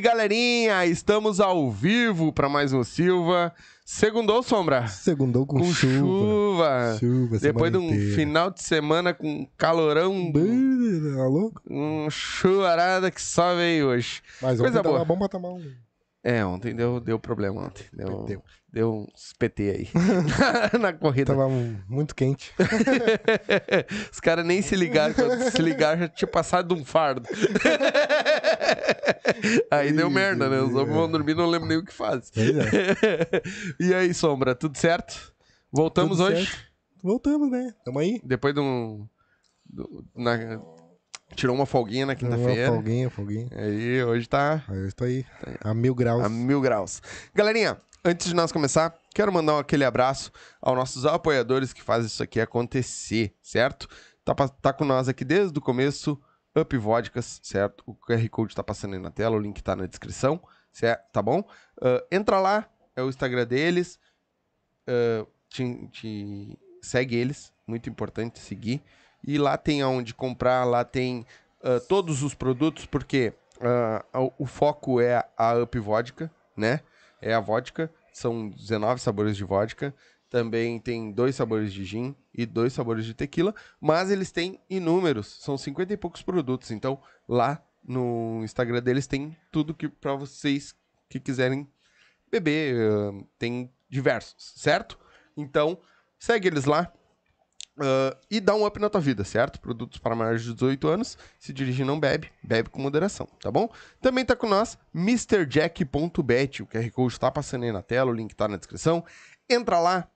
Salve, galerinha! Estamos ao vivo para mais um Silva. Segundou, Sombra? Segundou com, Com chuva. chuva. Chuva, Depois de um inteira. final de semana com calorão, Tá louco? um chuvarada que só veio hoje. Mas Coisa boa. tava bom pra tomar um. É, ontem deu, deu problema ontem. Deu, Deu. deu uns PT aí na corrida. Tava muito quente. Os caras nem se ligaram. Se ligaram, já tinha passado de um fardo. Aí deu merda, né? Os homens vão dormir e não lembram nem o que fazem. Pois é. e aí, Sombra, tudo certo? Voltamos Tudo hoje? certo. Voltamos, né? Tamo aí. Depois de um. do- na- tirou uma folguinha na Uma quinta-feira. folguinha, folguinha. Aí hoje tá Aí eu estou aí. A mil graus. a mil graus. Galerinha, antes de nós começar, quero mandar aquele abraço aos nossos apoiadores que fazem isso aqui acontecer, certo? Tá, tá com nós aqui desde o começo, Up Vodkas, certo? O QR Code tá passando aí na tela, o link tá na descrição, certo? Tá bom? Ah, entra lá, é o Instagram deles, ah, te, te- segue eles, muito importante seguir. E lá tem aonde comprar, lá tem ah, todos os produtos, porque ah, o- foco é a Up Vodka, né? É a vodka, são 19 sabores de vodka. Também tem dois sabores de gin e dois sabores de tequila, mas eles têm inúmeros, são 50 e poucos produtos. Então, lá no Instagram deles tem tudo que para vocês que quiserem beber, ah, tem diversos, certo? Então, segue eles lá. Ah, e dá um up na tua vida, certo? Produtos para maiores de 18 anos. Se dirigir, não bebe. Bebe com moderação, tá bom? Também tá com nós, MrJack.bet. O QR Code tá passando aí na tela, o link tá na descrição. Entra lá,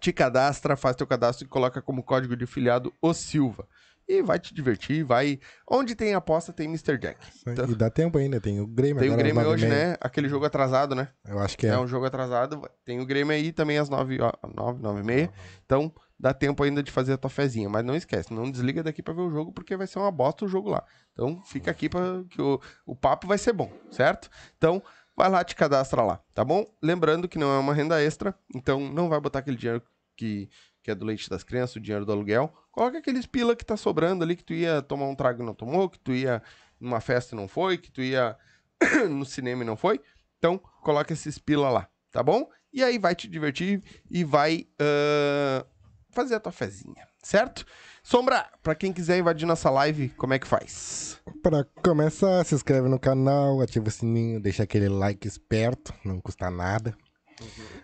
te cadastra, faz teu cadastro e coloca como código de filiado o Silva. E vai te divertir, vai. Onde tem aposta, tem Mr. Jack. Então, E dá tempo ainda. Tem o Grêmio tem o Grêmio hoje, né? Aquele jogo atrasado, né? Eu acho que É. é. um jogo atrasado. Tem o Grêmio aí também às 9, ó, 9, 9 e meia. Então, dá tempo ainda de fazer a tua fezinha. Mas não esquece, não desliga daqui pra ver o jogo, porque vai ser uma bosta o jogo lá. Então, fica aqui para que o, o papo vai ser bom, certo? Então, vai lá, te cadastra lá, tá bom? Lembrando que não é uma renda extra, então não vai botar aquele dinheiro que, que é do leite das crianças, o dinheiro do aluguel. Coloca aqueles pila que tá sobrando ali, que tu ia tomar um trago e não tomou, que tu ia numa festa e não foi, que tu ia no cinema e não foi. Então, coloca esses pila lá, tá bom? E aí vai te divertir e vai ah, fazer a tua fezinha, certo? Sombra, pra quem quiser invadir nossa live, como é que faz? Pra começar, se inscreve no canal, ativa o sininho, deixa aquele like esperto, não custa nada.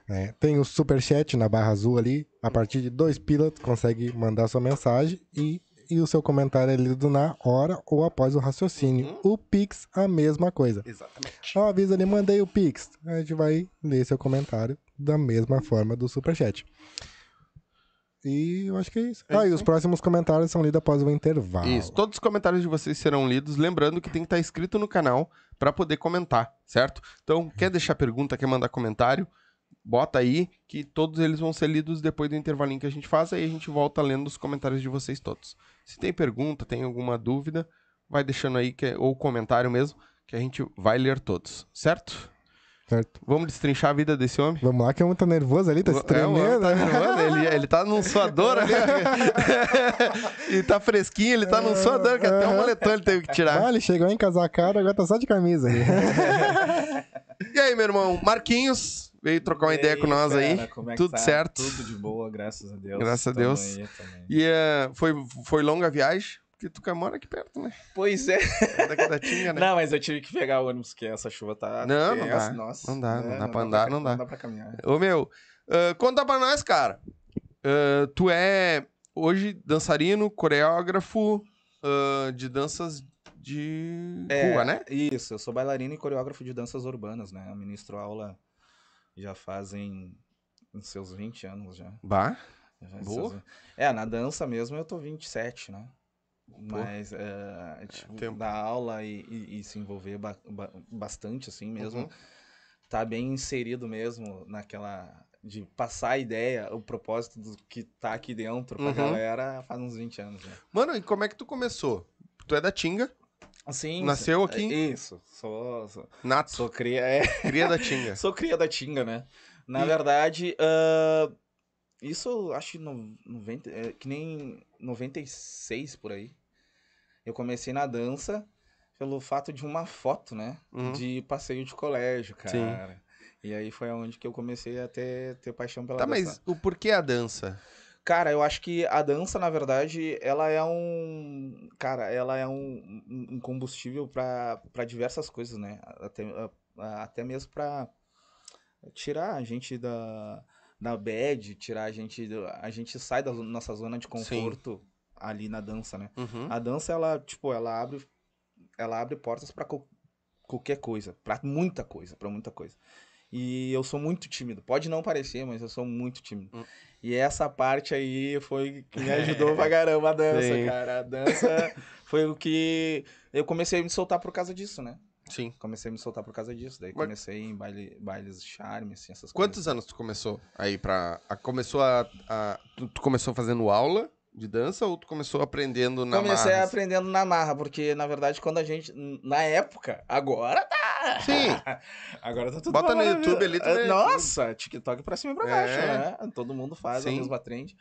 É, tem o superchat na barra azul ali. A partir de dois tu consegue mandar sua mensagem e, e o seu comentário é lido na hora ou após o raciocínio. O Pix, a mesma coisa. Exatamente. Só avisa ali, mandei o Pix. A gente vai ler seu comentário da mesma forma do superchat. E eu acho que é isso. É ah, e isso os aí. próximos comentários são lidos após o intervalo. Isso, todos os comentários de vocês serão lidos. Lembrando que tem que estar inscrito no canal pra poder comentar, certo? Então, quer deixar pergunta, quer mandar comentário, bota aí que todos eles vão ser lidos depois do intervalinho que a gente faz. Aí a gente volta lendo os comentários de vocês todos. Se tem pergunta, tem alguma dúvida, vai deixando aí, que, ou comentário mesmo, que a gente vai ler todos, certo? Certo. Vamos destrinchar a vida desse homem? Vamos lá, que o homem tá nervoso ali, tá se É, homem tremendo. tá nervoso, ele, ele tá num suador ali. e tá fresquinho, ele tá num suador, que até o moletom ele teve que tirar. Ah, ele chegou encasacado, agora tá só de camisa ali. E aí, meu irmão, Marquinhos veio trocar uma E ideia com nós cara, aí. como é que Tudo tá? certo. Tudo de boa, graças a Deus. Graças a Deus. aí. E eh, foi, foi longa a viagem, porque tu mora aqui perto, né? Pois é. Da Tinga, né? Não, mas eu tive que pegar o ônibus, que essa chuva tá. Não, não dá. Nossa, Não dá, né? não dá pra andar, não dá. Não dá pra caminhar. Ô, meu, ah, conta pra nós, cara. Ah, tu é, hoje, dançarino, coreógrafo ah, de danças de É, rua, né? Isso, eu sou bailarino e coreógrafo de danças urbanas, né? Eu ministro aula já fazem uns seus 20 anos já. Bah, Já Boa. seus- É, na dança mesmo eu tô 27, né? Mas é, tipo, tempo. dar aula e, e- e se envolver ba- ba- bastante, assim mesmo. Uhum. Tá bem inserido mesmo naquela. De passar a ideia, o propósito do que tá aqui dentro pra Uhum. galera faz uns 20 anos já. Mano, e como é que tu começou? Tu é da Tinga, Assim, Nasceu aqui? Isso, sou, sou, nato, sou cria. É, cria da Tinga. Sou cria da Tinga, né? Na E- verdade, ah, isso acho no, 90, é, que nem 96 por aí. Eu comecei na dança, Pelo fato de uma foto, né? Uhum. De passeio de colégio, cara. Sim. E aí foi onde que eu comecei a ter, ter paixão pela Tá, dança. mas o porquê a dança? Cara, eu acho que a dança, na verdade, ela é um. Cara, ela é um, um- combustível pra pra diversas coisas, né? Até, até mesmo pra tirar a gente da, da bad, tirar a gente. A gente sai da nossa zona de conforto ali na dança, né? Uhum. A dança, ela, tipo, ela abre, ela abre portas pra qual- qualquer coisa, pra muita coisa, pra muita coisa. E eu sou muito tímido. Pode não parecer, mas eu sou muito tímido. Hum. E essa parte aí foi que me ajudou pra caramba a dança, Sim. cara. A dança foi o que eu comecei a me soltar por causa disso, né? Sim. Comecei a me soltar por causa disso. Daí Mas- comecei em baile, bailes charme, assim, essas Quantos coisas. anos tu começou aí pra... a- começou a... a- tu, tu começou fazendo aula de dança ou tu começou aprendendo na Comecei marra? aprendendo na marra, porque na verdade quando a gente. Na época, agora tá. Sim. Agora tá tudo Bota no. YouTube ali, vê Nossa, TikTok pra cima e pra baixo, É. né? Todo mundo faz Sim. a mesma trend.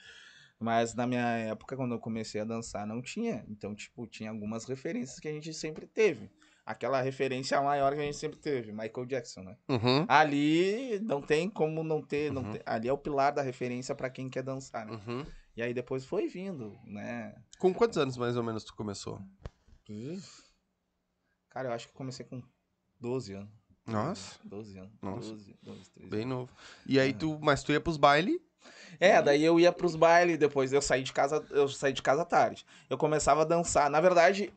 Mas na minha época, quando eu comecei a dançar, não tinha. Então, tipo, tinha algumas referências que a gente sempre teve. Aquela referência maior que a gente sempre teve, Michael Jackson, né? Uhum. Ali não tem como não ter, não Uhum. ter- ali é o pilar da referência pra quem quer dançar, né? Uhum. E aí depois foi vindo, né? Com quantos anos mais ou menos tu começou? Cara, eu acho que comecei com 12 anos. Nossa, 12 anos. Nossa. 12, 12 13 bem novo. E aí tu... Mas tu ia pros bailes? É, daí eu ia pros bailes, depois eu saí de casa, eu saí de casa tarde. Eu começava a dançar. Na verdade,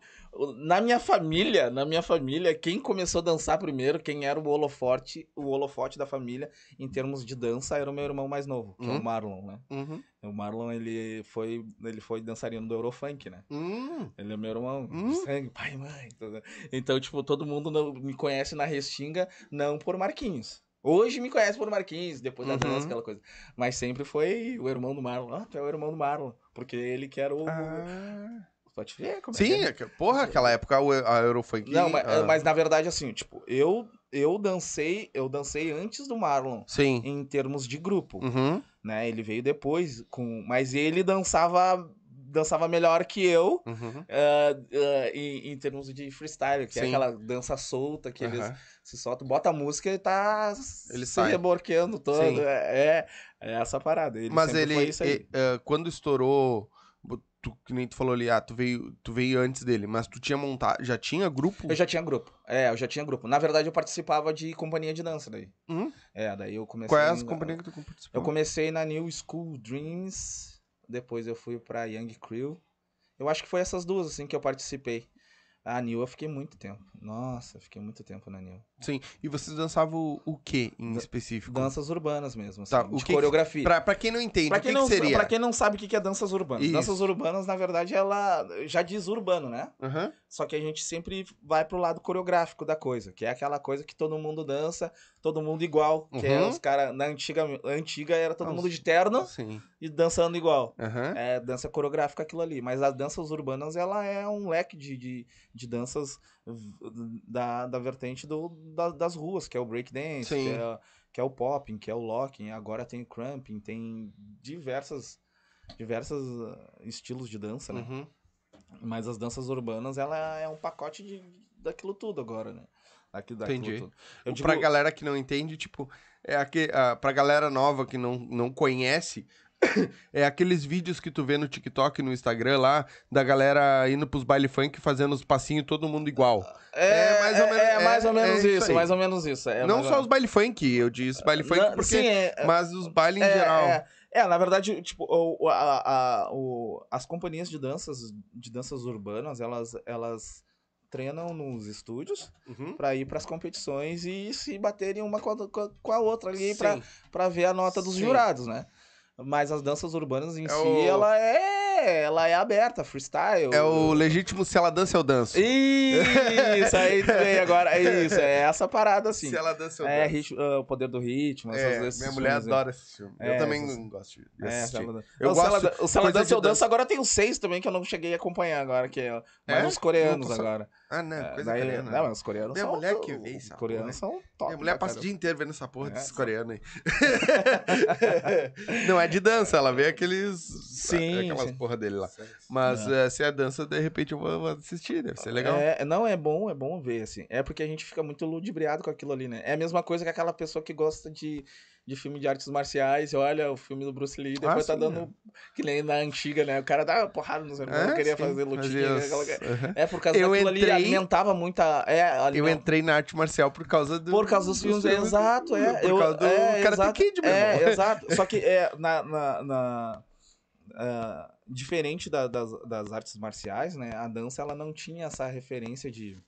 na minha família, na minha família, quem começou a dançar primeiro, quem era o holofote, o holofote da família em termos de dança era o meu irmão mais novo, que é Uhum. o Marlon, né? Uhum. O Marlon, ele foi, ele foi dançarino do Eurofunk, né? Hum. Ele é meu irmão, Hum. sangue, pai e mãe. tudo. Então, tipo, todo mundo me conhece na Restinga, não por Marquinhos. Hoje me conhece por Marquinhos, depois da Uhum. dança, aquela coisa. Mas sempre foi o irmão do Marlon. Ah, tu é o irmão do Marlon. Porque ele que era o. Ah. Pode ver como é Sim, que é. é que- porra, aquela época a Eurofunk... Não, mas, ah, mas na verdade, assim, tipo, eu, eu dancei, eu dancei antes do Marlon. Sim. Em termos de grupo, Uhum. né? Ele veio depois com. Mas ele dançava. Dançava melhor que eu. Uhum. ah, ah, em, em termos de freestyle, que é Sim. aquela dança solta que eles Aham. se soltam, bota a música e tá Ele se sai. reborqueando todo. É, é essa parada. Ele Mas ele, foi isso aí. eh, quando estourou, tu, que nem tu falou ali, ah, tu veio, tu veio antes dele, mas tu tinha montado, já tinha grupo? Eu já tinha grupo. É, eu já tinha grupo. Na verdade, eu participava de companhia de dança daí. Hum? É, daí eu comecei. Qual é as companhias que tu participou? Eu comecei na New School Dreams, depois eu fui pra Young Crew. Eu acho que foi essas duas, assim, que eu participei. A New eu fiquei muito tempo. Nossa, fiquei muito tempo na New. Sim, e vocês dançavam o, que em específico? Danças urbanas mesmo, assim, Tá, de o que que- coreografia. Pra, pra quem não entende, Pra o que, quem, que não, seria? pra quem não sabe o que que é danças urbanas. Isso. Danças urbanas, na verdade, ela já diz urbano, né? Aham. Só que a gente sempre vai pro lado coreográfico da coisa, que é aquela coisa que todo mundo dança, todo mundo igual. Que é Uhum. os caras, na antiga, antiga era todo Ah, mundo de terno Sim. e dançando igual. Aham. É dança coreográfica aquilo ali. Mas as danças urbanas, ela é um leque de, de, de danças da, da vertente do, da- das ruas, que é o breakdance, que é, que é o popping, que é o locking, agora tem o cramping, tem diversas diversas ah, estilos de dança, né? Uhum. Mas as danças urbanas, ela é um pacote de, daquilo tudo agora, né? Aqui, daquilo Entendi. Eu Pra digo, galera que não entende, tipo, é aqui, ah, pra galera nova que não, não conhece, é aqueles vídeos que tu vê no TikTok e no Instagram lá, da galera indo pros baile funk fazendo os passinhos todo mundo igual. é, é mais ou é- menos- é mais ou é- menos é isso mais ou menos isso. é não só ou- os baile funk, eu disse baile funk Não, porque... sim, é- Mas os bailes em É, geral. É, é, na verdade, tipo, o, o- a- a- o- as companhias de danças, de danças urbanas, elas, elas treinam nos estúdios Uhum. pra ir pras competições e se baterem uma com a, com a- outra ali pra ver a nota dos Sim. jurados, né? Mas as danças urbanas em É si, o- ela é ela é aberta, freestyle. É o legítimo se ela dança, eu danço. Isso, aí vem agora. É isso, é essa parada assim. Se ela dança, eu É danço. ritmo, ah, o poder do ritmo, essas, É, minha mulher filmes, né? adora esse filme. eu É, também essas- gosto de É, assistir. Cela- Eu o gosto Cela- o Cela coisa Dança Eu dança. Danço agora tem o seis também que eu não cheguei a acompanhar agora, que é mais É? os coreanos agora. Ah, não, É, coisa daí- coreana. Não, os coreanos Minha são. mulher que vê essa Os coreanos são top. Minha mulher pra passa o dia inteiro vendo essa porra É, desses coreanos aí. não é de dança, ela vê aqueles. Sim, Aquelas sim. porra dele lá. Mas eh, se é dança, de repente eu vou, vou assistir, deve ser legal. É, não, é bom, é bom ver, assim. É porque a gente fica muito ludibriado com aquilo ali, né? É a mesma coisa que aquela pessoa que gosta de, de filme de artes marciais, e olha o filme do Bruce Lee, depois Ah, tá sim, dando. Que nem na antiga, né? O cara dá porrada nos irmãos, É, queria sim, fazer lutinha. aquela- Aham. É, por causa Eu daquilo ali, entrei- alimentava muita. É, Eu aliment- entrei na arte marcial por causa do. Por causa dos filmes, exato, é. Por eu, causa do é, Karate exato, Kid, meu É, irmão. exato. Só que é, na. na, na- ah, diferente da- das, das artes marciais, né? A dança ela não tinha essa referência de.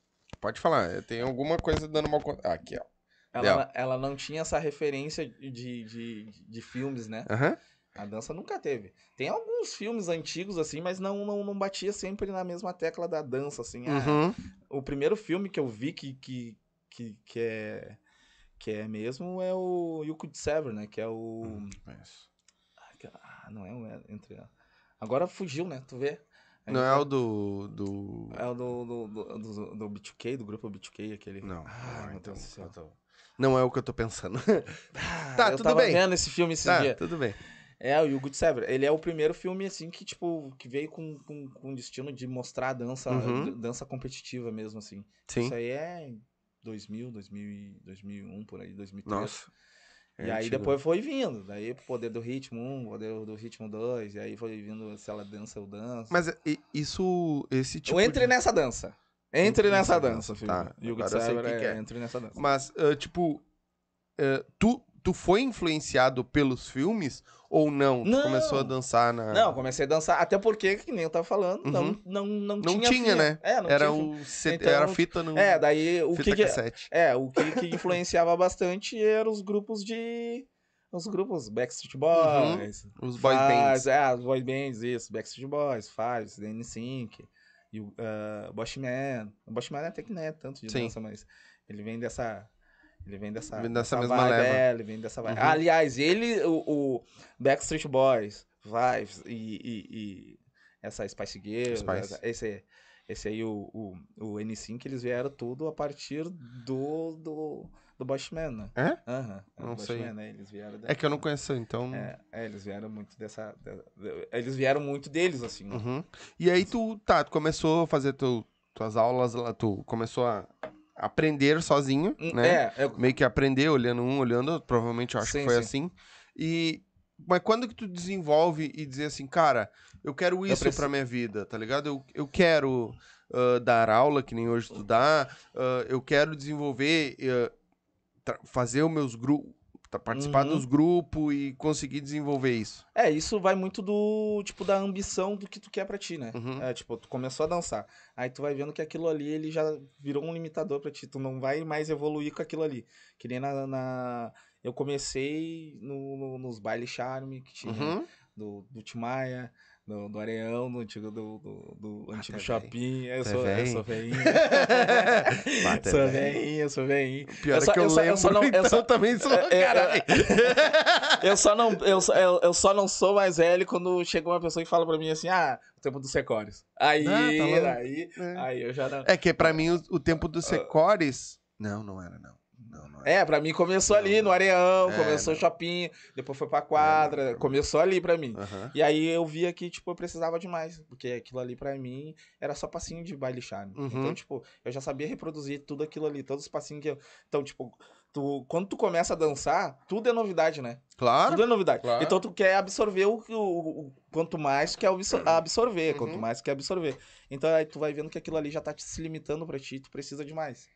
Pode falar, tem alguma coisa dando mal. Ah, aqui, ó. Ela, ela não tinha essa referência de, de, de filmes, né? Aham. A dança nunca teve. Tem alguns filmes antigos, assim, mas não, não, não batia sempre na mesma tecla da dança, assim. Ah, Uhum. o primeiro filme que eu vi que, que, que, que é que é mesmo é o You Could Sever, né? Que é o ah, não é o é, entre agora fugiu, né? Tu vê? A Não é o do. do... é o do do, do, do, do B2K, do grupo B2K, aquele. Não. Ah, Ah, meu então, Não é o que eu tô pensando. Ah, Tá, eu tudo tava bem. vendo esse filme esse tá, dia. tudo bem. É, o You Good Sever. Ele é o primeiro filme, assim, que, tipo, que veio com, com, com destino de mostrar a dança, Uhum. dança competitiva mesmo, assim. Sim. Isso aí é em 2000, 2000, e- 2001, por aí, 2003. Nossa. E É aí antigo. depois foi vindo. Daí Poder do Ritmo 1, Poder do Ritmo 2, e aí foi vindo Se Ela Dança, Eu Danço. Mas e- isso. Esse tipo. Eu entre de... nessa dança. Entre nessa dança, filho. tá. Good Agora eu sei o que que é, é. Entre nessa dança. Mas, ah, tipo. ah, tu, tu foi influenciado pelos filmes ou não? Tu Não. começou a dançar na. Não, comecei a dançar, até porque, que nem eu tava falando, não, Uhum. não, não, Não tinha tinha, fia. né? É, não Era tinha o. C- Então, era fita no. É, daí o que, cassete. é, o que, que influenciava bastante eram os grupos de os grupos Backstreet Boys, Os boys Fives, bands. é, os boy bands, isso, Backstreet Boys, Fives, NSYNC, e o uh, Bosch Man. O Bosch Man até que não é tanto de Sim. dança, mas ele vem dessa ele vem dessa, Vem dessa mesma vibe, é, ele vem dessa vibe. Uhum. Aliás, ele, o, o Backstreet Boys, Fives e, e- e essa Spice Girls, Spice. esse, esse aí, o, o, o N5, eles vieram tudo a partir do, do, do Boschman, né? É? Aham. é Não sei. Boschman, né? Eles vieram É que eu não conheço, então. é, é, eles vieram muito dessa. da- da- eles vieram muito deles, assim. né? Uhum. E aí tu, tá, tu começou a fazer tu, tuas aulas lá, tu começou a aprender sozinho, Hum, né? É, eu- Meio que aprender, olhando um, olhando, provavelmente eu acho Sim, que foi sim. assim. E mas quando que tu desenvolve e dizer assim, cara, eu quero isso preciso- pra minha vida, tá ligado? Eu, eu quero ah, dar aula, que nem hoje tu dá, ah, eu quero desenvolver, tra- fazer os meus grupos, participar Uhum. dos grupos e conseguir desenvolver isso. É, isso vai muito do, tipo, da ambição do que tu quer pra ti, né? Uhum. É, tipo, tu começou a dançar. Aí tu vai vendo que aquilo ali, ele já virou um limitador pra ti. Tu não vai mais evoluir com aquilo ali. Que nem na... na- Eu comecei no, no- nos bailes charme que tinha Uhum. do, do Timaya, do, do Areão, do antigo, do, do, do antigo tá shopping. Eu Tá sou, eu sou veinho. Bata, sou velho. veinho, eu sou veinho. Pior Eu é só- que eu, eu só- eu lembro, só não- eu então só- também sou, É, é, caralho. Eu só não, eu, só- eu, eu só não sou mais velho quando chega uma pessoa e fala pra mim assim, ah, o tempo dos secórios. Aí, Ah, tá aí, É. aí eu já não... É que pra mim o, o tempo dos secores... Não, não era, não. Não, não era. É, pra mim começou ali no Areão, É, começou não. shopping, depois foi pra quadra, É, não. começou ali pra mim. Aham. E aí eu via que, tipo, eu precisava de mais, porque aquilo ali pra mim era só passinho de baile charme. Uhum. Então, tipo, eu já sabia reproduzir tudo aquilo ali, todos os passinhos que eu... Então, tipo, tu, quando tu começa a dançar, tudo é novidade, né? Claro. Tudo é novidade. claro. Então tu quer absorver o, o- o- quanto mais tu quer absor- absorver, Uhum. quanto mais tu quer absorver. Então aí tu vai vendo que aquilo ali já tá te se limitando pra ti, tu precisa de mais.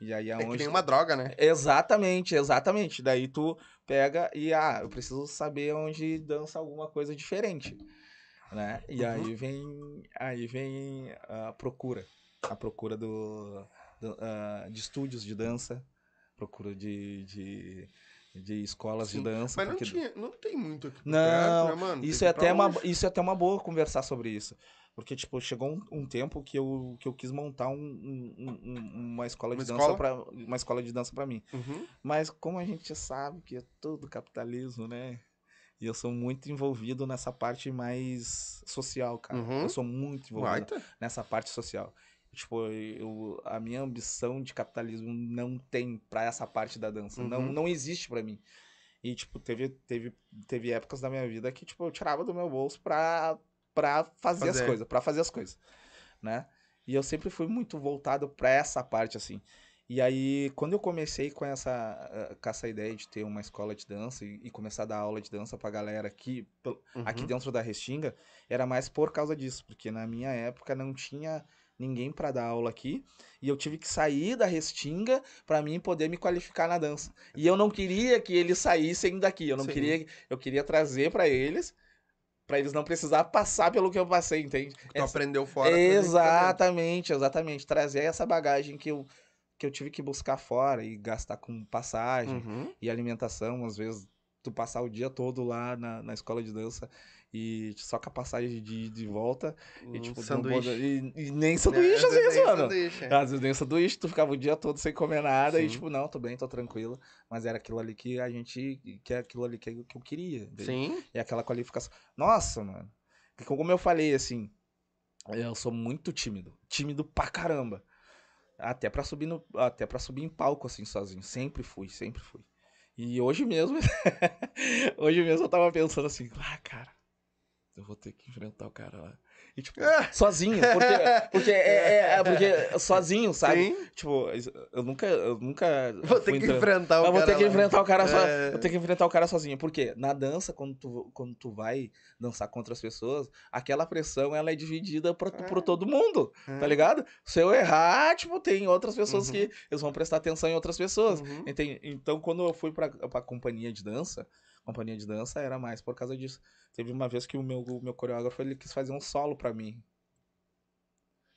E aí É aonde que nem uma droga, né? Exatamente, exatamente. Daí tu pega e ah, eu preciso saber onde dança alguma coisa diferente, né? E Uhum. aí vem aí vem a procura, a procura do, do, ah, de estúdios de dança, procura de, de, de escolas Sim, de dança. Mas não, porque- tinha, não tem muito aqui Não, perto, né, mano? isso Tem é, até uma, isso é até uma boa conversar sobre isso. Porque, tipo, chegou um, um tempo que eu, que eu quis montar um, um- um- uma escola de Uma dança escola? para uma escola de dança para mim. Uhum. Mas como a gente sabe que é tudo capitalismo, né? E eu sou muito envolvido nessa parte mais social, cara. Uhum. Eu sou muito envolvido Baita. nessa parte social. Tipo, eu, a minha ambição de capitalismo não tem pra essa parte da dança. Não, Uhum. não existe pra mim. E, tipo, teve, teve, teve épocas da minha vida que, tipo, eu tirava do meu bolso pra, pra fazer, as Fazer. coisas, pra fazer as coisas, né? E eu sempre fui muito voltado pra essa parte, assim. E aí, quando eu comecei com essa, eh, com essa ideia de ter uma escola de dança e, e começar a dar aula de dança pra galera aqui, pel- aqui Uhum. dentro da Restinga, era mais por causa disso, porque na minha época não tinha ninguém pra dar aula aqui, e eu tive que sair da Restinga pra mim poder me qualificar na dança. E eu não queria que eles saíssem daqui, eu não Sim. queria, eu queria trazer pra eles, pra eles não precisar passar pelo que eu passei, entende? Tu Essa- aprendeu fora. Exatamente, exatamente. Trazer essa bagagem que eu, que eu tive que buscar fora e gastar com passagem Uhum. e alimentação. Às vezes, tu passar o dia todo lá na, na escola de dança e só com a passagem de ida e volta. E, Um tipo, tu não sanduíche. e, e nem sanduíche É, às vezes, mano. sanduíche, é. Às vezes nem sanduíche, tu ficava o dia todo sem comer nada e Sim. tipo, não, tô bem, tô tranquilo. Mas era aquilo ali que a gente, que é aquilo ali que, que eu queria. Sim. E aquela qualificação. Nossa, mano. Como eu falei, assim, eu sou muito tímido. Tímido pra caramba. Até pra subir no, até para subir em palco assim sozinho, sempre fui, sempre fui. E hoje mesmo, hoje mesmo eu tava pensando assim, ah, cara, eu vou ter que enfrentar o cara lá. E tipo, sozinho, porque porque é, é- é porque sozinho, sabe? Sim. Tipo, eu nunca eu nunca Vou ter que enfrentar o eu vou ter cara que lá. enfrentar o cara só. É. Vou ter que enfrentar o cara sozinho. Porque na dança, quando tu, quando tu vai dançar contra as pessoas, aquela pressão ela é dividida pra, É. por todo mundo, É. tá ligado? Se eu errar, tipo, tem outras pessoas Uhum. que eles vão prestar atenção em outras pessoas. Uhum. Entende? Então, quando eu fui pra, pra companhia de dança, companhia de dança era mais por causa disso. Teve uma vez que o meu, o meu coreógrafo ele quis fazer um solo pra mim.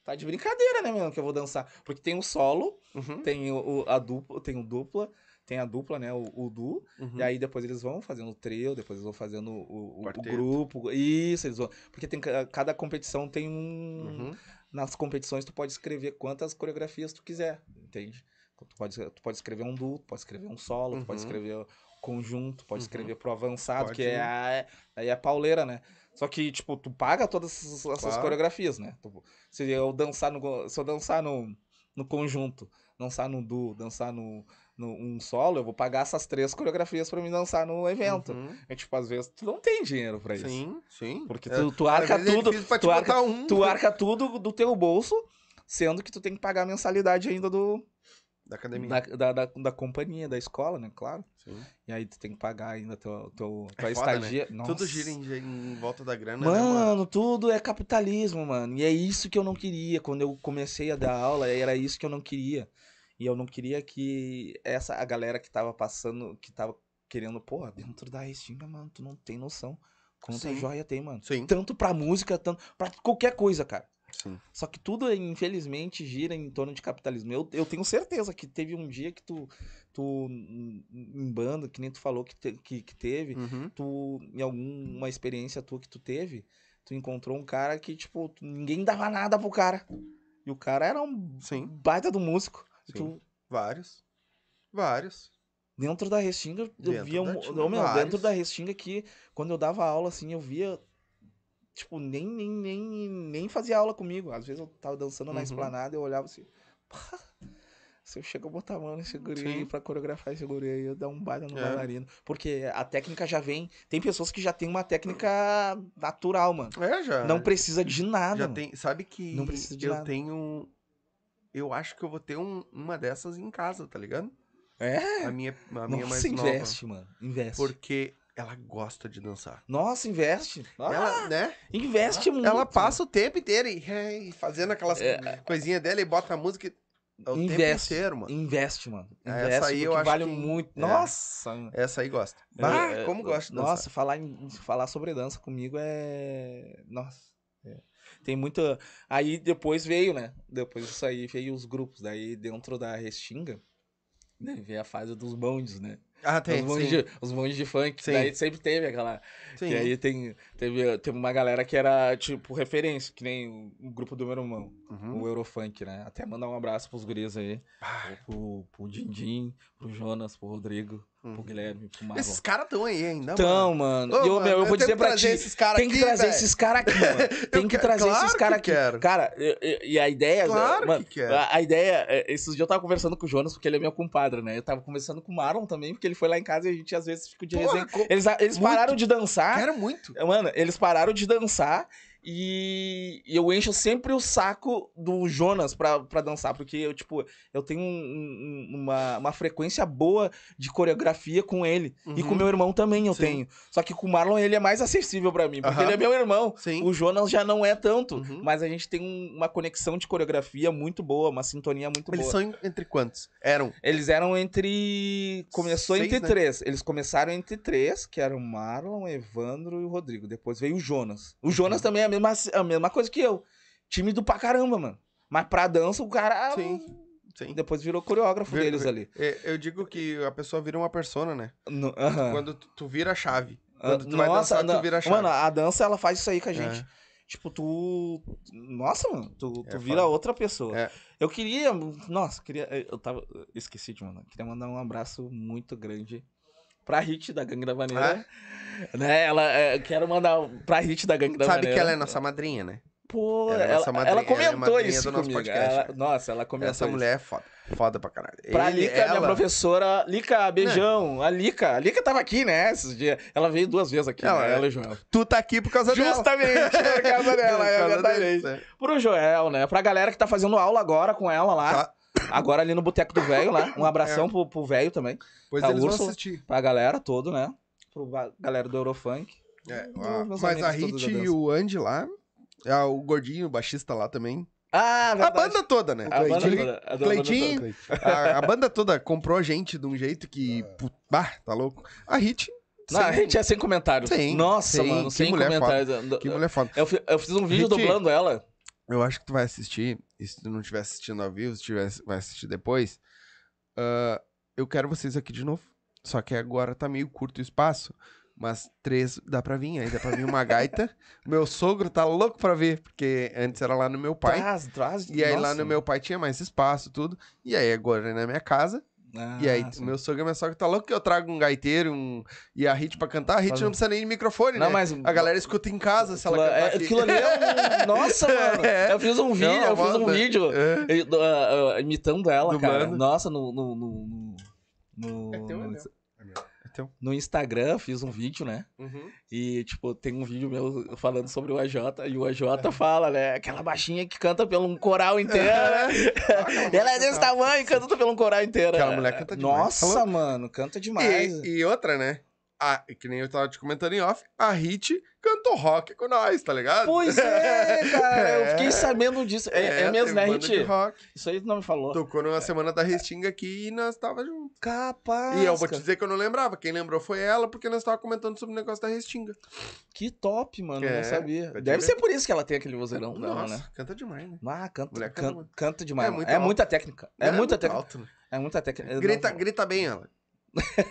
Tá de brincadeira, né, mano, que eu vou dançar. Porque tem o solo, Uhum. tem o, a dupla, tem o dupla, tem a dupla, né, o, o du, Uhum. e aí depois eles vão fazendo o trio, depois eles vão fazendo o, o- o grupo. Isso, eles vão. Porque tem, ca- cada competição tem um. Uhum. Nas competições tu pode escrever quantas coreografias tu quiser, entende? Tu pode, tu pode escrever um duo, tu pode escrever um solo, tu pode Uhum. escrever conjunto, pode Uhum. escrever pro avançado, Pode. que é a, aí é a pauleira, né? Só que, tipo, tu paga todas essas, essas coreografias, né? Tu- se eu dançar no, se eu dançar no, no conjunto, dançar no duo, dançar no, no um solo, eu vou pagar essas três coreografias pra mim dançar no evento. Uhum. É tipo, às vezes tu não tem dinheiro pra isso. Sim, sim. Porque É, tu, tu arca é tudo, te tu arca, um. tu arca tudo do teu bolso, sendo que tu tem que pagar a mensalidade ainda do, Da academia. da, da, da, da companhia, da escola, né? Claro. Sim. E aí tu tem que pagar ainda teu, teu, É tua né? estagia. Tudo Nossa. gira em, em volta da grana, Mano, né, mano? tudo é capitalismo, mano. E é isso que eu não queria. Quando eu comecei a dar aula, era isso que eu não queria. E eu não queria que essa a galera que tava passando, que tava querendo, pô, dentro da Restinga, mano, tu não tem noção. Quanta Sim. joia tem, mano. Sim. Tanto pra música, tanto pra qualquer coisa, cara. Sim. Só que tudo, infelizmente, gira em torno de capitalismo. Eu, eu tenho certeza que teve um dia que tu, tu em banda, que nem tu falou que, te- que, que teve, Uhum. tu, em alguma experiência tua que tu teve, tu encontrou um cara que, tipo, ninguém dava nada pro cara. E o cara era um Sim. baita do músico. Sim. tu, Vários. Vários. dentro da Restinga, eu Dentro via um. meu, dentro da Restinga que, quando eu dava aula, assim, eu via. Tipo, nem, nem, nem, nem fazia aula comigo. Às vezes eu tava dançando na Uhum. esplanada e eu olhava assim. "Pá, Se eu chego a botar a mão nesse guri Sim. aí pra coreografar esse guri aí, eu dar um baile no É. bailarino. Porque a técnica já vem. Tem pessoas que já tem uma técnica natural, mano. É, já. Não precisa de nada. Já mano. tem. Sabe que Não precisa de eu nada. tenho. Eu acho que eu vou ter um- uma dessas em casa, tá ligado? É? A minha, a minha mais Nossa, nova. investe, mano. Investe. Porque ela gosta de dançar. Nossa, investe. Ah, Ela, né? investe muito. Ela passa o tempo inteiro e, e fazendo aquelas É. coisinhas dela e bota a música e- o tempo Investe. inteiro, mano. Investe, mano. Essa Investe aí eu acho vale que- muito. é. Nossa. Essa aí gosta. É, Ah, é, como gosta de dançar. Nossa, falar, em, falar sobre dança comigo é. Nossa. é. Tem muita. Aí depois veio, né? Depois disso aí veio os grupos. Daí dentro da Restinga, né, veio a fase dos bondes, né? Ah, os, tem, bondes sim. de, os bondes de funk. Sim. Daí sempre teve aquela. sim. Que aí tem, teve, teve uma galera que era, tipo, referência, que nem o, o grupo do meu irmão, Uhum. o Eurofunk, né? Até mandar um abraço pros guris aí. Ah, Pro, pro Dindim, pro Jonas, pro Rodrigo, Pro Guilherme, pro Marlon. Esses caras estão aí ainda, Então, mano, Ô, eu, mano, eu eu vou dizer pra ti, tem que aqui, trazer velho. esses caras aqui, mano. Tem que trazer claro esses caras aqui. quero. Cara, e a ideia, Claro mano, que quero. a, ideia, é, esses dias eu tava conversando com o Jonas, porque ele é meu compadre, né? Eu tava conversando com o Marlon também, porque ele foi lá em casa e a gente às vezes fica de Porra, resenha. co- Eles, eles muito. pararam de dançar, Quero muito. Mano, eles pararam de dançar e eu encho sempre o saco do Jonas pra, pra dançar, porque eu, tipo, eu tenho um- um- uma, uma frequência boa de coreografia com ele. E com Uhum. meu irmão também eu Sim. tenho. Só que com o Marlon ele é mais acessível pra mim, porque Aham. ele é meu irmão. Sim. O Jonas já não é tanto, Uhum. mas a gente tem um- uma conexão de coreografia muito boa, uma sintonia muito Eles boa. são em- entre quantos? Eram. Eles eram entre. Começou Seis, entre né? três. Eles começaram entre três, que eram o Marlon, o Evandro e o Rodrigo. Depois veio o Jonas. O Jonas Uhum. também é mesma, a mesma coisa que eu. Tímido pra caramba, mano. Mas pra dança, o cara. Sim. Sim. Depois virou coreógrafo Vir- deles ali. É, Eu digo que a pessoa vira uma persona, né? No- aham. Quando tu, tu vira a chave. Ah, Quando tu vai Nossa, dançar, não- tu vira a chave. mano, a dança ela faz isso aí com a gente. É. Tipo, tu. Nossa, mano, tu, É tu vira foda. outra pessoa. É. Eu queria. Nossa, queria. Eu tava. Esqueci de mandar. Queria mandar um abraço muito grande pra Hit da Gangue da Maneira. Né? Ela, é, quero mandar pra Hit da Gangue da Sabe Maneira. que ela é nossa madrinha, né? Pô, ela é ela, madrinha- ela ela é comentou madrinha isso do nosso comigo. Ela- nossa, ela comentou Essa isso. mulher é foda. Foda pra caralho. Pra Ele- Lica, minha ela- professora. Lica, beijão. A Lica. A Lica tava aqui, né? Esses dias. Ela veio duas vezes aqui, Ela né? é- Ela e o Joel. Tu tá aqui por causa dela. Justamente, por causa dela, é verdade. é. Pro Joel, né? Pra galera que tá fazendo aula agora com ela lá. Tá. Agora ali no Boteco do Velho lá. Um É. abração pro, pro velho também. Pois Tá, eles Úrsula. vão assistir. Pra galera todo, né? Pro galera do Eurofunk. É, a- mas a Hit e o Andy lá, é, o gordinho, o baixista lá também. Ah, A verdade. banda toda, né? A banda Cleitinho. toda. A Cleitinho. toda. A, a banda toda comprou a gente de um jeito que. pu- Bah, tá louco. A Hit. Não, a gente é sem comentários. Sim, Nossa, sim, mano, que sem mulher comentários. Que mulher foda. Eu, eu fiz um vídeo Hit. dublando ela. Eu acho que tu vai assistir, e se tu não estiver assistindo ao vivo, se tiver, vai assistir depois, ah, eu quero vocês aqui de novo. Só que agora tá meio curto o espaço, mas três dá pra vir, aí dá pra vir uma gaita. Meu sogro tá louco pra ver, porque antes era lá no meu pai. Traz, traz. E aí lá nossa. no meu pai tinha mais espaço, tudo. E aí agora é na minha casa. Ah, e aí sim. meu sogro e minha sogra tá louco que eu trago um gaiteiro um... e a Hit pra cantar. A Hit Faz não precisa nem de microfone, Não, né? mas. A galera escuta em casa se ela Aquilo- cantar é, aqui. aquilo ali é um... Nossa, mano. É. Eu fiz um vídeo, eu fiz um vídeo É. do- ah, ah, imitando ela, cara. Dublando. Nossa, no. no, no, no- no- É teu, é É teu. no Instagram, fiz um vídeo, né? Uhum. E, tipo, tem um vídeo meu falando sobre o AJ, e o AJ fala, né? Aquela baixinha que canta pelo um coral inteiro, né? Ela é desse tamanho e canta pelo um coral inteiro. Aquela mulher canta demais. Nossa, Falou? mano, canta demais. E, e outra, né? A, que nem eu tava te comentando em off, a Hit cantou rock com nós, tá ligado? Pois é, cara, eu É. fiquei sabendo disso. É, é mesmo, tem né, Hit? rock. Isso aí tu não me falou. Tocou numa semana da Restinga aqui e nós tava juntos. Capaz. E eu vou te dizer que eu não lembrava. Quem lembrou foi ela, porque nós tava comentando sobre o negócio da Restinga. Que top, mano. eu É, não sabia. eu Deve ser por isso que ela tem aquele vozeirão dela, Nossa, né? canta demais, né? Ah, canta, Mulher canta canta, muito. canta demais. É É, muita técnica. É, muita técnica. alto, né? É muita técnica. Eu Grita, não- grita bem ela.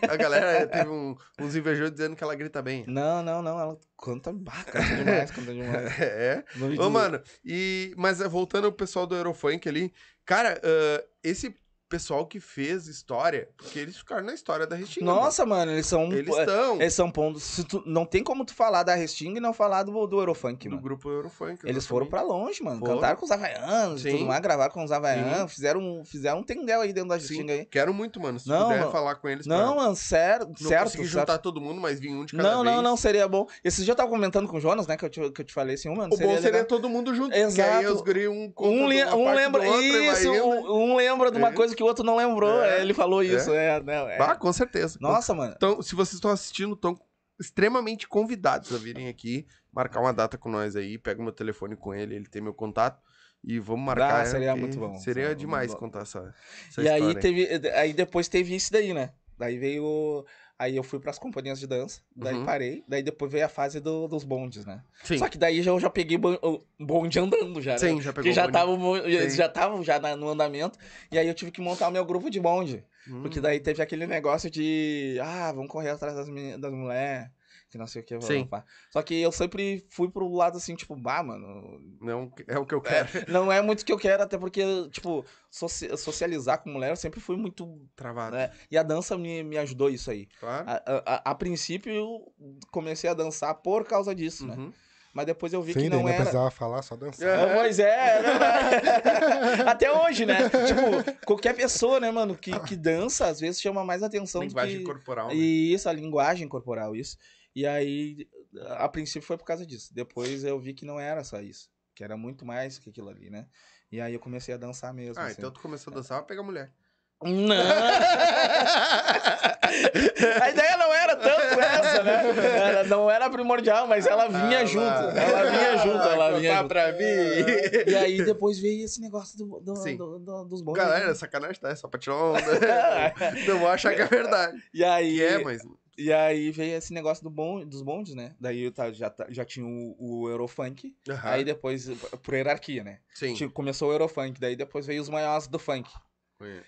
A galera teve um- uns invejosos dizendo que ela grita bem. Não, não, não. Ela canta, bah, canta demais, canta demais. É. Ô, mano, e, mas é, voltando ao pessoal do Eurofunk ali, cara, ah, esse pessoal que fez história, porque eles ficaram na história da Restinga. Nossa, mano, eles são. mano. eles estão Eles são pontos. tu- não tem como tu falar da Resting e não falar do, do Eurofunk, do mano. grupo Eurofunk. Eles foram pra longe, mano. Foram. Cantaram com os Havaianos, e Sim. tudo mais, gravaram com os Havaianos, Sim. fizeram, um- fizeram um tendel aí dentro da Resting aí. quero muito, mano. Se Não, puder mano. falar com eles Não, pra... mano, sério, Não certo. consegui certo. juntar todo mundo, mas vim um de cada Não, vez. não, não, seria bom. Esse dia eu tava comentando com o Jonas, né, que eu te, que eu te falei assim, um, mano, O bom seria seria legal. todo mundo junto. Exato. aí os guri um Um, um do lembra, outro e isso, um, um lembra de uma É. coisa que o outro não lembrou, É. é, ele falou isso, é, não, é. Ah, com certeza. Nossa, mano. Então, se vocês estão assistindo, estão extremamente convidados a virem aqui, marcar uma data com nós aí, pega o meu telefone com ele, ele tem meu contato e vamos marcar. Ah, seria muito bom. Seria Seria demais bom. contar essa, essa E aí história. teve, aí depois teve isso daí, né? Daí veio, aí eu fui pras companhias de dança, daí Uhum. parei, daí depois veio a fase do- dos bondes, né? Sim, Só que daí já, eu já peguei bonde andando já, né? sim, já pegou já tava, eles já estavam já no andamento, e aí eu tive que montar o meu grupo de bonde. Hum. Porque daí teve aquele negócio de, ah, vamos correr atrás das, das mulheres. Que não sei o que. Sim. pá. Só que eu sempre fui pro lado assim, tipo, bah, mano, Não é o que eu quero. não é muito o que eu quero, até porque, tipo, soci- socializar com mulher eu sempre fui muito. Travado. Né? E a dança me, me ajudou isso aí. Claro. A, a- a- a princípio, eu comecei a dançar por causa disso, né? Uhum. Mas depois eu vi Sim, que não era. precisava falar, só dançar. Ah, Pois é, é verdade. até hoje, né? Tipo, qualquer pessoa, né, mano, que, que dança, às vezes chama mais atenção Linguagem do que... corporal. né? E isso, a linguagem corporal, isso. E aí, a princípio foi por causa disso. Depois eu vi que não era só isso. Que era muito mais que aquilo ali, né? E aí eu comecei a dançar mesmo. Ah, assim. então tu começou a dançar pra pegar mulher. Não! a ideia não era tanto essa, né? Ela não era primordial, mas ela vinha Ah, junto. lá. Ela vinha junto, ela Contar vinha junto. pra mim. E aí depois veio esse negócio do, do- Sim. do- do- dos bons. Galera, sacanagem, tá? É só pra tirar onda. Não vou achar que é verdade. E aí, E é, mas... e aí veio esse negócio do bon, dos bondes, né? Daí tá- já, já tinha o, o Eurofunk. Aham. Aí depois, por hierarquia, né? Sim. Tinha- Começou o Eurofunk, daí depois veio os maiores do funk.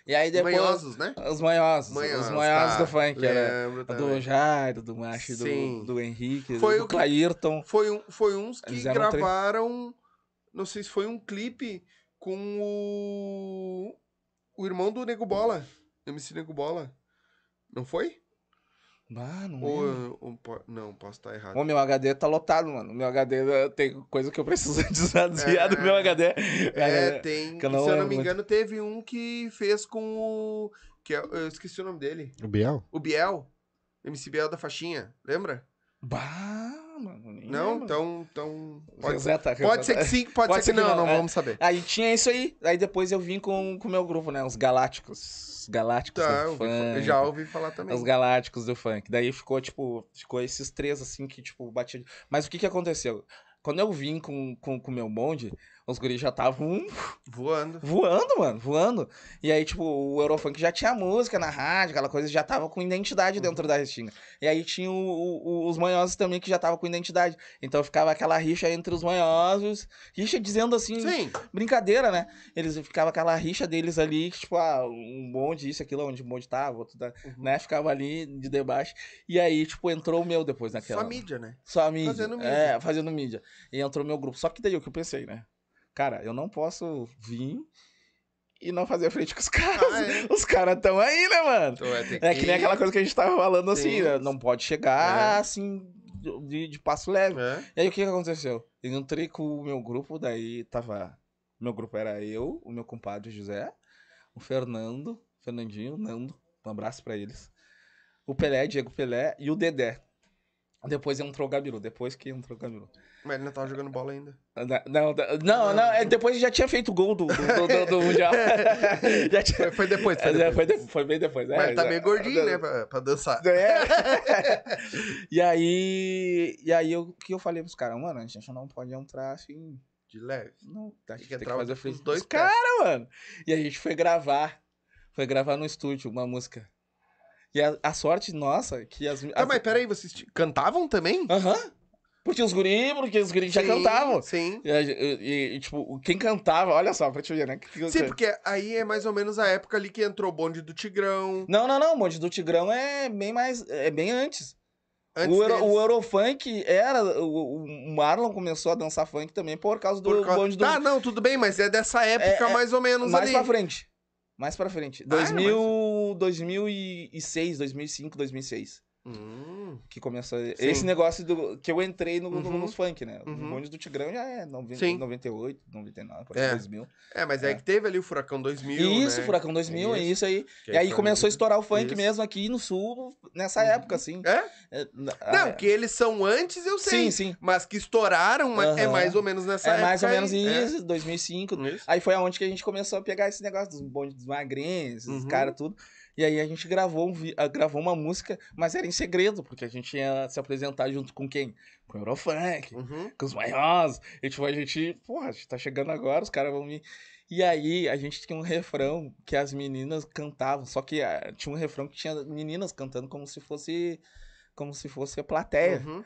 E aí depois. Manhosos, né? Os manhosos. Manhosos, os manhosos tá. do funk. Era Lembro do também. Jairo, do Macho, do, do Henrique, Foi do Clairton. Foi, um, foi uns que gravaram. Não sei se foi um clipe com o. O irmão do Nego Bola. MC Nego Bola. Não foi? Ah, não Ou, ou po- não, posso estar errado. Ô, meu HD tá lotado, mano. Meu HD eh, tem coisa que eu preciso desvaziar do É. meu HD. É, tem. que eu não se eu não lembro me muito. engano, teve um que fez com o. Que é- eu esqueci o nome dele. O Biel? O Biel. MC Biel da faixinha. Lembra? Bah, mano. nem Não? lembro. Então. então pode, Reseta, pode ser que sim, pode, Pode ser que não, não é. vamos saber. Aí tinha isso aí. Aí depois eu vim com o meu grupo, né? Os Galácticos. Os Galácticos Tá, do eu funk. eu já ouvi falar também. Os Galácticos do funk. Daí ficou, tipo, ficou esses três, assim, que, tipo, batia. Mas o que que aconteceu? Quando eu vim com o com, com o meu bonde, os guris já estavam Voando. voando, mano, voando. E aí, tipo, o Eurofunk já tinha música na rádio, aquela coisa, já tava com identidade dentro da Restinga. E aí tinha o- o- o- os manhosos também que já tava com identidade. Então ficava aquela rixa entre os manhosos, rixa dizendo assim, Sim. brincadeira, né? Eles ficava aquela rixa deles ali, que, tipo, ah, um bonde, isso, aquilo, onde o bonde tava, outro Uhum. né? Ficava ali de debate. E aí, tipo, entrou o meu depois naquela. Só mídia, né? Só a mídia. Fazendo mídia. É, fazendo mídia. E entrou meu grupo. Só que daí o que eu pensei, né? Cara, eu não posso vir e não fazer frente com os caras. Ah, é. Os caras tão aí, né, mano? Então, é, É que nem aquela coisa que a gente tava falando assim, Sim. né? Não pode chegar É. assim de, de passo leve. É. E aí o que que aconteceu? Eu entrei com o meu grupo, daí tava. Meu grupo era eu, o meu compadre José, o Fernando, Fernandinho, Nando, um abraço pra eles. O Pelé, Diego Pelé e o Dedé. Depois entrou o Gabiru, depois que entrou o Gabiru. Mas ele não tava jogando bola ainda. Não, não, não, não, é, depois já tinha feito gol do, do, do- do- Mundial. tinha, Foi, depois, foi é, depois. foi, de- foi bem depois. é, Mas tá já- meio gordinho, né? Pra, pra dançar. É. e aí, e aí eu, o que eu falei pros caras, mano, a gente não pode entrar assim, De leve. não, a gente que tem que entrar fazer frente dois caras, mano. E a gente foi gravar, foi gravar no estúdio uma música. E a, a sorte nossa que as... Tá, as- mas peraí, vocês cantavam também? Aham. Porque os guris, porque os guris já Sim, cantavam. Sim. E, e- e, tipo, quem cantava, olha só, pra te ver, né? Que- Sim, porque aí é mais ou menos a época ali que entrou o bonde do Tigrão. Não, não, não, o Monte do Tigrão é bem mais, é bem antes. Antes o, Euro, o Eurofunk era. O, o Marlon começou a dançar funk também por causa do Por causa- bonde do. Tá, não, tudo bem, mas é dessa época É, é, mais ou menos mais ali. pra frente. Mais pra frente. Ah, 2000, 2006, 2005, 2006. Hum, Que começou. Sim. Esse negócio do. Que eu entrei no, no- Uhum. nos funk, né? Uhum. O bonde do Tigrão já é 90, Sim. 98, 99, por aí, É. 2000. É, mas é, É. que teve ali o Furacão 2000, isso, né? Furacão 2000, é Isso. isso aí. Que E aí começou a estourar o funk Isso. mesmo aqui no sul, nessa Uhum. época, assim. É? É, Não, que eles são antes, eu sei. Sim, sim. Mas que estouraram é mais ou menos nessa É época. mais ou menos aí. É. isso, 2005. Isso. Aí foi aonde que a gente começou a pegar esse negócio dos bondes dos magrinhos, os Uhum. caras, tudo. E aí a gente gravou, um ah, gravou uma música, mas era em segredo, porque a gente ia se apresentar junto com quem? Com o Eurofunk, Uhum. com os maiores. E tipo, a gente, porra, a gente tá chegando agora, os caras vão vir. E aí a gente tinha um refrão que as meninas cantavam, só que ah, tinha um refrão que tinha meninas cantando como se fosse como se fosse a plateia. Uhum.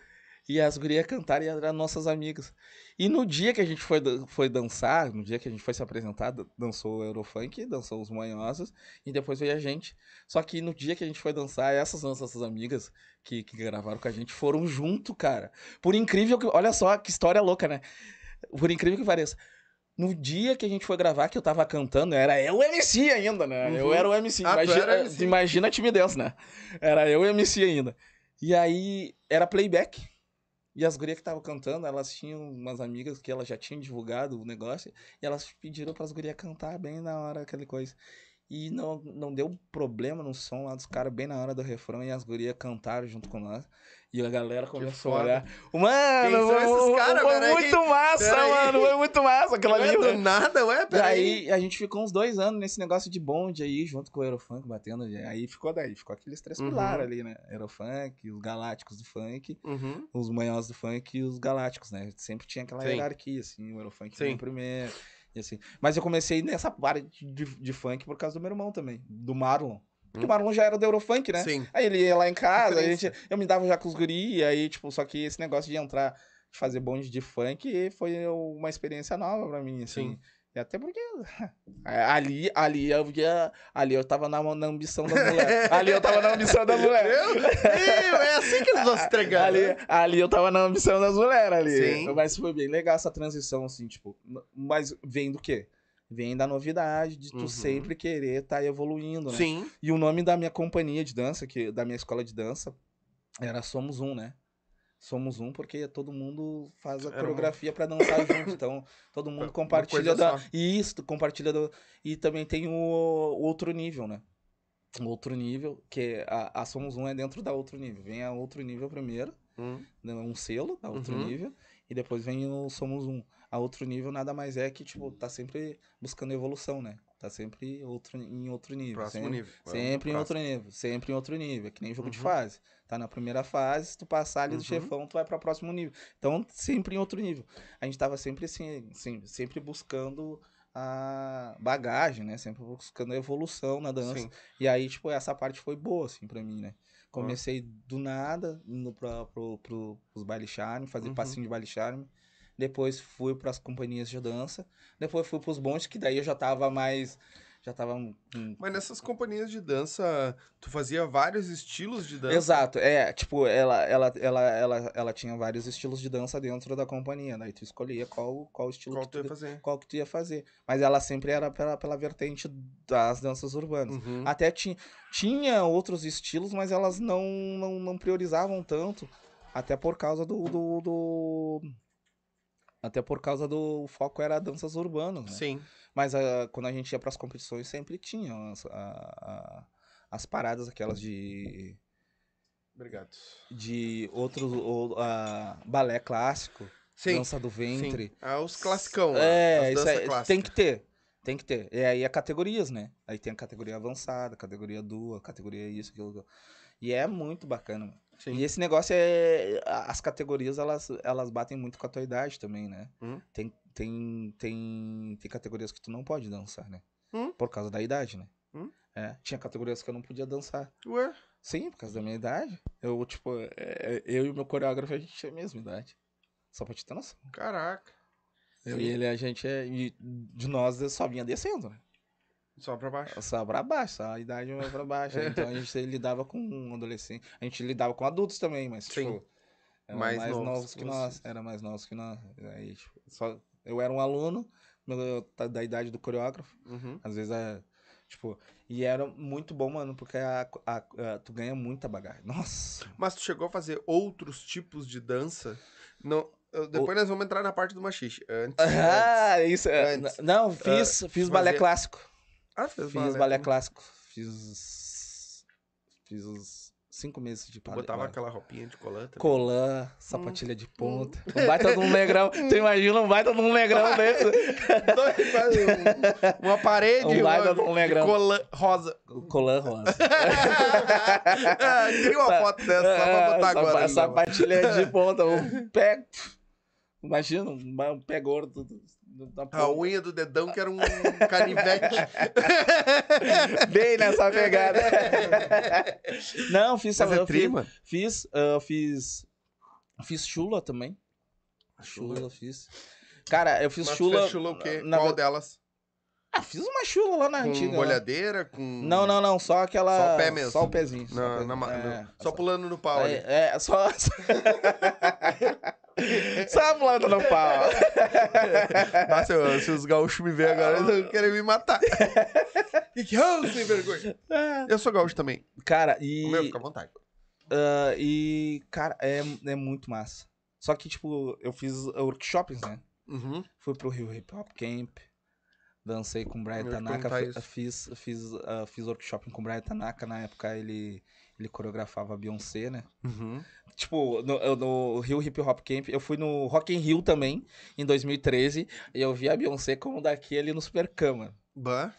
E as gurias cantaram e eram nossas amigas. E no dia que a gente foi, foi dançar, no dia que a gente foi se apresentar, dan- dançou o Eurofunk, dançou os Manhosos, e depois veio a gente. Só que no dia que a gente foi dançar, essas nossas amigas que, que gravaram com a gente foram junto, cara. Por incrível que. Olha só que história louca, né? Por incrível que pareça. No dia que a gente foi gravar, que eu tava cantando, era eu o MC ainda, né? Eu Uhum. era o MC. Ah, Imagina, era MC. imagina a timidez, né? Era eu o MC ainda. E aí, era playback. E as gurias que estavam cantando, elas tinham umas amigas que elas já tinham divulgado o negócio, e elas pediram para as gurias cantar bem na hora, aquela coisa. E não, não deu problema no som lá dos caras, bem na hora do refrão, e as gurias cantaram junto com nós. E a galera começou a olhar. Mano, Quem são foi, esses caras, foi peraí? muito massa, Peraí. mano. Foi muito massa aquela ali. do nada, ué, peraí. Daí a gente ficou uns dois anos nesse negócio de bonde aí, junto com o Aerofunk, batendo. Aí ficou daí, ficou aqueles três Uhum. pilares ali, né? Aerofunk, os galácticos do funk, Uhum. os manhosos do funk e os galácticos, né? Sempre tinha aquela Sim. hierarquia, assim, o Aerofunk Sim. vinha primeiro. E assim. Mas eu comecei nessa parte de, de funk por causa do meu irmão também, do Marlon. Porque o Marlon já era do Eurofunk, né? Hum. Sim. Aí ele ia lá em casa, a gente, eu me dava já com os guri, aí, tipo, só que esse negócio de entrar, de fazer bonde de funk foi uma experiência nova pra mim, assim. Sim. E até porque ali, ali eu via, ali eu tava na, na ambição da mulher. ali eu tava na ambição da mulher. Meu, é assim que eles vão se entregar. Ali, né? ali eu tava na ambição das mulheres ali. Sim. Mas foi bem legal essa transição, assim, tipo. Mas vem do quê? Vem da novidade, de tu Uhum. sempre querer estar evoluindo, né? Sim. E o nome da minha companhia de dança, que da minha escola de dança, era Somos Um, né? Somos Um porque todo mundo faz a Era um- coreografia pra dançar junto. Então, todo mundo compartilha da. Isso, compartilha do. E também tem o, o outro nível, né? O outro nível, que a, a Somos Um é dentro da outro nível. Vem a outro nível primeiro, Hum. né, um selo da outro Uhum. nível, e depois vem o Somos Um. A outro nível nada mais é que, tipo, tá sempre buscando evolução, né? Tá sempre outro, em outro nível. Próximo sempre, nível. Sempre em pro outro nível, sempre em outro nível. É que nem jogo de Uhum. fase. Tá na primeira fase, se tu passar ali Uhum. do chefão, tu vai pra próximo nível. Então, sempre em outro nível. A gente tava sempre assim, assim, sempre buscando a bagagem, né? Sempre buscando a evolução na dança. Sim. E aí, tipo, essa parte foi boa, assim, pra mim, né? Comecei do nada, indo pra, pro, pro, pros baile charme, fazer Uhum. passinho de baile charme. Depois fui pras companhias de dança. Depois fui pros bondes, que daí eu já tava mais. Já tava. Mas nessas companhias de dança, tu fazia vários estilos de dança. Exato, é, tipo, ela, ela, ela, ela, ela tinha vários estilos de dança dentro da companhia, daí tu escolhia qual, qual estilo Qual que tu ia fazer? qual que tu ia fazer. Mas ela sempre era pela, pela vertente das danças urbanas. Uhum. Até tinha, tinha outros estilos, mas elas não, não, não priorizavam tanto. Até por causa do, do, do- Até por causa do o foco era danças urbanas, né? Sim. Mas ah, quando a gente ia pras competições, sempre tinha as, a- a- as paradas aquelas de. Obrigado. de outros. Ou, ah, balé clássico, Sim. dança do ventre. Sim. Ah, os classicão. É, as isso aí, clássica. tem que ter. Tem que ter. E aí é categorias, né? Aí tem a categoria avançada, categoria dual, categoria isso, aquilo. E é muito bacana, mano. Sim. E esse negócio é. As categorias, elas, elas batem muito com a tua idade também, né? Hum. Tem, tem, tem, tem categorias que tu não pode dançar, né? Hum. Por causa da idade, né? Hum. É, tinha categorias que eu não podia dançar. Ué? Sim, por causa da minha idade. Eu, tipo, é, eu e o meu coreógrafo, a gente tinha a mesma idade. Só pra te ter noção. Caraca. Eu Sim. e ele, a gente é. de nós só vinha descendo, né? Só pra baixo. Só pra baixo, só a idade ia pra baixo. Então a gente lidava com um adolescente. A gente lidava com adultos também, mas, Sim. tipo. Era Mais mais, novos novos, que nós. Era mais novos que nós. Aí, tipo, só, eu era um aluno da- da idade do coreógrafo. Uhum. Às vezes é. Tipo, e era muito bom, mano, porque a, a- a- tu ganha muita bagagem. Nossa. Mas tu chegou a fazer outros tipos de dança? Não. Depois nós vamos entrar na parte do machixe. Antes. antes. Ah, isso. é- Antes. Não, fiz, fiz balé fazia- clássico. Ah, fez Fiz balé clássico. Fiz. Fiz uns cinco meses de balé. botava balé. aquela roupinha de colã também? Colã, sapatilha de ponta. Um baita de um negrão. Tu imagina um baita de um negrão desse? Um- uma parede, Um baita de um negrão. colã rosa. Colã rosa. ah, queria uma foto dessa, só pra botar É, agora. sapa- né, Sapatilha de ponta. Um pé. Imagina, um pé gordo A unha do dedão que era um canivete. Bem nessa pegada. Não, fiz Mas é eu tri, fiz, mano? fiz, ah, fiz Fiz chula também. Chula. Chula, fiz. Cara, eu fiz Mas chula. chula o quê? na Qual delas? Ah, fiz uma chula lá na Com antiga. lá. molhadeira, com... Não, não, não, só aquela. Só o pé mesmo. Só o pezinho. só Na, pezinho. na É, no- só pulando no pau ali. É, é, só. só pulando no pau. Ah, se, se os gaúchos me verem agora, eles vão querer me matar. que que é, sem vergonha? Eu sou gaúcho também. Cara, e. O meu, fica à vontade. ah, e, cara, é, é muito massa. Só que, tipo, eu fiz workshops, né? Uhum. Fui pro Rio Hip Hop Camp. Dancei com o Brian Eu Tanaka. Fiz, fiz, ah, fiz workshop com o Brian Tanaka. Na época ele, ele coreografava a Beyoncé, né? Uhum. Tipo, no, no Rio Hip Hop Camp, eu fui no Rock in Rio também, em 2013, e eu vi a Beyoncé como daqui ali no Supercama. Bah.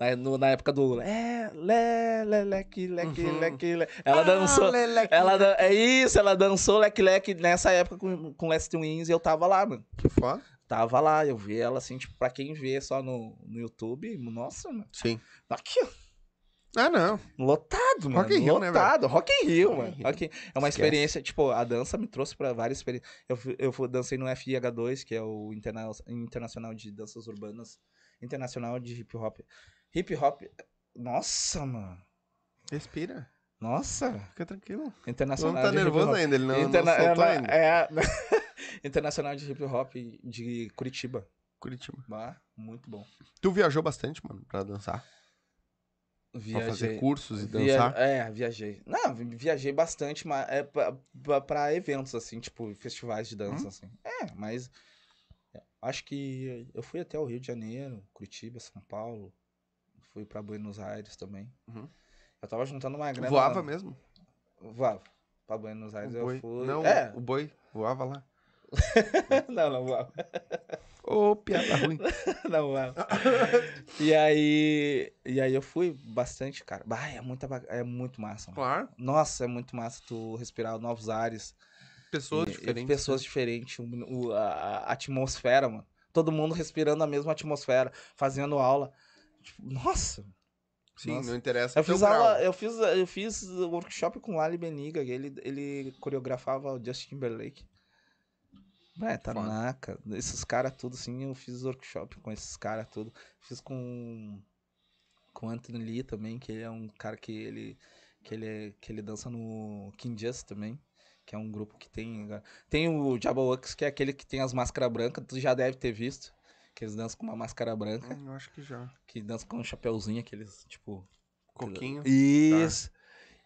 Na, no- na época do é, le, le, leque, leque, Uhum. leque, le. Ela dançou. Ah, leleque. Ela, dan- é isso, ela dançou leque leque nessa época com, com Last Wins e eu tava lá, mano. Que foda. Tava lá, eu vi ela assim, tipo, pra quem vê só no, no YouTube, nossa, mano. Sim. Aqui, ó. Ah, não. Lotado, mano. Rock in Rio, né, Lotado. Rock in Rio, Rock mano. Rio. Rock É uma Esquece. experiência, tipo, a dança me trouxe pra várias experiências. Eu, eu dancei no FIH2, que é o Interna Internacional de Danças Urbanas. Internacional de Hip Hop. Hip Hop. Nossa, mano. Respira. Nossa. Fica tranquilo. Não Internacional tá de Hip nervoso ainda, ele não, Interna- não soltou é, ainda. é, Internacional de Hip Hop de Curitiba. Curitiba. Ah, muito bom. Tu viajou bastante, mano, pra dançar? Pra Viajei. fazer cursos e Via- dançar? É, viajei. Não, vi- viajei bastante, mas é pra, pra- pra eventos, assim, tipo, festivais de dança, Hum? assim. É, mas acho que eu fui até o Rio de Janeiro, Curitiba, São Paulo. Fui pra Buenos Aires também. Uhum. Eu tava juntando uma grana. Voava mesmo? Voava. Pra Buenos Aires O eu boi. fui. Não, É, o boi voava lá. não, não voava. Ô, piada ruim. Não, mano. e aí. E aí eu fui bastante, cara. Bah, é, muita, é muito massa. mano. Claro. Nossa, é muito massa tu respirar novos ares. Pessoas e- e diferentes. pessoas diferentes. o- a, a atmosfera, mano. Todo mundo respirando a mesma atmosfera, fazendo aula. Tipo, nossa. Sim, Nossa. não interessa Eu fiz aula, eu fiz, eu fiz workshop com o Ali Beniga, ele, ele coreografava o Justin Timberlake. É, Tanaka, esses caras tudo assim, eu fiz workshop com esses caras tudo. Fiz com com o Anthony Lee também, que ele é um cara que ele que ele é- que ele dança no King Just também, que é um grupo que tem tem o Jabba Wux, que é aquele que tem as máscaras brancas, tu já deve ter visto, que eles dançam com uma máscara branca, Hum, eu acho que já. que dançam com um chapeuzinho, aqueles tipo Coquinho. isso.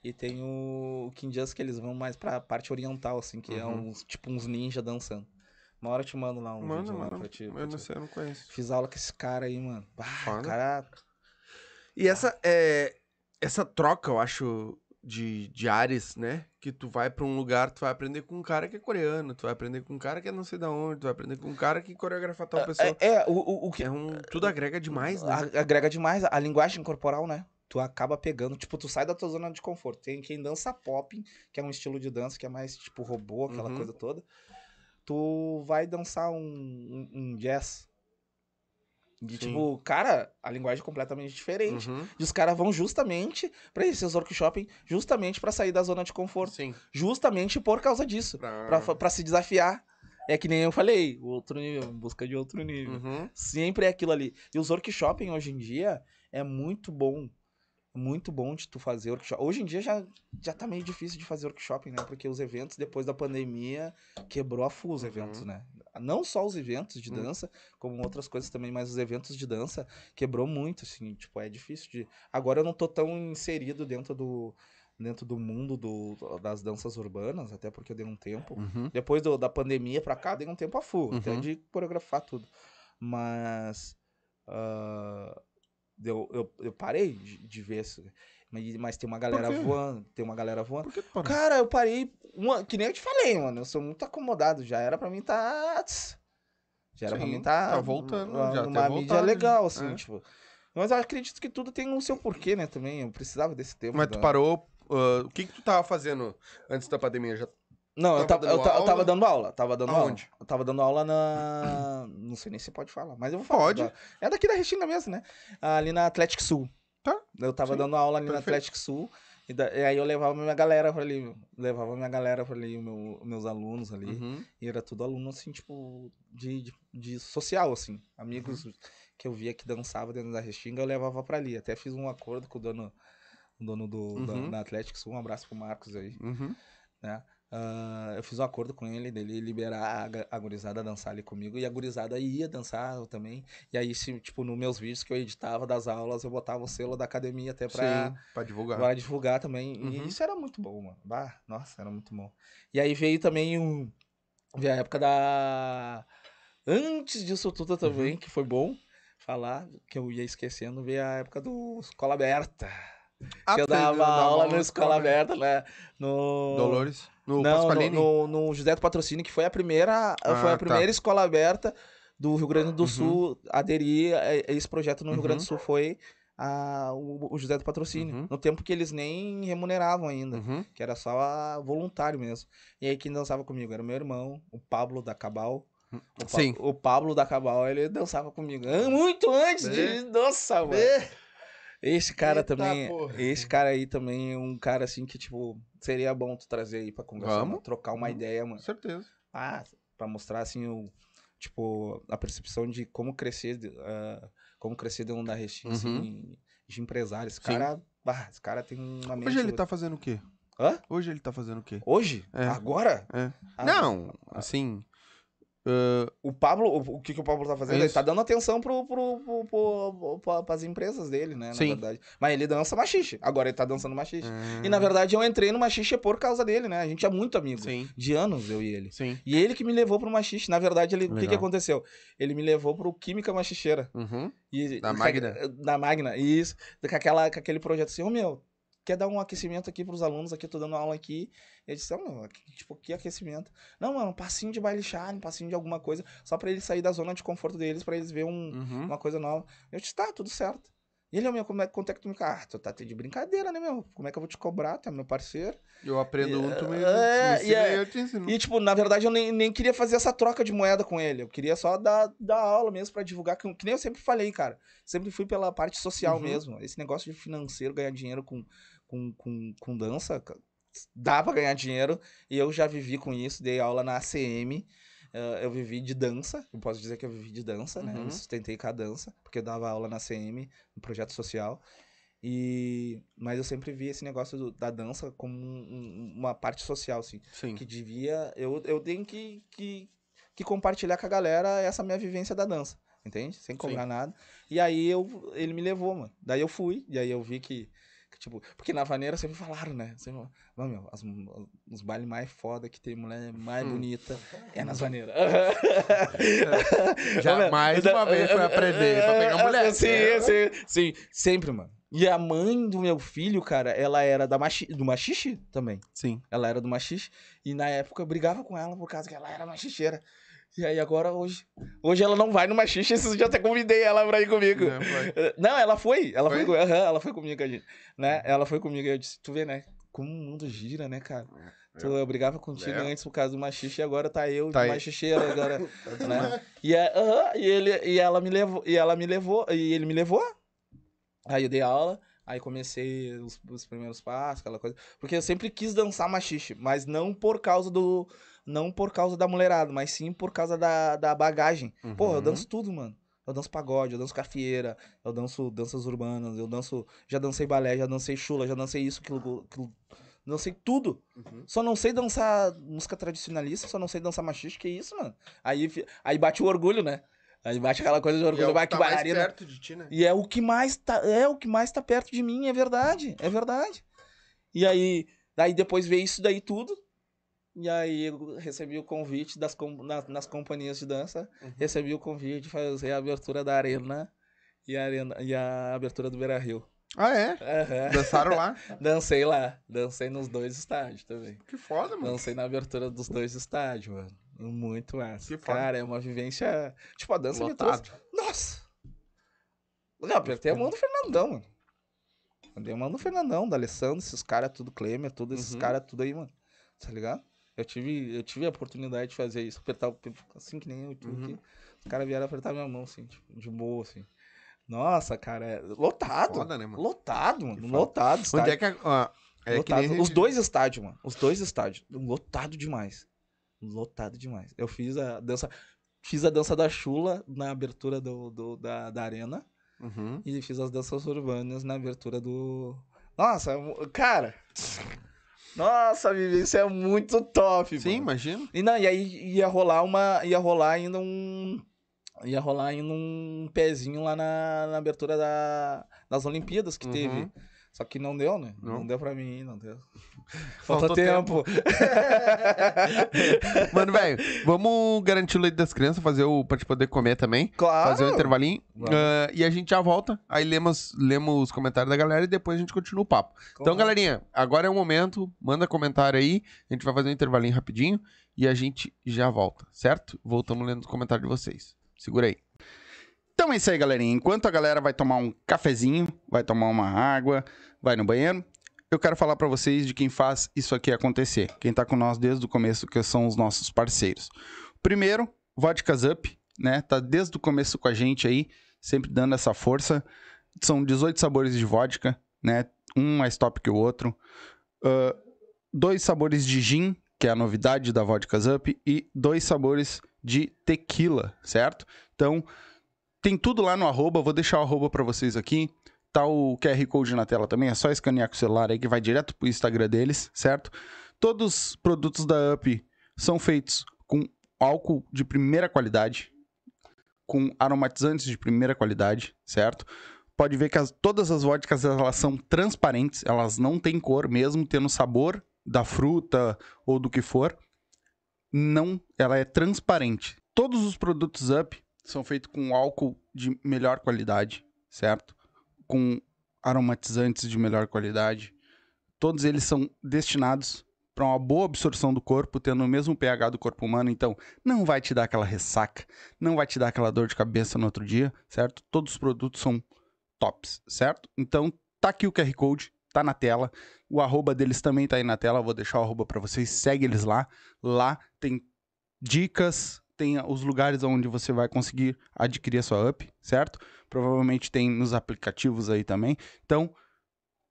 E tem o, o King Just que eles vão mais pra parte oriental, assim, que é Uhum. uns, tipo uns ninja dançando. Uma hora eu te mando lá um Mano, vídeo lá mano, pra ti. eu não sei, eu não conheço. Fiz aula com esse cara aí, mano. Ah, cara. E essa, é, essa troca, eu acho, de, de ares, né? Que tu vai pra um lugar, tu vai aprender com um cara que é coreano, tu vai aprender com um cara que é não sei da onde, tu vai aprender com um cara que coreografa tal pessoa. É, é, o, o, o que. É um, tudo agrega demais, né? Agrega demais a linguagem corporal, né? Tu acaba pegando, tipo, tu sai da tua zona de conforto. Tem quem dança popping, que é um estilo de dança que é mais tipo robô, aquela Uhum. coisa toda. Tu vai dançar um, um, um jazz. E, Sim. tipo, cara, a linguagem é completamente diferente. Uhum. E os caras vão justamente pra esses workshops, justamente pra sair da zona de conforto. Sim. Justamente por causa disso. Pra se desafiar. É que nem eu falei, outro nível, em busca de outro nível. Uhum. Sempre é aquilo ali. E os workshopping hoje em dia é muito bom. Muito bom de tu fazer workshop. Hoje em dia já, já tá meio difícil de fazer workshop, né? Porque os eventos, depois da pandemia, quebrou a full os Uhum. eventos, né? Não só os eventos de Uhum. dança, como outras coisas também, mas os eventos de dança quebrou muito, assim. Tipo, é difícil de. Agora eu não tô tão inserido dentro do, dentro do mundo do, das danças urbanas, até porque eu dei um tempo. Uhum. Depois do- da pandemia pra cá, dei um tempo a full, até Uhum. de coreografar tudo. Mas. ah, eu, eu, eu parei de, de ver isso. Mas, mas tem uma galera voando. Tem uma galera voando. Por que tu parou? Cara, eu parei. Uma, que nem eu te falei, mano. Eu sou muito acomodado. Já era pra mim tá. Já era pra Sim, mim tá. tá voltando, numa- já ter Numa mídia voltado, legal, assim, é. tipo. Mas eu acredito que tudo tem o seu porquê, né, também. Eu precisava desse tempo. Mas tu parou. ah, o que que tu tava fazendo antes da pandemia? Já... Não, eu, Tava eu, ta- eu tava dando aula. Tava dando Aonde? aula. Eu tava dando aula na. Não sei nem se pode falar, mas eu vou falar. Pode. Da- É daqui da Restinga mesmo, né? Ali na Atlético Sul. Tá. Eu tava Sim, dando aula ali na perfeito. Atlético Sul. E, da- e aí eu levava minha galera pra ali, levava minha galera pra ali, meu, meus alunos ali. Uhum. E era tudo aluno, assim, tipo, de, de, de social, assim. Amigos Uhum. que eu via que dançava dentro da Restinga, eu levava pra ali. Até fiz um acordo com o dono, o dono do, da, Uhum. da Atlético, um abraço pro Marcos aí, Uhum. né? Ah, eu fiz um acordo com ele, dele liberar a, a gurizada dançar ali comigo, e a gurizada ia dançar também. E aí, se, tipo, nos meus vídeos que eu editava das aulas, eu botava o selo da academia até pra, Sim, pra divulgar. Pra divulgar também. Uhum. E isso era muito bom, mano. Bah, nossa, era muito bom. E aí veio também um. Veio a época da. Antes disso tudo Uhum. também, que foi bom falar, que eu ia esquecendo, veio a época do Escola Aberta. Que eu dava aula na Escola Aberta, né? No. Dolores. No Não, no, Pasqualini. no, no José do Patrocínio, que foi a primeira, Ah, foi a tá. primeira escola aberta do Rio Grande do Uhum. Sul aderir a esse projeto no Rio Grande do Uhum. Sul foi a, o, o José do Patrocínio. Uhum. No tempo que eles nem remuneravam ainda, Uhum. que era só a- voluntário mesmo. E aí quem dançava comigo era o meu irmão, o Pablo da Cabal. O, Pa- Sim. o Pablo da Cabal, ele dançava comigo. Muito antes de. Nossa, mano. Esse cara Eita também. porra. Esse cara aí também é um cara assim que, tipo, seria bom tu trazer aí pra conversar, Vamos. mano, trocar uma Vamos. ideia, Com mano. certeza. Ah, pra mostrar assim o. Tipo, a percepção de como crescer, ah, como crescer dentro da Restinga, assim, de empresário. Esse Uhum. Sim. cara, bah, esse cara tem uma mente. Hoje ele tá fazendo o quê? Hã? Hoje ele tá fazendo o quê? Hoje? É. Agora? É. Ah, Não, assim. Ah, O Pablo, o, que, que o Pablo tá fazendo? Ele Isso. tá dando atenção pro, pro, pro, pro, pro, pras empresas dele, né? Sim. Na verdade. Mas ele dança machixe. Agora ele tá dançando machixe. ah, E na verdade eu entrei no machixe por causa dele, né? A gente é muito amigo. Sim, De anos, eu e ele. sim. E ele que me levou pro machixe. Na verdade, ele, o que, que aconteceu? Ele me levou pro Química Machicheira. Uhum. E, Da Magna? Da Magna, isso. Com, aquela, com aquele projeto assim, ô meu, quer dar um aquecimento aqui pros alunos aqui, tô dando aula aqui. Ele disse, ô meu, que- tipo, que aquecimento? Não, mano, um passinho de baile charme, um passinho de alguma coisa, só pra eles sair da zona de conforto deles, pra eles verem um, Uhum. uma coisa nova. Eu disse, tá, tudo certo. E ele, ô meu, como é, é que tu me... Ah, tu tá de brincadeira, né, meu? Como é que eu vou te cobrar? Tu é meu parceiro. Eu aprendo um, tu me, É, me e ensina é- e eu te ensino. E, tipo, na verdade, eu nem, nem queria fazer essa troca de moeda com ele. Eu queria só dar, dar aula mesmo pra divulgar. Que, que nem eu sempre falei, cara. Sempre fui pela parte social Uhum. mesmo. Esse negócio de financeiro, ganhar dinheiro com, com, com, com dança, dá pra ganhar dinheiro. E eu já vivi com isso. Dei aula na ACM. eu vivi de dança. Eu posso dizer que eu vivi de dança, né? Eu Uhum. me sustentei com a dança. Porque eu dava aula na ACM, no projeto social. E... Mas eu sempre vi esse negócio do- da dança como um- um- uma parte social, assim Sim. que devia. Eu, eu tenho que, que, que compartilhar com a galera essa minha vivência da dança. Entende? Sem cobrar nada. E aí eu, ele me levou, mano. Daí eu fui, e aí eu vi que. Tipo, porque na vaneira sempre falaram, né? Sempre, falaram, "Mano, meu, as- os bailes mais foda que tem mulher mais Hum. bonita é nas vaneiras. Já mais uma vez foi aprender pra pegar mulher. Sim, né? sim, sim. Sempre, mano. E a mãe do meu filho, cara, ela era da machi do machixe também. Sim. Ela era do machixe. E na época eu brigava com ela por causa que ela era machicheira. E aí agora hoje. Hoje ela não vai no machixe, esses dias até convidei ela pra ir comigo. Eh, Não, ela foi. Ela foi, Foi? aham, ela foi comigo, a gente. Né? Ela foi comigo. E eu disse, tu vê, né? Como o mundo gira, né, cara? Tu, eu brigava contigo É. antes por causa do machixe e agora tá eu Tá de aí. machicheira agora. né? E, é- aham, e, ele, e ela me levou. E ela me levou. E ele me levou. Aí eu dei aula. Aí comecei os, os primeiros passos, aquela coisa. Porque eu sempre quis dançar machixe, mas não por causa do. Não por causa da mulherada, mas sim por causa da, da bagagem. Pô, eu Uhum. danço tudo, mano. Eu danço pagode, eu danço cafieira, eu danço danças urbanas, eu danço. Já dancei balé, já dancei chula, já dancei isso, aquilo. aquilo dancei tudo. Uhum. Só não sei dançar música tradicionalista, só não sei dançar machixe, que isso, mano. Aí, aí bate o orgulho, né? Aí bate aquela coisa de E é orgulho, o vai que tá mais perto de ti, né? E é o que mais tá, é o que mais tá perto de mim, é verdade, é verdade. E aí, daí depois veio isso daí tudo. E aí recebi o convite das com- na- nas companhias de dança, Uhum. recebi o convite de fazer a abertura da arena e a, arena, e a abertura do Beira Rio. Ah, é? Dançaram lá? Dancei lá, dancei nos dois estádios também. Que foda, mano. Dancei na abertura dos dois estádios, mano. Muito massa. Que foda. Cara, é uma vivência. Tipo, a dança me trouxe. Lotado. Nossa! Eu apertei a mão do Fernandão, mano. Apertei a mão do Fernandão, do Alessandro, esses caras, tudo Klemer, todos esses Uhum. caras, tudo aí, mano. Tá ligado? Eu tive, eu tive a oportunidade de fazer isso, apertar o assim que nem eu tive Uhum. Os caras vieram apertar minha mão, assim, tipo, de boa, assim. Nossa, cara, é lotado. Foda, né, mano? Lotado, mano. Que. Lotado. Onde é que. a- ó, É que lotado. nem- Os dois estádios, mano. Os dois estádios. Lotado demais. Lotado demais. Eu fiz a dança. Fiz a dança da chula na abertura do, do- da, da arena. Uhum. E fiz as danças urbanas na abertura do. Nossa, cara. Nossa, a vivência é muito top, Sim, mano. imagina. E não, e aí ia rolar uma. Ia rolar ainda um. Ia rolar ainda um pezinho lá na, na abertura da, das Olimpíadas que Uhum. teve. Só que não deu, né? Não. Não, deu pra mim, não deu. Faltou Faltou tempo. Mano, velho, vamos garantir o leite das crianças, fazer o pra te poder comer também. claro. Fazer um intervalinho. Ah, e a gente já volta. Aí lemos, lemos os comentários da galera e depois a gente continua o papo. Então, Claro. galerinha, agora é o momento. Manda comentário aí. A gente vai fazer um intervalinho rapidinho e a gente já volta, certo? Voltamos lendo os comentários de vocês. Segura aí. Então é isso aí, galerinha. Enquanto a galera vai tomar um cafezinho, vai tomar uma água, vai no banheiro, eu quero falar pra vocês de quem faz isso aqui acontecer. Quem tá com nós desde o começo, que são os nossos parceiros. Primeiro, Vodkas Up, né? Tá desde o começo com a gente aí, sempre dando essa força. São 18 sabores de vodka, né? Um mais top que o outro. Ah, dois sabores de gin, que é a novidade da Vodkas Up, e dois sabores de tequila, certo? Então, tem tudo lá no arroba, vou deixar o arroba pra vocês aqui. Tá o QR Code na tela também, é só escanear com o celular aí que vai direto pro Instagram deles, certo? Todos os produtos da UP são feitos com álcool de primeira qualidade, com aromatizantes de primeira qualidade, certo? Pode ver que as- todas as vodkas elas são transparentes, elas não têm cor, mesmo tendo sabor da fruta ou do que for. Não, ela é transparente. Todos os produtos Up são feitos com álcool de melhor qualidade, certo? Com aromatizantes de melhor qualidade. Todos eles são destinados para uma boa absorção do corpo, tendo o mesmo pH do corpo humano, então não vai te dar aquela ressaca, não vai te dar aquela dor de cabeça no outro dia, certo? Todos os produtos são tops, certo? Então tá aqui o QR Code, tá na tela. O arroba deles também tá aí na tela, vou deixar o arroba para vocês, segue eles lá. Lá tem dicas, tem os lugares onde você vai conseguir adquirir a sua up, certo? Provavelmente tem nos aplicativos aí também. Então,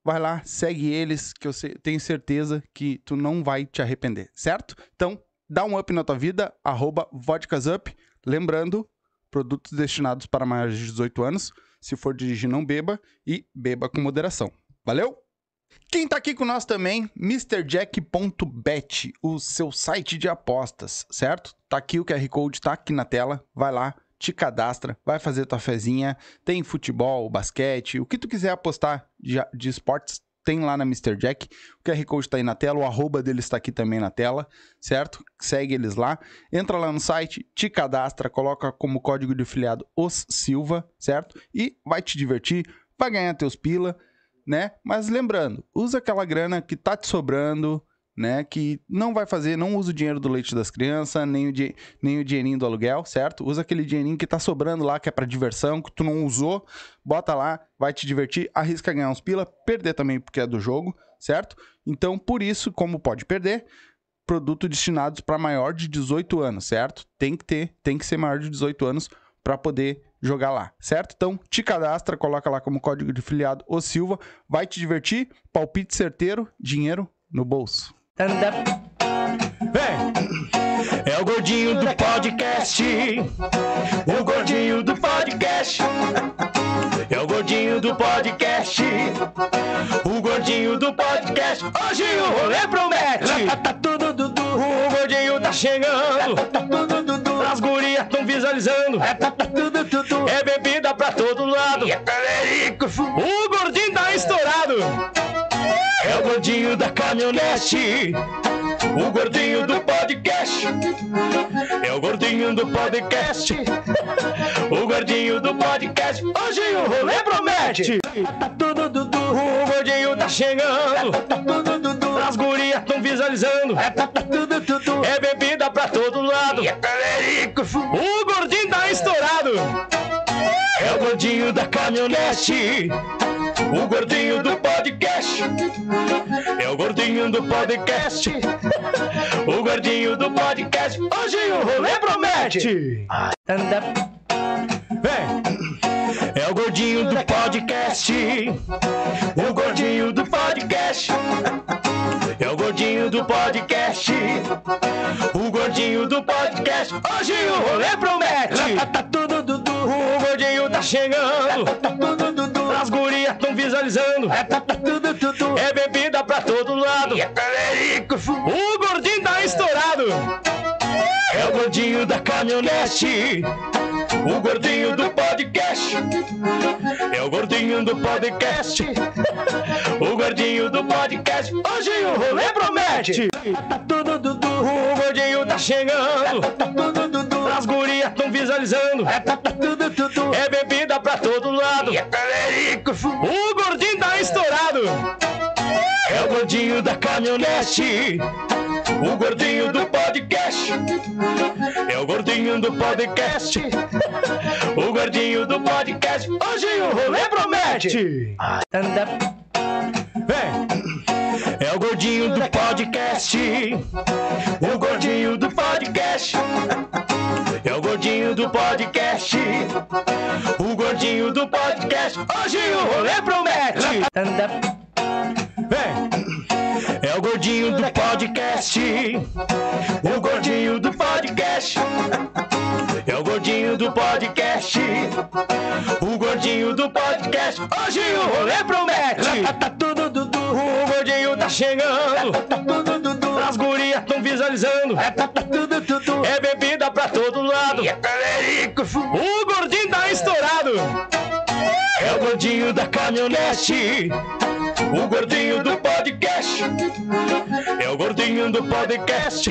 vai lá, segue eles, que eu tenho certeza que tu não vai te arrepender, certo? Então, dá um up na tua vida, arroba vodkasup. Lembrando, produtos destinados para maiores de 18 anos. Se for dirigir, não beba e beba com moderação. Valeu? Quem tá aqui com nós também, MrJack.bet, o seu site de apostas, certo? Tá aqui o QR Code, tá aqui na tela. Vai lá, te cadastra, vai fazer tua fezinha. Tem futebol, basquete, o que tu quiser apostar de, de esportes, tem lá na Mr. Jack. O QR Code tá aí na tela, o arroba deles tá aqui também na tela, certo? Segue eles lá. Entra lá no site, te cadastra, coloca como código de afiliado os Silva, certo? E vai te divertir, vai ganhar teus pila né? Mas lembrando, usa aquela grana que tá te sobrando, né? Que não vai fazer, não usa o dinheiro do leite das crianças, nem o, nem o dinheirinho do aluguel, certo? Usa aquele dinheirinho que tá sobrando lá, que é pra diversão, que tu não usou, bota lá, vai te divertir, arrisca ganhar uns pila, perder também porque é do jogo, certo? Então, por isso, como pode perder, produto destinados para maior de 18 anos, certo? Tem que ter, tem que ser maior de 18 anos para poder jogar lá, certo? Então, te cadastra, coloca lá como código de filiado o Silva, vai te divertir, palpite certeiro, dinheiro no bolso. Vem! É o gordinho do podcast. O gordinho do podcast. É o gordinho do podcast. O gordinho do podcast. Hoje o rolê promete. Tá tudo dudu. O gordinho tá chegando. Tá tudo dudu. É bebida pra todo lado. O gordinho tá estourado. É o gordinho da caminhonete. O gordinho do podcast. É o gordinho do podcast. O gordinho do podcast. Hoje o rolê promete. Tá tudo dudu. O gordinho tá chegando. Tá tudo dudu. As gurias tão visualizando. Tá tudo dudu. É bebida pra todo lado. O gordinho tá estourado. É o gordinho da caminhonete. O gordinho do podcast. É o gordinho do podcast. O gordinho do podcast. Hoje o rolê promete. Vem. É o gordinho do podcast. O gordinho do podcast. É o gordinho do podcast. O gordinho do podcast. Hoje o rolê promete. Tá tudo dudu. O gordinho tá chegando. As gurias tão visualizando. É bebida pra todo lado. O gordinho tá estourado. É o gordinho da caminhonete. O gordinho do podcast. É o gordinho do podcast. O gordinho do podcast. Hoje o rolê promete. Tá tudo dudu. O gordinho tá chegando. Tá tudo dudu. As gurias tão visualizando. Tá tudo dudu. É bebida pra todo lado. O gordinho tá estourado. É o gordinho da caminhonete. O gordinho do podcast. É o gordinho do podcast. O gordinho do podcast. Hoje o rolê promete. Anda. Vem. É o gordinho do podcast. O gordinho do podcast. É o gordinho do podcast. O gordinho do podcast. Hoje o rolê promete. Anda. É gordinho do podcast. O gordinho do podcast. É o gordinho do podcast. O gordinho do podcast. Hoje o rolê promete. Tá tudo dudu. O gordinho tá chegando. Tá. As gurias tão visualizando. Tá. É bebida pra todo lado. O gordinho tá estourado. É o gordinho da caminhonete. O gordinho do podcast. É o gordinho do podcast.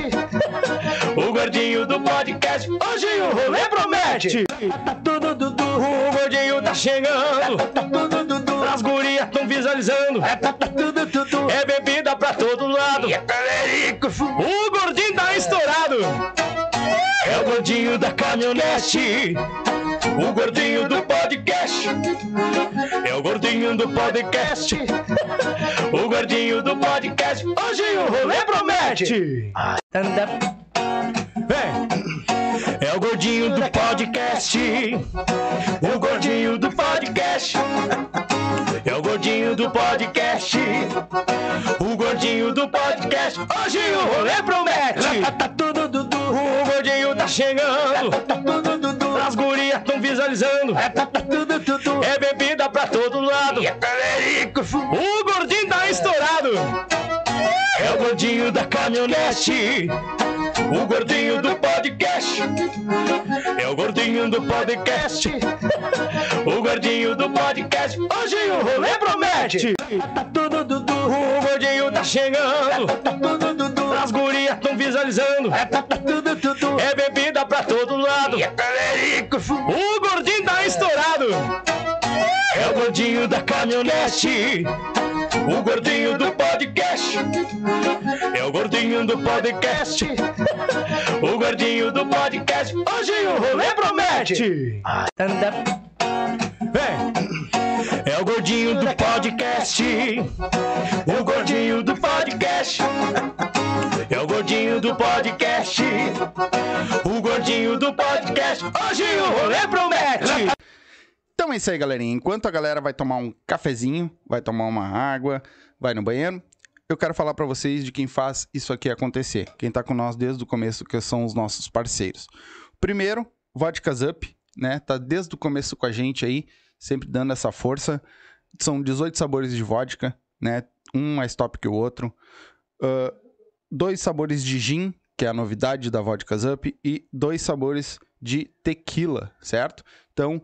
O gordinho do podcast. Hoje o rolê promete. Tá tudo dudu. O gordinho tá chegando. Tá tudo dudu. As gurias tão visualizando. Tá tudo dudu. É bebida pra todo lado. O gordinho tá estourado. É o gordinho da caminhonete. O gordinho do podcast. É o gordinho do podcast. O gordinho do podcast. Hoje o rolê promete. Anda. Vem. É o gordinho do podcast. O gordinho do podcast. É o gordinho do podcast. O gordinho do podcast. Hoje o rolê promete. Tá dudu. O gordinho tá chegando. Tá. As gurias tão visualizando. Tá. É bebida pra todo lado. O gordinho tá estourado. É o gordinho da caminhonete. O gordinho do podcast. É o gordinho do podcast. O gordinho do podcast. Hoje o rolê promete. Tá tudo dudu. O gordinho tá chegando. Tá tudo dudu. As gurias tão visualizando. Tá tudo dudu. É bebida pra todo lado. O gordinho tá estourado. É o gordinho da caminhonete. O gordinho do podcast. É o gordinho do podcast. O gordinho do podcast. Hoje o rolê promete. Vem. É o gordinho do podcast. O gordinho do podcast. É o gordinho do podcast. O gordinho do podcast. Hoje o rolê promete. Então é isso aí, galerinha. Enquanto a galera vai tomar um cafezinho, vai tomar uma água, vai no banheiro, eu quero falar pra vocês de quem faz isso aqui acontecer. Quem tá com nós desde o começo, que são os nossos parceiros. Primeiro, Vodkas Up, né? Tá desde o começo com a gente aí, sempre dando essa força. São 18 sabores de vodka, né? Um mais top que o outro. Ah, dois sabores de gin, que é a novidade da Vodkas Up, e dois sabores de tequila, certo? Então,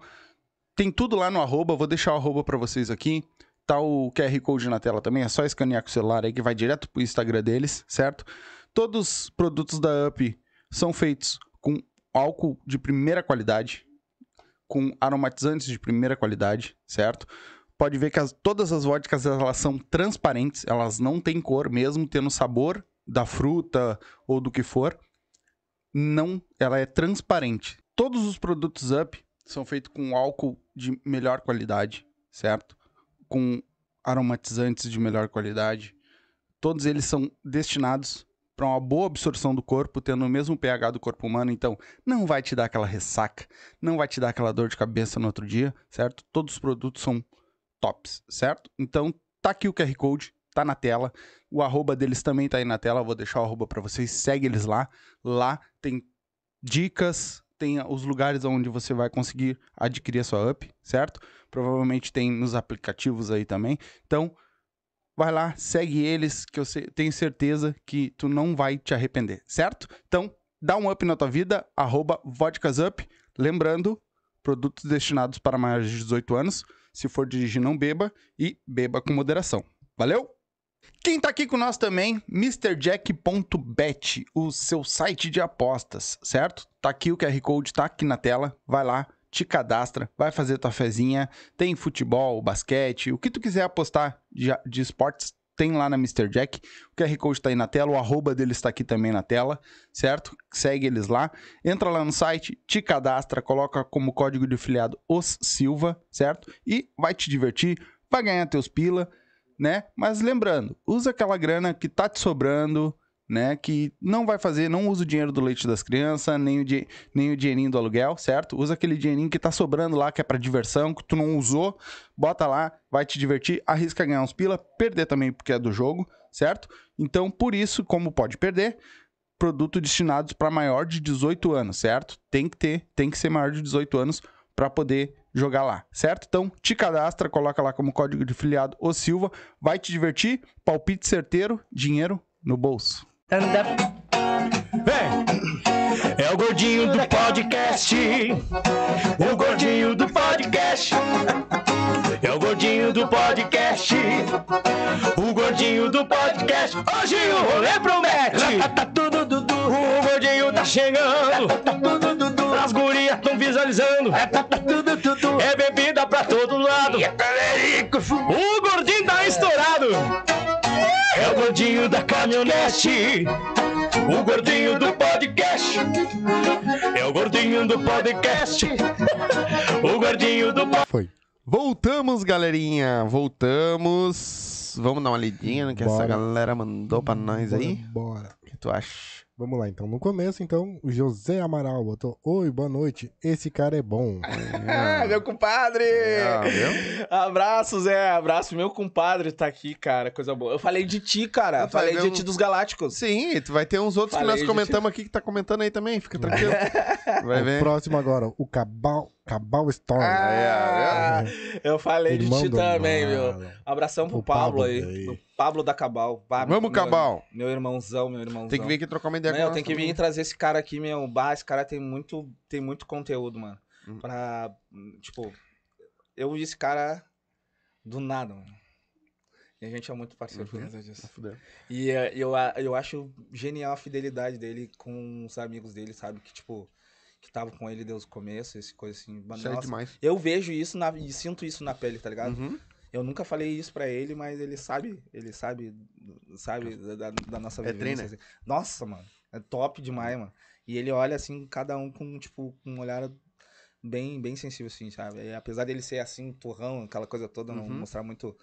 tem tudo lá no arroba, vou deixar o arroba pra vocês aqui. Tá o QR Code na tela também, é só escanear com o celular aí que vai direto pro Instagram deles, certo? Todos os produtos da UP são feitos com álcool de primeira qualidade, com aromatizantes de primeira qualidade, certo? Pode ver que as- todas as vodkas elas são transparentes, elas não têm cor, mesmo tendo sabor da fruta ou do que for. Não, ela é transparente. Todos os produtos Up são feitos com álcool de melhor qualidade, certo? Com aromatizantes de melhor qualidade. Todos eles são destinados para uma boa absorção do corpo, tendo o mesmo pH do corpo humano, então não vai te dar aquela ressaca, não vai te dar aquela dor de cabeça no outro dia, certo? Todos os produtos são tops, certo? Então tá aqui o QR Code, tá na tela. O arroba deles também tá aí na tela, vou deixar o arroba para vocês, segue eles lá. Lá tem dicas, tem os lugares onde você vai conseguir adquirir a sua up, certo? Provavelmente tem nos aplicativos aí também. Então, vai lá, segue eles, que eu tenho certeza que tu não vai te arrepender, certo? Então, dá um up na tua vida, arroba vodkasup. Lembrando, produtos destinados para maiores de 18 anos. Se for dirigir, não beba e beba com moderação. Valeu? Quem tá aqui com nós também, MrJack.bet, o seu site de apostas, certo? Tá aqui o QR Code, tá aqui na tela. Vai lá, te cadastra, vai fazer tua fezinha. Tem futebol, basquete, o que tu quiser apostar de, de esportes, tem lá na Mr. Jack. O QR Code tá aí na tela, o arroba deles tá aqui também na tela, certo? Segue eles lá. Entra lá no site, te cadastra, coloca como código de afiliado os Silva, certo? E vai te divertir, vai ganhar teus pila, né? Mas lembrando, usa aquela grana que tá te sobrando, né? Que não vai fazer, não usa o dinheiro do leite das crianças, nem o, di- nem o dinheirinho do aluguel, certo? Usa aquele dinheirinho que tá sobrando lá, que é pra diversão, que tu não usou, bota lá, vai te divertir, arrisca ganhar uns pila, perder também porque é do jogo, certo? Então, por isso, como pode perder, produto destinados para maior de 18 anos, certo? Tem que ter, tem que ser maior de 18 anos para poder jogar lá, certo? Então, te cadastra, coloca lá como código de filiado o Silva, vai te divertir, palpite certeiro, dinheiro no bolso. Anda. Vem! É o gordinho do podcast. O gordinho do podcast. É o gordinho do podcast. O gordinho do podcast. Hoje o rolê promete. Tá tudo dudu. O gordinho tá chegando. As gurias tão visualizando. É bebida pra todo lado. O gordinho tá estourado. É o gordinho da caminhonete. O gordinho do podcast. É o gordinho do podcast. O gordinho do podcast. Foi. Voltamos, galerinha. Voltamos. Vamos dar uma lidinha no que essa Bora. galera mandou pra nós aí. Bora. O que tu acha? Vamos lá, então. No começo, então, o José Amaral botou: Oi, boa noite. Esse cara é bom. Ah, meu compadre! Viu? Abraço, Zé. Abraço. Meu compadre tá aqui, cara. Coisa boa. Eu falei de ti, cara. Eu falei falei de mesmo. ti dos Galácticos. Sim, tu vai ter uns outros Falei, que nós comentamos aqui que tá comentando aí também. Fica tranquilo. Vai o ver. próximo agora, o Cabal, Cabal Storm. Ah, eu falei Irmão de ti também, Mala. viu? Abração pro O Pablo, Pablo aí. aí. O Pablo da Cabal. Pablo, Vamos, meu- Cabal. Meu irmãozão, meu irmãozão. Tem que vir aqui trocar uma ideia Não, com tenho que vir trazer esse cara aqui, meu. Bah, esse cara tem muito, tem muito conteúdo, mano. Hum. Pra. Tipo, eu vi esse cara do nada, mano. E a gente é muito parceiro por Uhum. causa disso. Fudeu. E eh, eu, eu acho genial a fidelidade dele com os amigos dele, sabe? Que, tipo, que estavam com ele desde o começo, esse coisa assim. Isso é nossa, demais. eu vejo isso na- e sinto isso na pele, tá ligado? Uhum. Eu nunca falei isso pra ele, mas ele sabe, ele sabe, sabe da, da- nossa É vivência. trainer? assim. Nossa, mano, é top demais, mano. E ele olha assim, cada um com, tipo, com um olhar bem, bem sensível, assim, sabe? E apesar dele ser assim, turrão, aquela coisa toda, não Uhum. mostrar muito,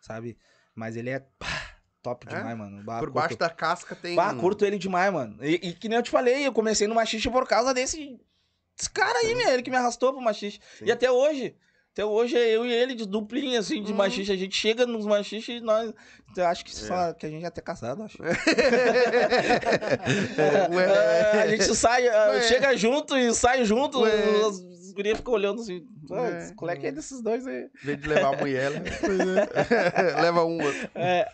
sabe? Mas ele é pá, top É? demais, mano. Bah, Por curto- baixo da casca tem. Pá, curto ele demais, mano. E, e que nem eu te falei, eu comecei no machiste por causa desse, desse cara aí, meu. Ele que me arrastou pro machiste. Sim. E até hoje. Até hoje é eu e ele de duplinha, assim, de machiste. A gente chega nos machistas e nós. Eu acho que, É. só, que a gente é até casado, acho. É, ué. a gente sai, Ué. chega junto e sai junto. Ué. As, as gurias ficam olhando assim. "Ah, Ué. esse moleque é desses dois aí. Em vez de levar a mulher, leva- leva um outro. É.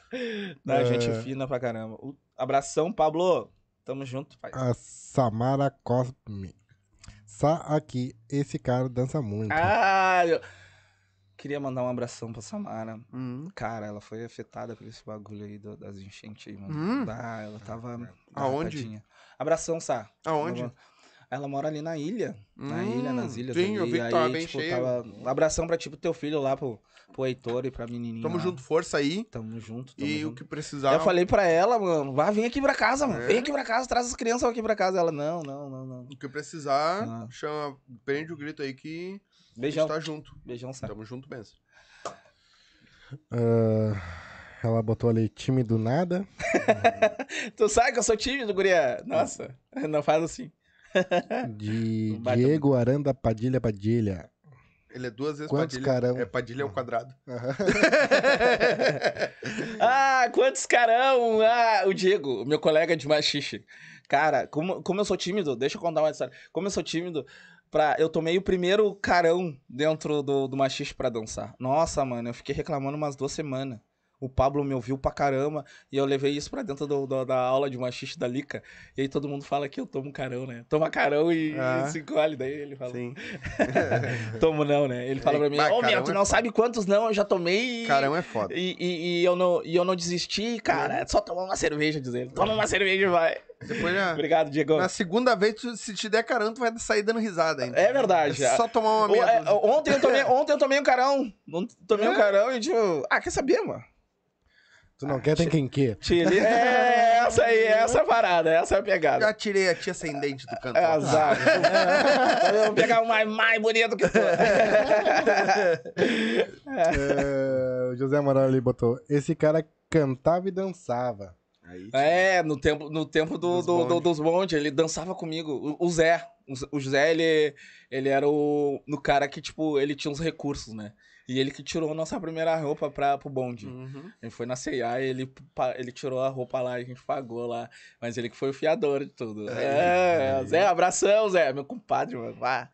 Não, É. gente fina pra caramba. O- Abração, Pablo. Tamo junto, pai. A Samara Cosme. Sá aqui, esse cara dança muito. Ah, eu queria mandar um abração pra Samara. Hum. Cara, ela foi afetada por esse bagulho aí do- das enchentes aí, mano. Hum. Ah, ela tava. Aonde? tadinha. Abração, Sá. Aonde? Ela, ela mora ali na ilha. na Hum, ilha, nas ilhas. sim, ali. eu vi que aí, tava bem tipo, cheio. tava- Um abração pra tipo teu filho lá, pro, pro Heitor e pra menininha. Tamo lá. junto, força aí. Tamo junto. Tamo E o junto. que precisar. Eu falei pra ela, mano, vá, vem aqui pra casa, mano. É. Vem aqui pra casa, traz as crianças aqui pra casa. Ela, não, não, não, não. O que precisar, Ah. chama, prende o grito aí que a Beijão. gente tá junto. Beijão, Sá. Tamo junto mesmo. Ah, ela botou ali time do nada. Tu sabe que eu sou tímido, guria? Nossa, não faz assim. De Diego Aranda Padilha Padilha. Ele é duas vezes Quantos Padilha. carão? É Padilha ao quadrado. Ah, quantos carão! Ah, o Diego, meu colega de machixe. Cara, como, como eu sou tímido, deixa eu contar uma história. Como eu sou tímido, pra, eu tomei o primeiro carão dentro do, do machixe pra dançar. Nossa, mano, eu fiquei reclamando umas duas semanas. O Pablo me ouviu pra caramba e eu levei isso pra dentro do- do- da aula de machixe da Lica. E aí todo mundo fala que eu tomo carão, né? Toma carão e, Ah. e se encolhe. Daí ele fala, Sim. tomo não, né? Ele fala pra mim, ô meu, carão tu é não foda. sabe quantos não eu já tomei e... Carão é foda. E, e- e eu não, e eu não desisti, cara. É só tomar uma cerveja, diz ele. Toma uma cerveja e vai. Depois já... Obrigado, Diego. Na segunda vez, tu- se te der carão, tu vai sair dando risada ainda. É verdade. É só tomar uma é, meia dúzia. ontem, eu tomei, ontem eu tomei um carão. Ontem Tomei um É? carão e tipo, ah, quer saber, mano? Tu não quer, tem quem quer. Chile. É essa aí, essa é a parada, essa é a pegada. Já tirei a tia ascendente do canto. É eu vou pegar o mais, mais bonito que tu. É, o José Amaral ali botou. Esse cara cantava e dançava. Aí, É, no tempo, no tempo do, Dos do, do- bonde. dos bonde, ele dançava comigo. O, o Zé. O Zé, ele, ele era o, no cara que, tipo, ele tinha uns recursos, né? E ele que tirou a nossa primeira roupa pra, pro bonde. Uhum. Ele foi na e ele, ele tirou a roupa lá, a gente pagou lá. Mas ele que foi o fiador de tudo. É, Zé, abração, Zé. Meu compadre, mano. Ah,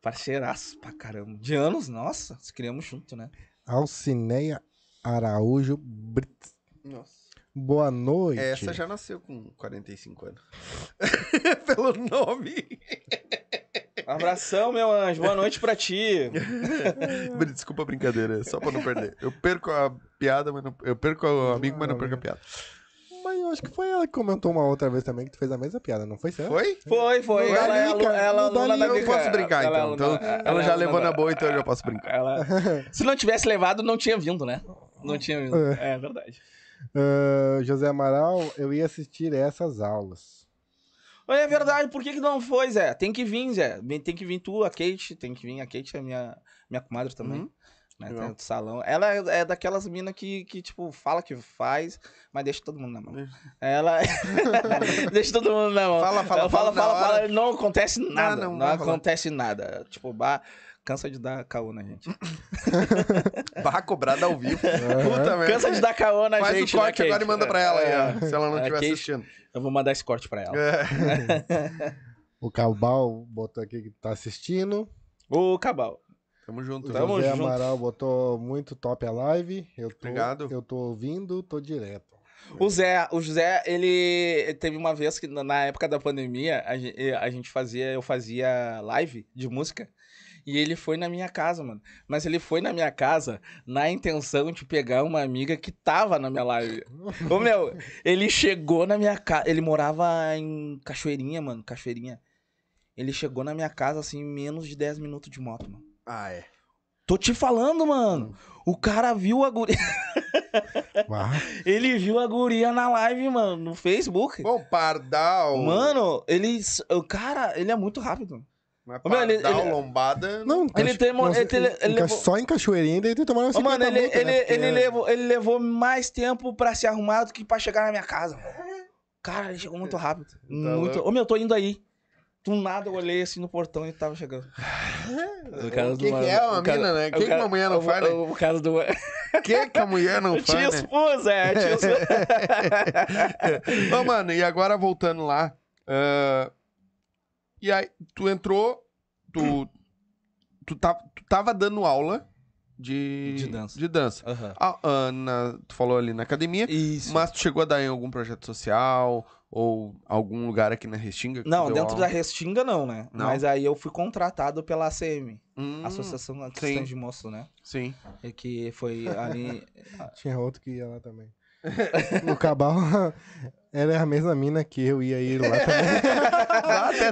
parceiraço pra caramba. De anos, nossa, se criamos junto, né? Alcineia Araújo Brits. Nossa. Boa noite. Essa já nasceu com 45 anos. Pelo nome. Abração, meu anjo. Boa noite pra ti. Desculpa a brincadeira, é só pra não perder. Eu perco a piada, mas não... Eu perco o amigo, mas não perco a piada. Mas eu acho que foi ela que comentou uma outra vez também que tu fez a mesma piada, não foi certo? Foi? Foi, foi. Não ela alu- ela é não liga. Eu posso brincar, Ela é então. Então, ela ela já levou na boa, então eu já posso brincar. Ela... Se não tivesse levado, não tinha vindo, né? Não tinha vindo. É. É verdade. Ah, José Amaral, eu ia assistir essas aulas. É verdade, por que, que não foi, Zé? Tem que vir, Zé. Tem que vir tu, a Kate, tem que vir. A Kate é minha, minha comadre também. Uhum. Né? Tem do salão. Ela é, é daquelas minas que, que, tipo, fala que faz, mas deixa todo mundo na mão. Ela. deixa todo mundo na mão. Fala, fala, Ela fala fala, fala, hora. fala, não acontece nada. não não rolar. acontece nada. Tipo, bah, cansa de dar caô na gente. Barra cobrada ao vivo. Puta merda. Cansa de dar caô na Faz gente. o corte né, agora e manda pra ela aí, É. ó, se ela não estiver Kate- assistindo. Eu vou mandar esse corte pra ela. É. O Cabal botou aqui que tá assistindo. Ô, Cabal. Tamo junto. O Tamo José junto. Amaral botou muito top a live. Eu tô, Obrigado. Eu tô ouvindo, tô direto. O Zé, o José, ele teve uma vez que na- época da pandemia, a gen- eh, a gente fazia, eu fazia live de música. E ele foi na minha casa, mano. Mas ele foi na minha casa na intenção de pegar uma amiga que tava na minha live. Ô, meu, ele chegou na minha casa. Ele morava em Cachoeirinha, mano. Cachoeirinha. Ele chegou na minha casa, assim, em menos de 10 minutos de moto, mano. Ah, é. Tô te falando, mano. O cara viu a guria. Ele viu a guria na live, mano, no Facebook. Bom, Pardal. Mano, ele. O cara, ele é muito rápido. Mas meu, ele- Pardal, ele- lombada. não, Ele tem sei, ele- ele em- levou- Só em Cachoeirinha, daí tu tomaram Ô, 50 mano, ele, multa, ele, né? Porque ele, levou, ele levou mais tempo pra se arrumar do que pra chegar na minha casa. Cara, ele chegou muito rápido. muito. louco. Ô, meu, eu tô indo aí. Do nada eu olhei assim no portão e tava chegando. O que, que é uma mina, né? O que, que uma mulher não faz, né? O caso do. O que, que a mulher não Eu te faz, né? expus, é. Te expus. Ô, mano, e agora voltando lá. ah, e aí, tu entrou, tu, tu, tá, tu tava dando aula de, De dança. De dança. Aham. Ah, ah, na- tu falou ali na academia, Isso. mas tu chegou a dar em algum projeto social ou algum lugar aqui na Restinga? Não, dentro da aula? Restinga não, né? Não? Mas aí eu fui contratado pela ACM, Hum, Associação. Cristã de Moços, né? Sim. E que foi ali. Tinha outro que ia lá também. o Cabal, ela é a mesma mina que eu ia ir lá também.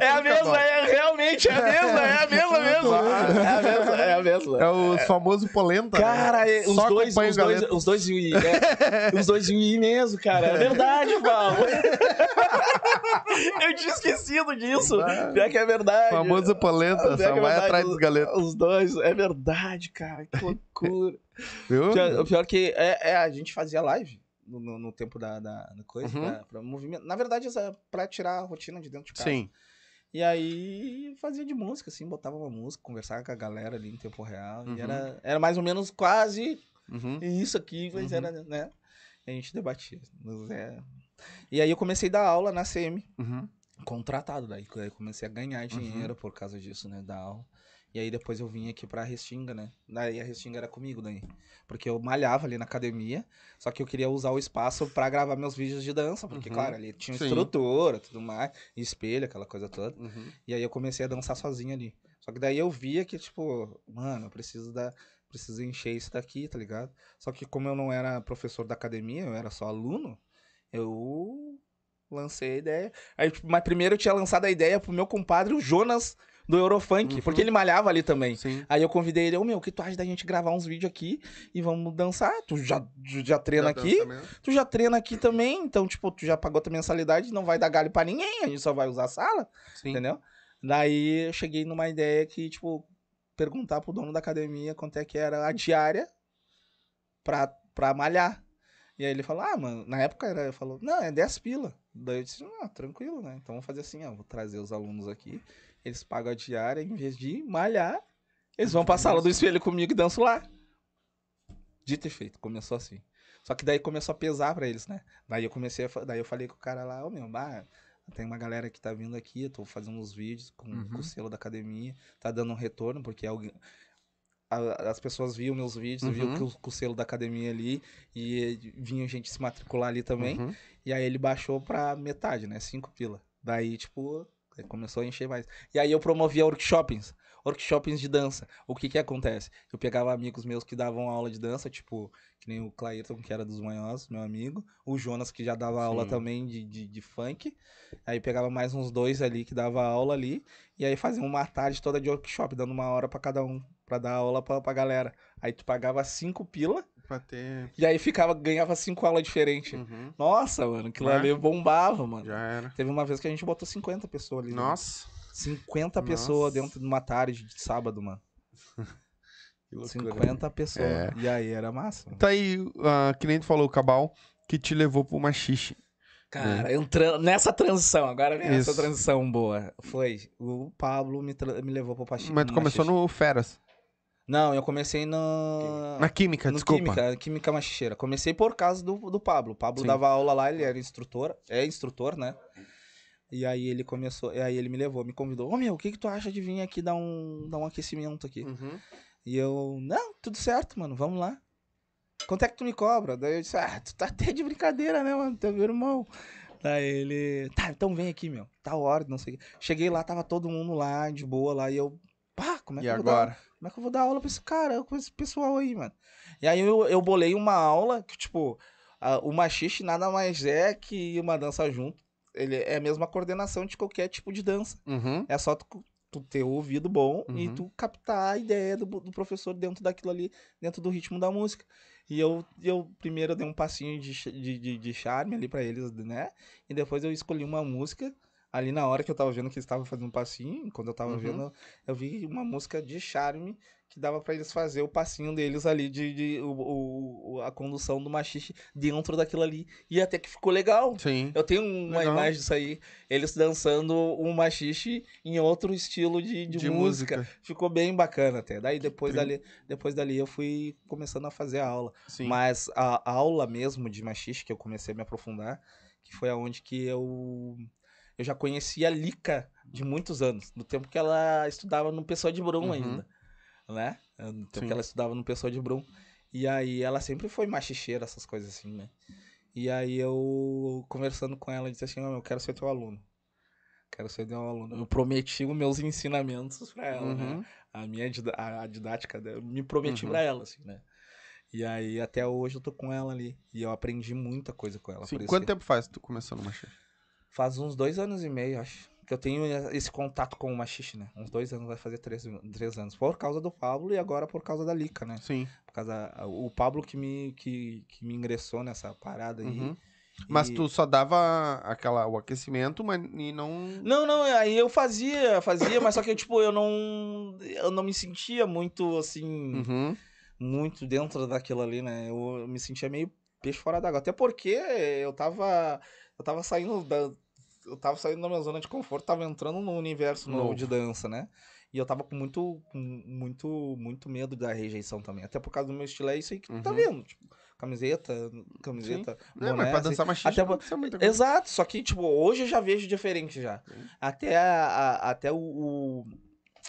É a mesma, é realmente é a mesma, é a mesma mesmo. É a mesma, é a mesma. É o famoso polenta, né? Cara, é- os Só dois, os o dois, os dois iam ir, é, os dois iam ir mesmo, cara. É verdade, Paulo. Eu tinha esquecido disso. Pior que é verdade. Famoso polenta, Pior que só é vai verdade, atrás dos galetos. Os dois, é verdade, cara. Que loucura. Viu? pior, o pior que é, é, a gente fazia live no, no- no tempo da, da, coisa, Uhum. pra, pra movimento. Na verdade, isso é pra tirar a rotina de dentro de casa. Sim. E aí fazia de música, assim, botava uma música, conversava com a galera ali em tempo real. Uhum. E era, era mais ou menos quase Uhum. isso aqui, mas Uhum. era, né? A gente debatia. É... E aí eu comecei a dar aula na CM, Uhum. contratado daí. Aí comecei a ganhar dinheiro por causa disso, né? Da aula. E aí depois eu vim aqui pra Restinga, né? Daí a Restinga era comigo daí. Porque eu malhava ali na academia, só que eu queria usar o espaço pra gravar meus vídeos de dança. Porque, Uhum. claro, ali tinha Sim. estrutura, tudo mais, espelho, aquela coisa toda. Uhum. E aí eu comecei a dançar sozinho ali. Só que daí eu via que, tipo, mano, eu preciso da. Preciso encher isso daqui, tá ligado? Só que como eu não era professor da academia, eu era só aluno, eu lancei a ideia. Aí, tipo, mas primeiro eu tinha lançado a ideia pro meu compadre, o Jonas, do Eurofunk, Uhum. porque ele malhava ali também. Sim. Aí eu convidei ele, ô meu, o que tu acha da gente gravar uns vídeos aqui e vamos dançar? Tu já, tu já treina Já aqui? Tu já treina aqui também, então, tipo, tu já pagou tua mensalidade, não vai dar galho pra ninguém, a gente só vai usar a sala. Sim. Entendeu? Daí eu cheguei numa ideia que, tipo, perguntar pro dono da academia quanto é que era a diária pra, pra malhar. E aí ele falou, ah, mano, na época era, falou, não, é 10 pila. Daí eu disse, ah, tranquilo, né? Então vamos fazer assim, ó, vou trazer os alunos aqui, eles pagam a diária, em vez de malhar, eles vão pra sala do espelho comigo e dançam lá. Dito e feito, começou assim. Só que daí começou a pesar pra eles, né? Daí eu comecei a, daí eu falei com o cara lá, ô meu, bah, tem uma galera que tá vindo aqui, eu tô fazendo uns vídeos com, Uhum. com o selo da academia, tá dando um retorno, porque alguém, as pessoas viam meus vídeos, viam Uhum. que o, o selo da academia ali, e vinha gente se matricular ali também, Uhum. e aí ele baixou pra metade, né, cinco pila. Daí, tipo, aí começou a encher mais. E aí eu promovia workshops, workshops de dança. O que que acontece? Eu pegava amigos meus que davam aula de dança, tipo, que nem o Clairton, que era dos manhosos, meu amigo. O Jonas, que já dava aula Sim. também de, de, de funk. Aí pegava mais uns dois ali que dava aula ali. E aí fazia uma tarde toda de workshop, dando uma hora pra cada um, pra dar aula pra, pra galera. Aí tu pagava cinco pila, Pra ter. e aí ficava, ganhava cinco aulas diferentes. Uhum. Nossa, mano, aquilo É. ali bombava, mano. Já era. Teve uma vez que a gente botou 50 pessoas ali. né? Nossa. 50 Nossa. pessoas dentro de uma tarde de sábado, mano. Que loucura. 50 pessoas. É. E aí era massa. mano. Tá aí, ah, que nem tu falou, o Cabal, que te levou pro machixe. Cara, entrando nessa transição, agora vem essa Isso. transição boa. Foi, o Pablo me, me levou pro Pachi. Mas tu começou no Feras. Não, eu comecei no... Na Química, no desculpa. Química, Química Machicheira. Comecei por causa do, do Pablo. O Pablo Sim. dava aula lá, ele era instrutor, é instrutor, né? E aí ele começou, e aí ele me levou, me convidou. Ô meu, o que que tu acha de vir aqui dar um, dar um aquecimento aqui? Uhum. E eu, não, tudo certo, mano, vamos lá. Quanto é que tu me cobra? Daí eu disse, ah, tu tá até de brincadeira, né, mano? Teu irmão. Daí ele, tá, então vem aqui, meu. Tá hora, não sei o quê. Cheguei lá, tava todo mundo lá, de boa lá, e eu, pá, como é que E dar agora? Como é que eu vou dar aula pra esse cara, com esse pessoal aí, mano? E aí eu, eu bolei uma aula que, tipo, a- o machixe nada mais é que uma dança junto. Ele é a mesma coordenação de qualquer tipo de dança. Uhum. É só tu, tu ter o ouvido bom e Uhum. tu captar a ideia do, do professor dentro daquilo ali, dentro do ritmo da música. E eu, eu primeiro dei um passinho de, de, de, de charme ali pra eles, né? E depois eu escolhi uma música. Ali na hora que eu tava vendo que eles estavam fazendo um passinho, quando eu tava Uhum. vendo, eu vi uma música de charme que dava pra eles fazer o passinho deles ali, de, de o, o- a condução do machixe dentro daquilo ali. E até que ficou legal. Sim. Eu tenho uma Legal. imagem disso aí, eles dançando um machixe em outro estilo de, de, De música. música. Ficou bem bacana até. Daí depois Sim. dali, depois dali eu fui começando a fazer a aula. Sim. Mas a aula mesmo de machixe que eu comecei a me aprofundar, que foi aonde que eu eu já conhecia a Lica de muitos anos, no tempo que ela estudava no Pessoa de Brum Uhum. ainda, né? No tempo Sim. que ela estudava no Pessoa de Brum. E aí ela sempre foi machicheira, essas coisas assim, né? E aí eu, conversando com ela, disse assim, "Ó, eu quero ser teu aluno. Quero ser teu aluno. Eu prometi os meus ensinamentos pra ela, né? Uhum. a minha a, didática dela, eu me prometi Uhum. pra ela, assim, né? E aí, até hoje eu tô com ela ali. E eu aprendi muita coisa com ela. Sim. Quanto tempo faz que tu começou no machixe? Faz uns dois anos e meio, acho. Que eu tenho esse contato com o machixe, né? Uns dois anos, vai fazer três, três anos. Por causa do Pablo e agora por causa da Lica, né? Sim. Por causa... O Pablo que me, que, que me ingressou nessa parada aí. Uhum. Mas E- tu só dava aquela, o aquecimento, mas e não. Não, não, aí eu fazia, fazia, mas só que, tipo, eu não. Eu não me sentia muito assim. Uhum. muito dentro daquilo ali, né? Eu, me sentia meio peixe fora d'água. Até porque eu tava. Eu tava saindo da. Eu tava saindo da minha zona de conforto, tava entrando no universo novo, Novo. de dança, né? E eu tava com muito, muito, muito medo da rejeição também. Até por causa do meu estilo, é isso aí que tu tá Uhum. vendo. Tipo, camiseta, camiseta. É, mas pra assim. dançar machista Até não precisa muita coisa. Exato, só que, tipo, hoje eu já vejo diferente já. Até, a, a- até o, o-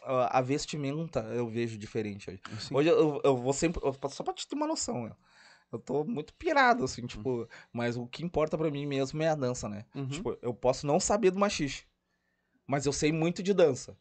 a vestimenta eu vejo diferente hoje. Sim. Hoje eu, eu vou sempre. só pra te ter uma noção, né? Eu tô muito pirado, Hum. assim, tipo. Mas o que importa pra mim mesmo é a dança, né? Uhum. Tipo, eu posso não saber do machixe, mas eu sei muito de dança.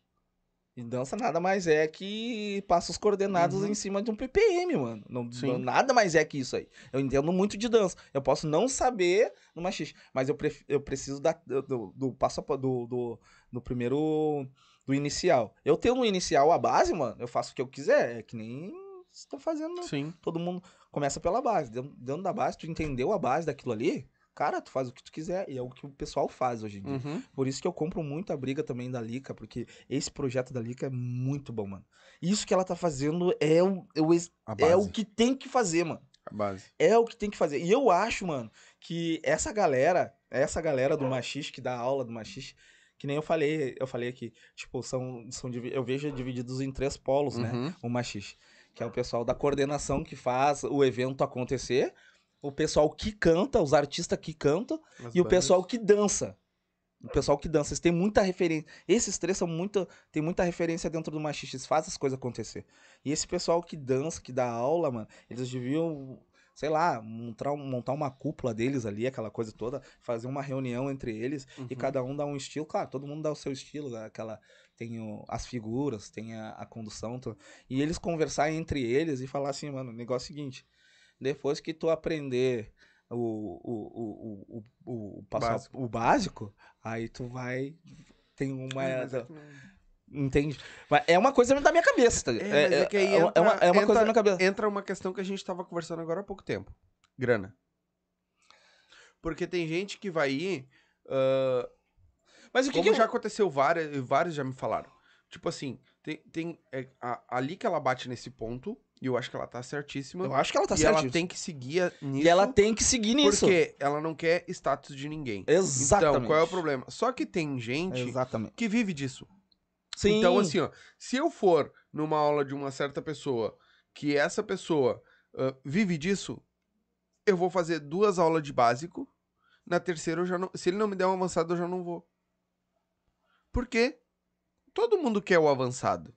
E dança nada mais é que passa os coordenados Uhum. em cima de um PPM, mano. Não, não- nada mais é que isso aí. Eu entendo muito de dança. Eu posso não saber no machixe, mas eu, pref- eu preciso da, do, do passo a do, do, do primeiro. do inicial. Eu tenho no inicial a base, mano, eu faço o que eu quiser. É que nem estou fazendo Sim. todo mundo começa pela base. Dentro, da base, tu entendeu a base daquilo ali, cara, tu faz o que tu quiser. E é o que o pessoal faz hoje em dia. Uhum. Por isso que eu compro muito a briga também da Lica, porque esse projeto da Lica é muito bom, mano. Isso que ela tá fazendo é o, é o, é o que tem que fazer, mano. A base. É o que tem que fazer. E eu acho, mano, que essa galera, essa galera do machixe, que dá aula do machixe, que nem eu falei, eu falei aqui, tipo, são, são eu vejo divididos em três polos, né? Uhum. o machixe, que é o pessoal da coordenação que faz o evento acontecer, o pessoal que canta, os artistas que cantam As e o bandas. pessoal que dança. O pessoal que dança, eles têm muita referência. Esses três são muito, tem muita referência dentro do machixe, eles fazem as coisas acontecer. E esse pessoal que dança, que dá aula, mano, eles deviam, sei lá, montar, montar uma cúpula deles ali, aquela coisa toda, fazer uma reunião entre eles e Uhum. cada um dá um estilo. Claro, todo mundo dá o seu estilo, né? aquela tem o- as figuras, tem a, a condução, tu- e eles conversar entre eles e falar assim, mano, negócio é o seguinte, depois que tu aprender o, o, o, o, o, Básico. o básico, aí tu vai tem uma é entende? É uma coisa da minha cabeça, tá? É, mas é que aí é uma- é uma, entra- é uma coisa entra- da minha cabeça. Entra uma questão que a gente tava conversando agora há pouco tempo. Grana. Porque tem gente que vai ir. ah, Mas o que, como que já eu... aconteceu várias, vários já me falaram. Tipo assim, tem, tem é, a, ali que ela bate nesse ponto, e eu acho que ela tá certíssima. eu acho que ela tá e certa. ela tem que seguir nisso. E ela tem que seguir nisso. Porque ela não quer status de ninguém. Exatamente. Então, qual é o problema? Só que tem gente Exatamente. que vive disso. Sim. Então, assim, ó, se eu for numa aula de uma certa pessoa, que essa pessoa ah, vive disso, eu vou fazer duas aulas de básico. Na terceira, eu já não. Se ele não me der um avançado, eu já não vou. Por quê? Todo mundo quer o avançado.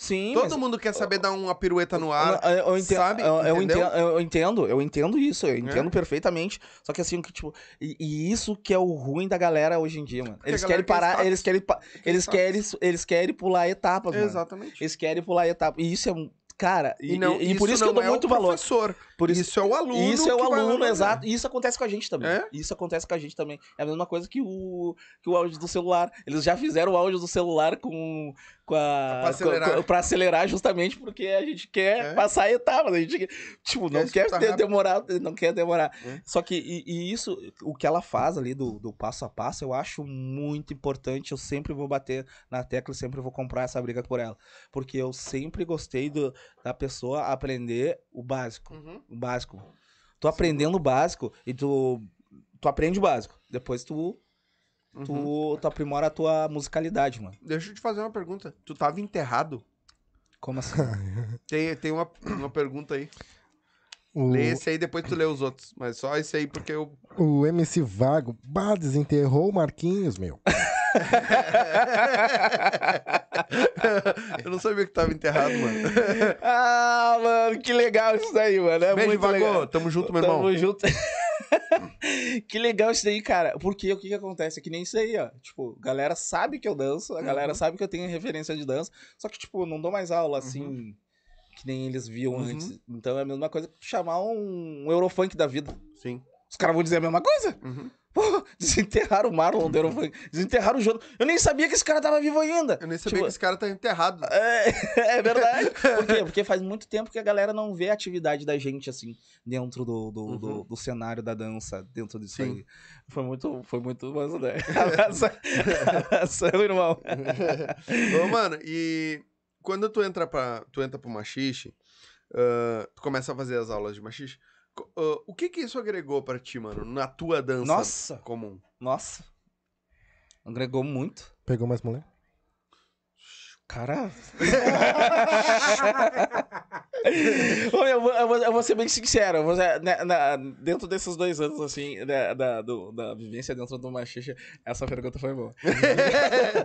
Sim, Todo mas- mundo quer saber dar uma pirueta no ar. Eu, eu entendo, sabe? eu, eu entendo, eu entendo, eu entendo isso, eu entendo É. perfeitamente. Só que assim, que tipo, e, e isso que é o ruim da galera hoje em dia, mano. Porque Eles querem quer parar, status. eles querem, pa- eles querem, eles querem pular etapas, mano. Exatamente. Eles querem pular etapas. E isso é um, cara, e, não, e- e por isso que eu dou é muito o valor. professor. Por isso, Isso é o aluno. isso é o aluno, exato. E isso acontece com a gente também. É? Isso acontece com a gente também. É a mesma coisa que o, que o áudio do celular. Eles já fizeram o áudio do celular com, com a. Pra acelerar. com- pra acelerar justamente porque a gente quer É. passar a etapa. A gente, tipo, não Quer quer, ter não quer demorar. É. Só que, e, e isso, o que ela faz ali do, do passo a passo, eu acho muito importante. Eu sempre vou bater na tecla, sempre vou comprar essa briga por ela. Porque eu sempre gostei do, da pessoa aprender o básico Uhum. o básico. Tu aprendendo o básico e tu, tu aprende o básico. Depois tu, Uhum. tu aprimora a tua musicalidade, mano. Deixa eu te fazer uma pergunta. Tu tava enterrado? Como assim? Tem, tem uma, uma pergunta aí. O, Lê esse aí, depois tu lê os outros. Mas só esse aí, porque eu. o MC Vago, bah, desenterrou o Marquinhos, meu. eu não sabia que tava enterrado, mano. ah, mano, que legal isso daí, mano. É Beijo, muito Vago. legal. Tamo junto, meu irmão. Tamo junto. que legal isso daí, cara. Porque o que que acontece? É que nem isso aí, ó. Tipo, a galera sabe que eu danço, a galera Uhum. sabe que eu tenho referência de dança. Só que, tipo, não dou mais aula assim. Uhum. Que nem eles viam Uhum. antes. Então é a mesma coisa chamar um, um Eurofunk da vida. Sim. Os caras vão dizer a mesma coisa? Uhum. Pô, desenterraram o Marlon, deram desenterraram o Jono. Eu nem sabia que esse cara tava vivo ainda. Eu nem sabia Tipo, que esse cara tá enterrado. É, é verdade. Por quê? Porque faz muito tempo que a galera não vê a atividade da gente, assim, dentro do, do, do, Uhum. do cenário da dança, dentro disso Sim. aí. Foi muito, foi muito massa, né? Abraço, irmão. Ô, mano, e quando tu entra pra, tu entra pro machixe, ah, tu começa a fazer as aulas de machixe, ah, o que que isso agregou pra ti, mano, na tua dança Nossa, comum? nossa. Agregou muito. Pegou mais mulher? Cara. Eu, vou, eu, vou, eu vou ser bem sincero. ser- né, na- dentro desses dois anos, assim, da, da, do- da vivência dentro do machixe, essa pergunta foi boa.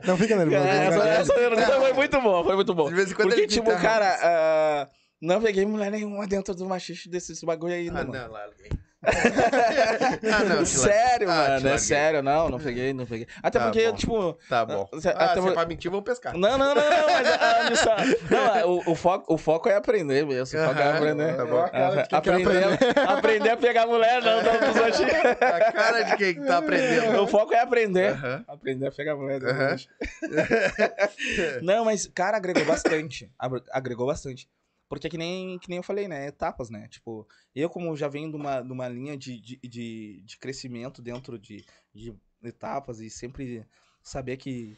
Não fica nervoso. É, essa, né? essa pergunta foi muito boa, foi muito boa. De vez em quando Porque, ele tipo, desenterra cara, uns. Ah, não peguei mulher nenhuma dentro do machixe desses bagulho ainda, Ah, mano. não, larguei. ah, não, sério. Ah, mano, é sério, não, não peguei, não peguei. Até Tá porque, bom. tipo. Tá bom. Cê- Ah, até se vo- vai mentir, vamos pescar. Não, não, não, não, mas a, a missão. Não, é, o, o, foco, o foco é aprender mesmo. O foco é aprender. tá bom. Quem quer aprender, aprender a pegar mulher, não, não, outros. A cara de quem que tá aprendendo. O foco é aprender. Aham. Aprender a pegar mulher. Aham. outros. Não, mas, cara, agregou bastante. Agre- Agregou bastante. Porque que nem, que nem eu falei, né? Etapas, né? Tipo, eu como já venho de uma, de uma linha de, de, de, crescimento dentro de, de etapas e sempre saber que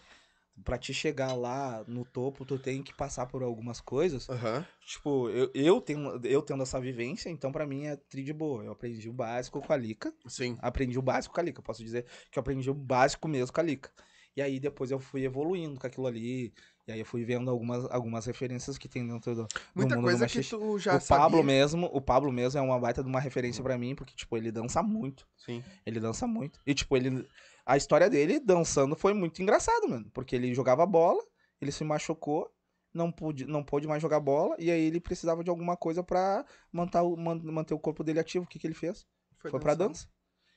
pra te chegar lá no topo, tu tem que passar por algumas coisas. Aham. Tipo, eu, eu, tenho, eu tendo essa vivência, então pra mim é tri de boa. Eu aprendi o básico com a Lica. Sim. Aprendi o básico com a Lica. Posso dizer que eu aprendi o básico mesmo com a Lica. E aí depois eu fui evoluindo com aquilo ali. E aí eu fui vendo algumas, algumas referências que tem dentro do, do Muita mundo coisa do que tu já O Pablo sabia. mesmo, o Pablo mesmo é uma baita de uma referência pra mim, porque, tipo, ele dança muito. Sim. Ele dança muito. E, tipo, ele. A história dele dançando foi muito engraçado, mano. Porque ele jogava bola, ele se machucou, não pôde, não pôde mais jogar bola, e aí ele precisava de alguma coisa pra manter o, man- manter o corpo dele ativo. O que, que ele fez? Foi, pra dançar. dança.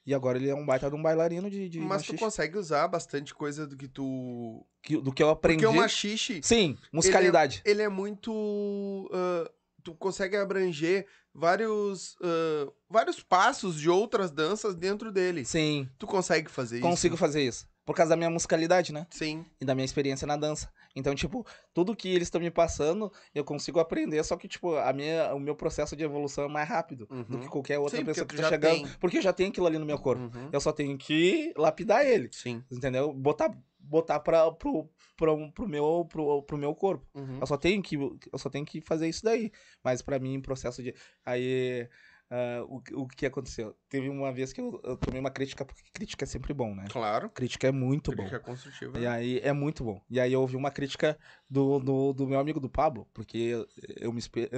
E agora ele é um baita de um bailarino de, de Mas tu consegue usar bastante coisa do que tu. Que- do que eu aprendi. Porque o machixe, Sim, musicalidade. ele é muito. ah, tu consegue abranger vários. ah, vários passos de outras danças dentro dele. Sim, Tu consegue fazer consigo isso? fazer isso. Por causa da minha musicalidade, né? Sim. e da minha experiência na dança. Então, tipo, tudo que eles estão me passando, eu consigo aprender, só que, tipo, a minha, o meu processo de evolução é mais rápido do Uhum. que qualquer outra Sim, pessoa que tá chegando. tem. Porque eu já tenho aquilo ali no meu corpo. Uhum. Eu só tenho que lapidar ele, Sim. entendeu? Botar, botar pra, pro, pro, pro, meu, pro, pro meu corpo. Uhum. Eu só tenho que eu só tenho que fazer isso daí. Mas pra mim, processo de aí ah, o, o que aconteceu? Teve uma vez que eu, eu tomei uma crítica, porque crítica é sempre bom, né? Claro. Crítica é muito bom. Crítica construtiva. E aí é muito bom. E aí eu ouvi uma crítica do, do, do meu amigo do Pablo, porque eu, eu me espelho.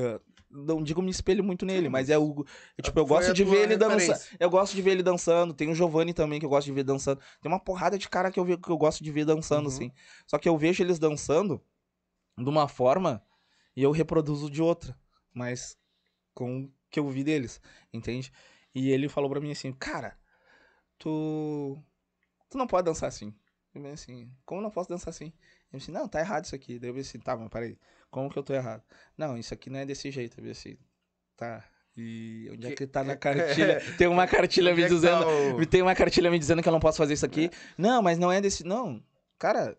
não digo me espelho muito nele, mas é o. é, tipo, eu Foi gosto de ver ele dançando. Eu gosto de ver ele dançando. Tem o Giovanni também, que eu gosto de ver dançando. Tem uma porrada de cara que eu, que eu gosto de ver dançando, Uhum. assim. Só que eu vejo eles dançando de uma forma e eu reproduzo de outra. Mas com que eu vi deles, entende? E ele falou pra mim assim, cara, tu. Tu não pode dançar assim. Eu falei assim, como eu não posso dançar assim? Ele disse, não, tá errado isso aqui. Daí eu falei assim, tá, mas peraí, como que eu tô errado? Não, isso aqui não é desse jeito. Eu falei assim, tá. E onde é Que- tá na cartilha? Tem uma cartilha me é que dizendo. tá o- Me Tem uma cartilha me dizendo que eu não posso fazer isso aqui. Não, mas não é desse. Não, cara,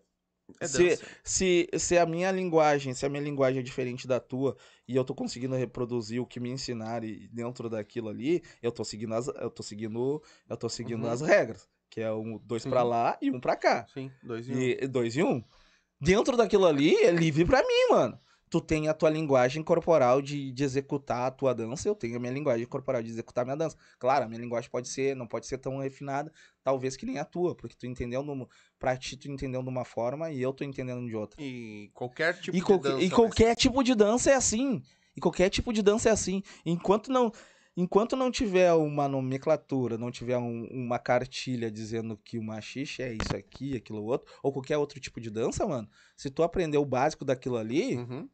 É se, se, se a minha linguagem, se a minha linguagem é diferente da tua e eu tô conseguindo reproduzir o que me ensinaram dentro daquilo ali, eu tô seguindo as, eu tô seguindo, eu tô seguindo Uhum. as regras, que é um dois pra Sim. lá e um pra cá. Sim, dois e um. E dois e um. Dentro daquilo ali é livre pra mim, mano. Tu tem a tua linguagem corporal de, de executar a tua dança, eu tenho a minha linguagem corporal de executar a minha dança. Claro, a minha linguagem pode ser, não pode ser tão refinada, talvez que nem a tua, porque tu entendeu num, pra ti tu entendeu de uma forma e eu tô entendendo de outra. E qualquer tipo E, de qualquer- dança. e vai qualquer tipo de dança é assim. E qualquer tipo de dança é assim. Enquanto não, enquanto não tiver uma nomenclatura, não tiver um- uma cartilha dizendo que o machixe é isso aqui, aquilo outro, ou qualquer outro tipo de dança, mano, se tu aprender o básico daquilo ali. Uhum.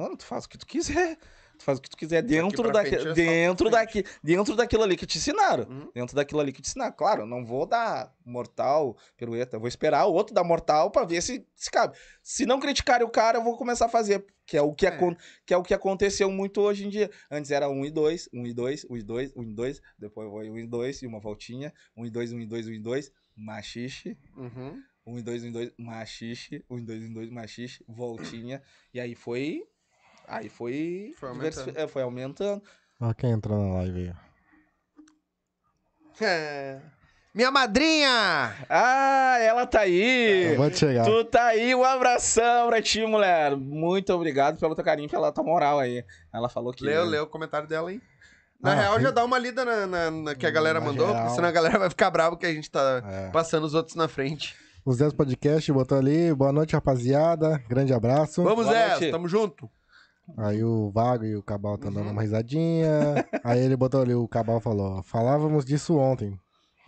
Mano, tu faz o que tu quiser. Tu faz o que tu quiser dentro, pra da, frente é só dentro, daqui, dentro daquilo ali que te ensinaram. Uhum. Dentro daquilo ali que te ensinaram. Claro, não vou dar mortal, pirueta. Eu vou esperar o outro dar mortal pra ver se, se cabe. Se não criticarem o cara, eu vou começar a fazer. Que é, o que, É. que é o que aconteceu muito hoje em dia. Antes era 1 e 2, 1 e 2, 1 e 2, 1 e 2. Depois foi 1 e 2 e uma voltinha. 1 e 2, 1 e 2, 1 e 2. Machixe. Uhum. 1 e 2, 1 e 2, machixe. 1 e 2, 1 e 2, machixe. Voltinha. E aí foi. Aí foi. Foi aumentando. é, foi aumentando. Ó quem entrou na live aí. É. Minha madrinha! Ah, ela tá aí! Acabou de chegar. Tu tá aí, um abração pra ti, mulher. Muito obrigado pelo teu carinho, pela tua moral aí. Ela falou que. Leu, leu o comentário dela aí. Na Ah, real, sim. já dá uma lida na, na- na que a galera Na mandou, geral. porque senão a galera vai ficar brava que a gente tá É. passando os outros na frente. Os 10 podcast botou ali. Boa noite, rapaziada. Grande abraço. Vamos, Zé, tamo junto. Aí o Vago e o Cabal estão dando Uhum. uma risadinha. Aí ele botou ali, o Cabal falou: Falávamos disso ontem.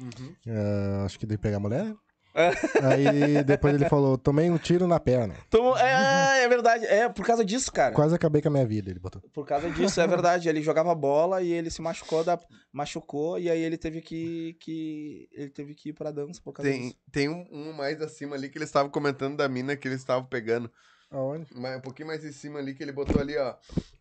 Uhum. É, acho que de pegar mulher. É. Aí depois ele falou: Tomei um tiro na perna. É, é verdade. É, por causa disso, cara. Quase acabei com a minha vida, ele botou. Por causa disso, é verdade. Ele jogava bola e ele se machucou, da... machucou, e aí ele teve que. que... Ele teve que ir pra dança por causa Tem, disso. tem um, um mais acima ali que eles estavam comentando da mina que eles estavam pegando. Aonde? Mas um pouquinho mais em cima ali que ele botou ali, ó.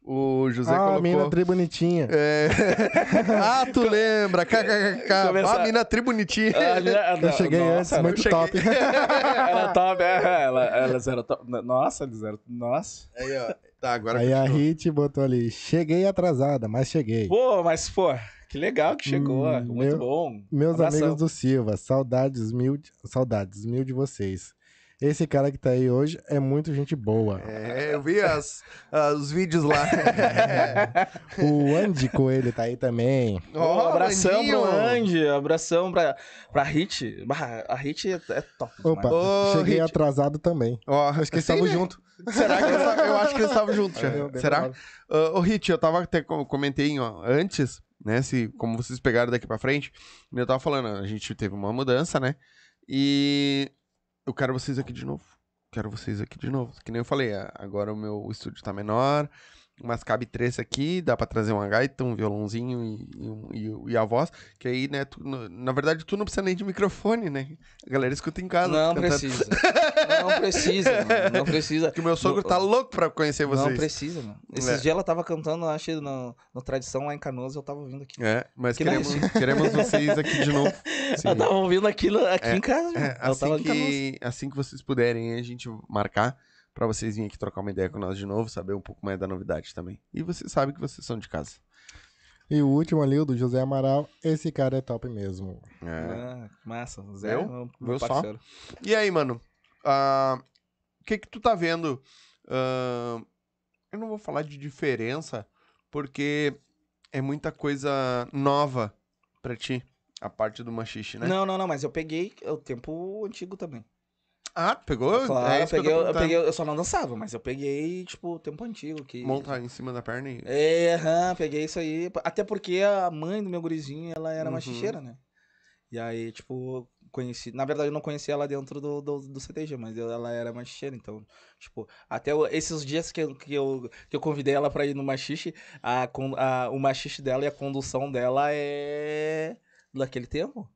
O José Ah, a colocou. mina tri bonitinha. É... ah, tu lembra? KKK. Começar- Ah, mina tri bonitinha. Ah? Eu cheguei antes, era- muito cheguei- top. Era top, é, ela, elas eram top. Nossa, eles eram. Nossa. Aí, ó. Tá, agora Aí a. Hit botou ali: Cheguei atrasada, mas cheguei. Pô, mas, pô, que legal que chegou. Hum, muito meu- bom. Meus Abração. amigos do Silva, saudades mil, de- saudades mil de vocês. Esse cara que tá aí hoje é muito gente boa. É, eu vi as, ah, os vídeos lá. O Andy Coelho tá aí também. Ó, abração Landinho. pro Andy, abração pra, pra Hit. A Hit é, é top. Opa. Ô, cheguei Hit. atrasado também. Ó, Acho que estavam né? juntos. Será que estavam- Eu acho que eles estavam juntos deu Será? Ô, Hit, eu tava até co- comentei ó, antes, né? Se, como vocês pegaram daqui pra frente, eu tava falando, a gente teve uma mudança, né? E eu quero vocês aqui de novo. Quero vocês aqui de novo. Que nem eu falei, agora o meu estúdio tá menor, mas cabe três aqui, dá pra trazer uma gaita, um violãozinho e, e e- a voz. Que aí, né, tu- na verdade, tu não precisa nem de microfone, né? A galera escuta em casa. Não cantando. precisa. Não precisa, mano. Não precisa. Que o meu sogro tá louco pra conhecer vocês. Não precisa, mano. Esses É. dias ela tava cantando, acho, no, no Tradição lá em Canoas, eu tava ouvindo aqui. É, mas Que queremos, queremos vocês aqui de novo. Eu tava ouvindo aquilo aqui em casa. É, assim, que, assim que vocês puderem, a gente marcar pra vocês virem aqui trocar uma ideia com nós de novo, saber um pouco mais da novidade também. E vocês sabem que vocês são de casa. E o último ali, o do José Amaral, esse cara é top mesmo. É. Ah, massa. Zé, Eu? é meu, Viu meu só? parceiro. E aí, mano? ah, O que que tu tá vendo? ah, eu não vou falar de diferença, porque é muita coisa nova pra ti, a parte do machixe, né? Não, não, não, mas eu peguei o tempo antigo também. Ah, pegou? Claro, é eu, eu peguei, eu, perguntando. peguei, eu só não dançava, mas eu peguei, tipo, o tempo antigo. Que... Montar em cima da perna e... É, aham, peguei isso aí. Até porque a mãe do meu gurizinho, ela era Uhum. machicheira, né? E aí, tipo, conheci. Na verdade, eu não conhecia ela dentro do, do, do CTG, mas eu- ela era machicheira, então, tipo, até esses dias que eu, que, eu, que eu convidei ela pra ir no machixe, a, a, o machixe dela e a condução dela é. daquele tempo.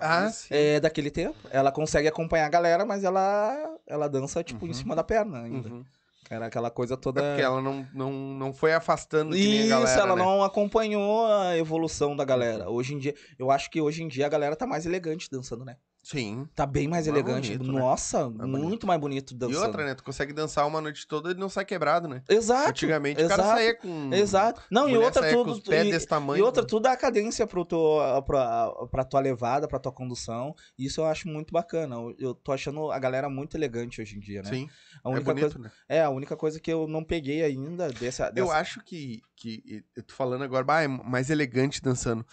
Ah, sim. É daquele tempo. Ela consegue acompanhar a galera, mas ela, ela dança, tipo, em Uhum. cima da perna ainda. Uhum. Era aquela coisa toda. É porque ela não, não, não foi afastando Isso, galera, ela né? não acompanhou a evolução da galera. Hoje em dia, eu acho que hoje em dia a galera tá mais elegante dançando, né? Sim. Tá bem mais Mais elegante. bonito, né? Nossa, bonito. muito mais bonito dançando. E outra, né? Tu consegue dançar uma noite toda e não sai quebrado, né? Exato. Antigamente o cara exato, saía com. Exato. Não, e outra tudo. e, desse tamanho. e outra tudo dá cadência pro teu, pra, pra tua levada, pra tua condução. Isso eu acho muito bacana. Eu, eu tô achando a galera muito elegante hoje em dia, né? Sim. A É única bonito, coisa, né? é, a única coisa que eu não peguei ainda dessa. Eu dessa... acho que, que. Eu tô falando agora, bah, é mais elegante dançando.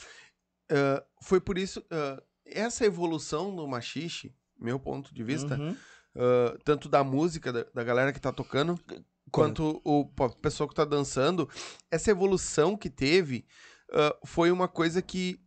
Ah, foi por isso. ah, essa evolução do machixe, meu ponto de vista, Uhum. ah, tanto da música, da, da galera que tá tocando, quanto o a pessoa que tá dançando, essa evolução que teve ah, foi uma coisa que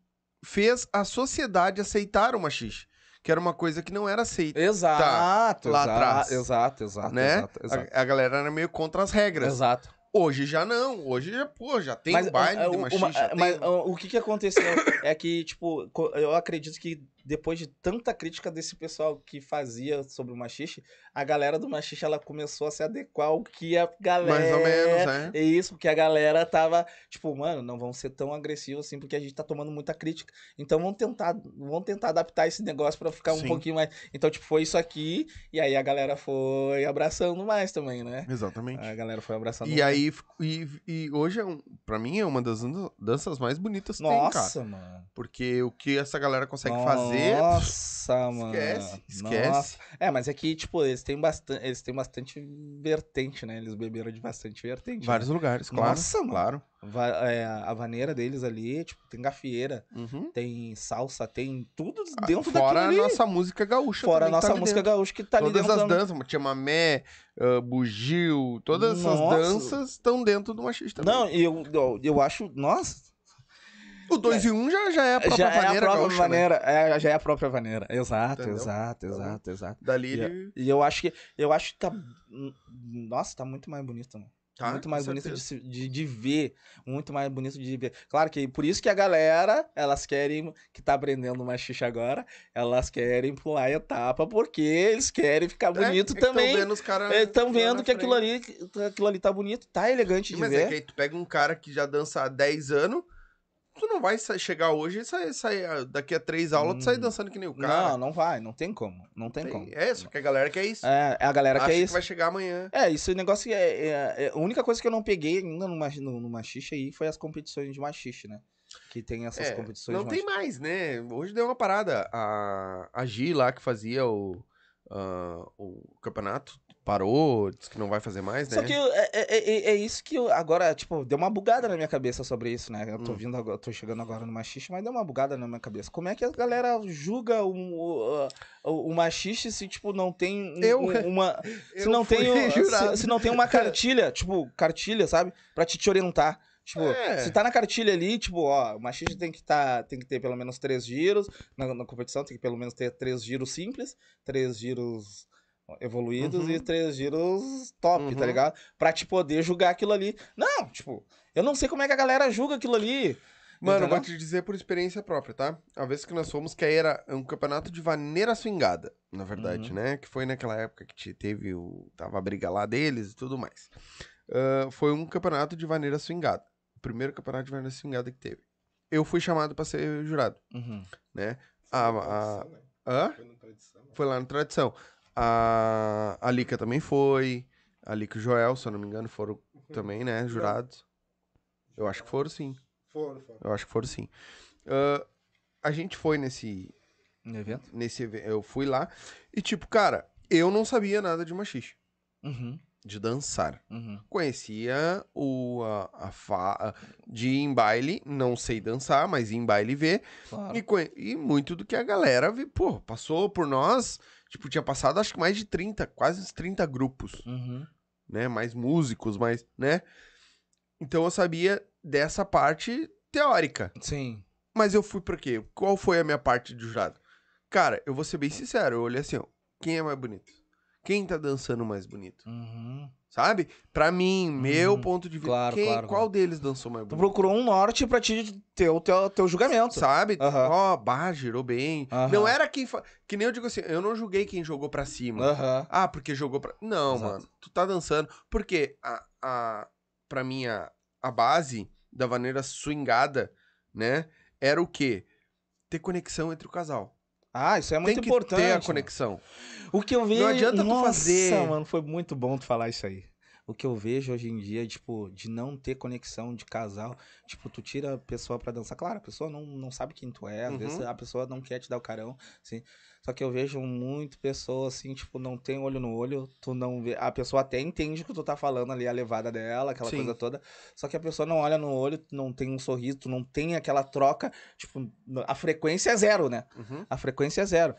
fez a sociedade aceitar o machixe. Que era uma coisa que não era aceita, Exato, lá exa- atrás. Exato, exato, né? exato, exato. A, a galera era meio contra as regras. Exato. Hoje já não. Hoje já, pô, já tem o baile ah, de machixe. uma- já tem- mas, o que que aconteceu é que, tipo, eu acredito que depois de tanta crítica desse pessoal que fazia sobre o machixe, a galera do machixe, ela começou a se adequar ao que a galera... Mais ou menos, né? É isso, porque a galera tava, tipo, mano, não vão ser tão agressivos assim, porque a gente tá tomando muita crítica. Então vamos tentar, vamos tentar adaptar esse negócio pra ficar um Sim. pouquinho mais. Então, tipo, foi isso aqui, e aí a galera foi abraçando mais também, né? Exatamente. A galera foi abraçando E mais. aí, e, e hoje, é um, pra mim, é uma das dan- danças mais bonitas que tem, cara. Nossa, mano. Porque o que essa galera consegue fazer. Nossa, mano. Esquece, esquece. Nossa. É, mas é que, tipo, eles têm bastante, eles têm bastante vertente, né? Eles beberam de bastante vertente. Vários né? lugares, claro. Nossa, claro. Va- é, a vaneira deles ali, tipo, tem gafieira, Uhum. tem salsa, tem tudo Ah, dentro Fora daquilo a ali. nossa música gaúcha. Fora a que nossa tá ali música dentro. gaúcha que tá ali Todas dentro. as da- danças, Tia Mamé, ah, Bugio, todas essas Nossa. danças estão dentro do machista. Não, e eu, eu, eu acho, nossa, O 2 e 1 um já, já é a própria já é a maneira própria gaúcha, né? maneira, é, já é a própria maneira. Exato, Entendeu? exato, Então, exato, exato. Dali E, ele... e eu acho que eu acho que tá nossa, tá muito mais bonito, mano. Tá, muito mais bonito de, de, de ver. Muito mais bonito de ver. Claro que por isso que a galera, elas querem, que tá aprendendo uma xixa agora, elas querem pular a etapa, porque eles querem ficar bonito É, é que tão também. vendo os caras Estão lá vendo que aquilo ali, aquilo ali tá bonito, tá elegante de Mas ver. é que aí tu pega um cara que já dança há 10 anos, tu não vai chegar hoje e sair, sair ah, daqui a três aulas, tu sair Hum. dançando que nem o cara. Não, não vai, não tem como. Não tem, Tem- como. É isso, que a galera quer isso. É, a galera Acha quer que isso. vai chegar amanhã. É, isso é negócio que é, é- é- A única coisa que eu não peguei ainda no, no, no machixe aí foi as competições de machixe, né? Que tem essas É, competições não tem mais, né? Hoje deu uma parada. A, a Gi lá que fazia o, ah, o campeonato parou, disse que não vai fazer mais, né? Só que é, é, é- é isso que eu, agora, tipo, deu uma bugada na minha cabeça sobre isso, né? Eu tô Hum. vindo agora, tô chegando agora no machixe, mas deu uma bugada na minha cabeça. Como é que a galera julga um, o, o, o machixe se, tipo, não tem Eu- um- uma. Se Eu não, tem, se, se não tem uma cartilha, tipo, cartilha, sabe? Pra te, te orientar. Tipo, É. se tá na cartilha ali, tipo, ó, o machixe tem que, tá, tem que ter pelo menos três giros. Na, na competição tem que pelo menos ter três giros simples, três giros evoluídos Uhum. e três giros top, tá Uhum. ligado? Pra te poder julgar aquilo ali. Não, tipo, eu não sei como é que a galera julga aquilo ali. Mano, eu vou te dizer por experiência própria, tá? A vez que nós fomos, que aí era um campeonato de vaneira swingada, na verdade, Uhum. né? Que foi naquela época que te- teve o. Tava a briga lá deles e tudo mais. Ah, foi um campeonato de vaneira swingada. O primeiro campeonato de vaneira swingada que teve. Eu fui chamado pra ser jurado, Uhum. né? A, a, hã? Foi tradição. Foi lá na tradição. A, a Lica também foi. A Lica e o Joel, se eu não me engano, foram também, né? Jurados. Eu acho que foram sim. Foram, foram. Eu acho que foram sim. Ah, a gente foi nesse, No evento? nesse evento. Eu fui lá. E, tipo, cara, eu não sabia nada de machixe. Uhum. De dançar. Uhum. Conhecia o, a, a fa... a- de ir em baile, não sei dançar, mas ir em baile ver. Claro. E, conhe- e muito do que a galera, vi- pô, passou por nós. Tipo, tinha passado acho que mais de 30, quase uns 30 grupos, Uhum. né? Mais músicos, mais, né? Então eu sabia dessa parte teórica. Sim. Mas eu fui pra quê? Qual foi a minha parte de jurado? Cara, eu vou ser bem sincero, eu olhei assim, ó, quem é mais bonito? Quem tá dançando mais bonito? Uhum. Sabe? Pra mim, meu Uhum. ponto de vista, Claro, quem, claro, qual claro. deles dançou mais Tu bonito? procurou um norte pra te ter o teu, teu julgamento. Sabe? Ó, bah, girou bem. Aham. Não era quem. Fa... Que nem eu digo assim, eu não julguei quem jogou pra cima. Ah, porque jogou pra. Não, Exato. mano. Tu tá dançando. Porque a, a, pra mim, a, a base da maneira swingada, né? Era o quê? Ter conexão entre o casal. Ah, isso é muito Tem que importante. ter a mano. conexão. O que eu vejo. adianta tu Nossa, fazer- mano, foi muito bom tu falar isso aí. O que eu vejo hoje em dia, tipo, de não ter conexão de casal, tipo, tu tira a pessoa pra dançar. Claro, a pessoa não, não sabe quem tu é, às Uhum. vezes a pessoa não quer te dar o carão, assim. Só que eu vejo muito pessoa, assim, tipo, não tem olho no olho, tu não vê. A pessoa até entende o que tu tá falando ali, a levada dela, aquela Sim. coisa toda. Só que a pessoa não olha no olho, tu não tem um sorriso, tu não tem aquela troca, tipo, a frequência é zero, né? Uhum. a frequência é zero.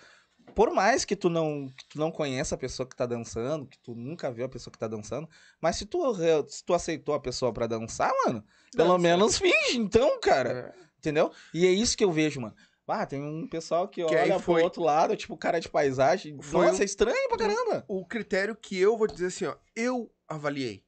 Por mais que tu não, que tu não conheça a pessoa que tá dançando, que tu nunca viu a pessoa que tá dançando, mas se tu, se tu aceitou a pessoa pra dançar, mano, pelo Dança. menos finge, então, cara. É. Entendeu? E é isso que eu vejo, mano. Ah, tem um pessoal que, Que olha foi- pro outro lado, tipo cara de paisagem. Foi Nossa, um- é estranho pra caramba. O critério que eu vou dizer assim, ó, eu avaliei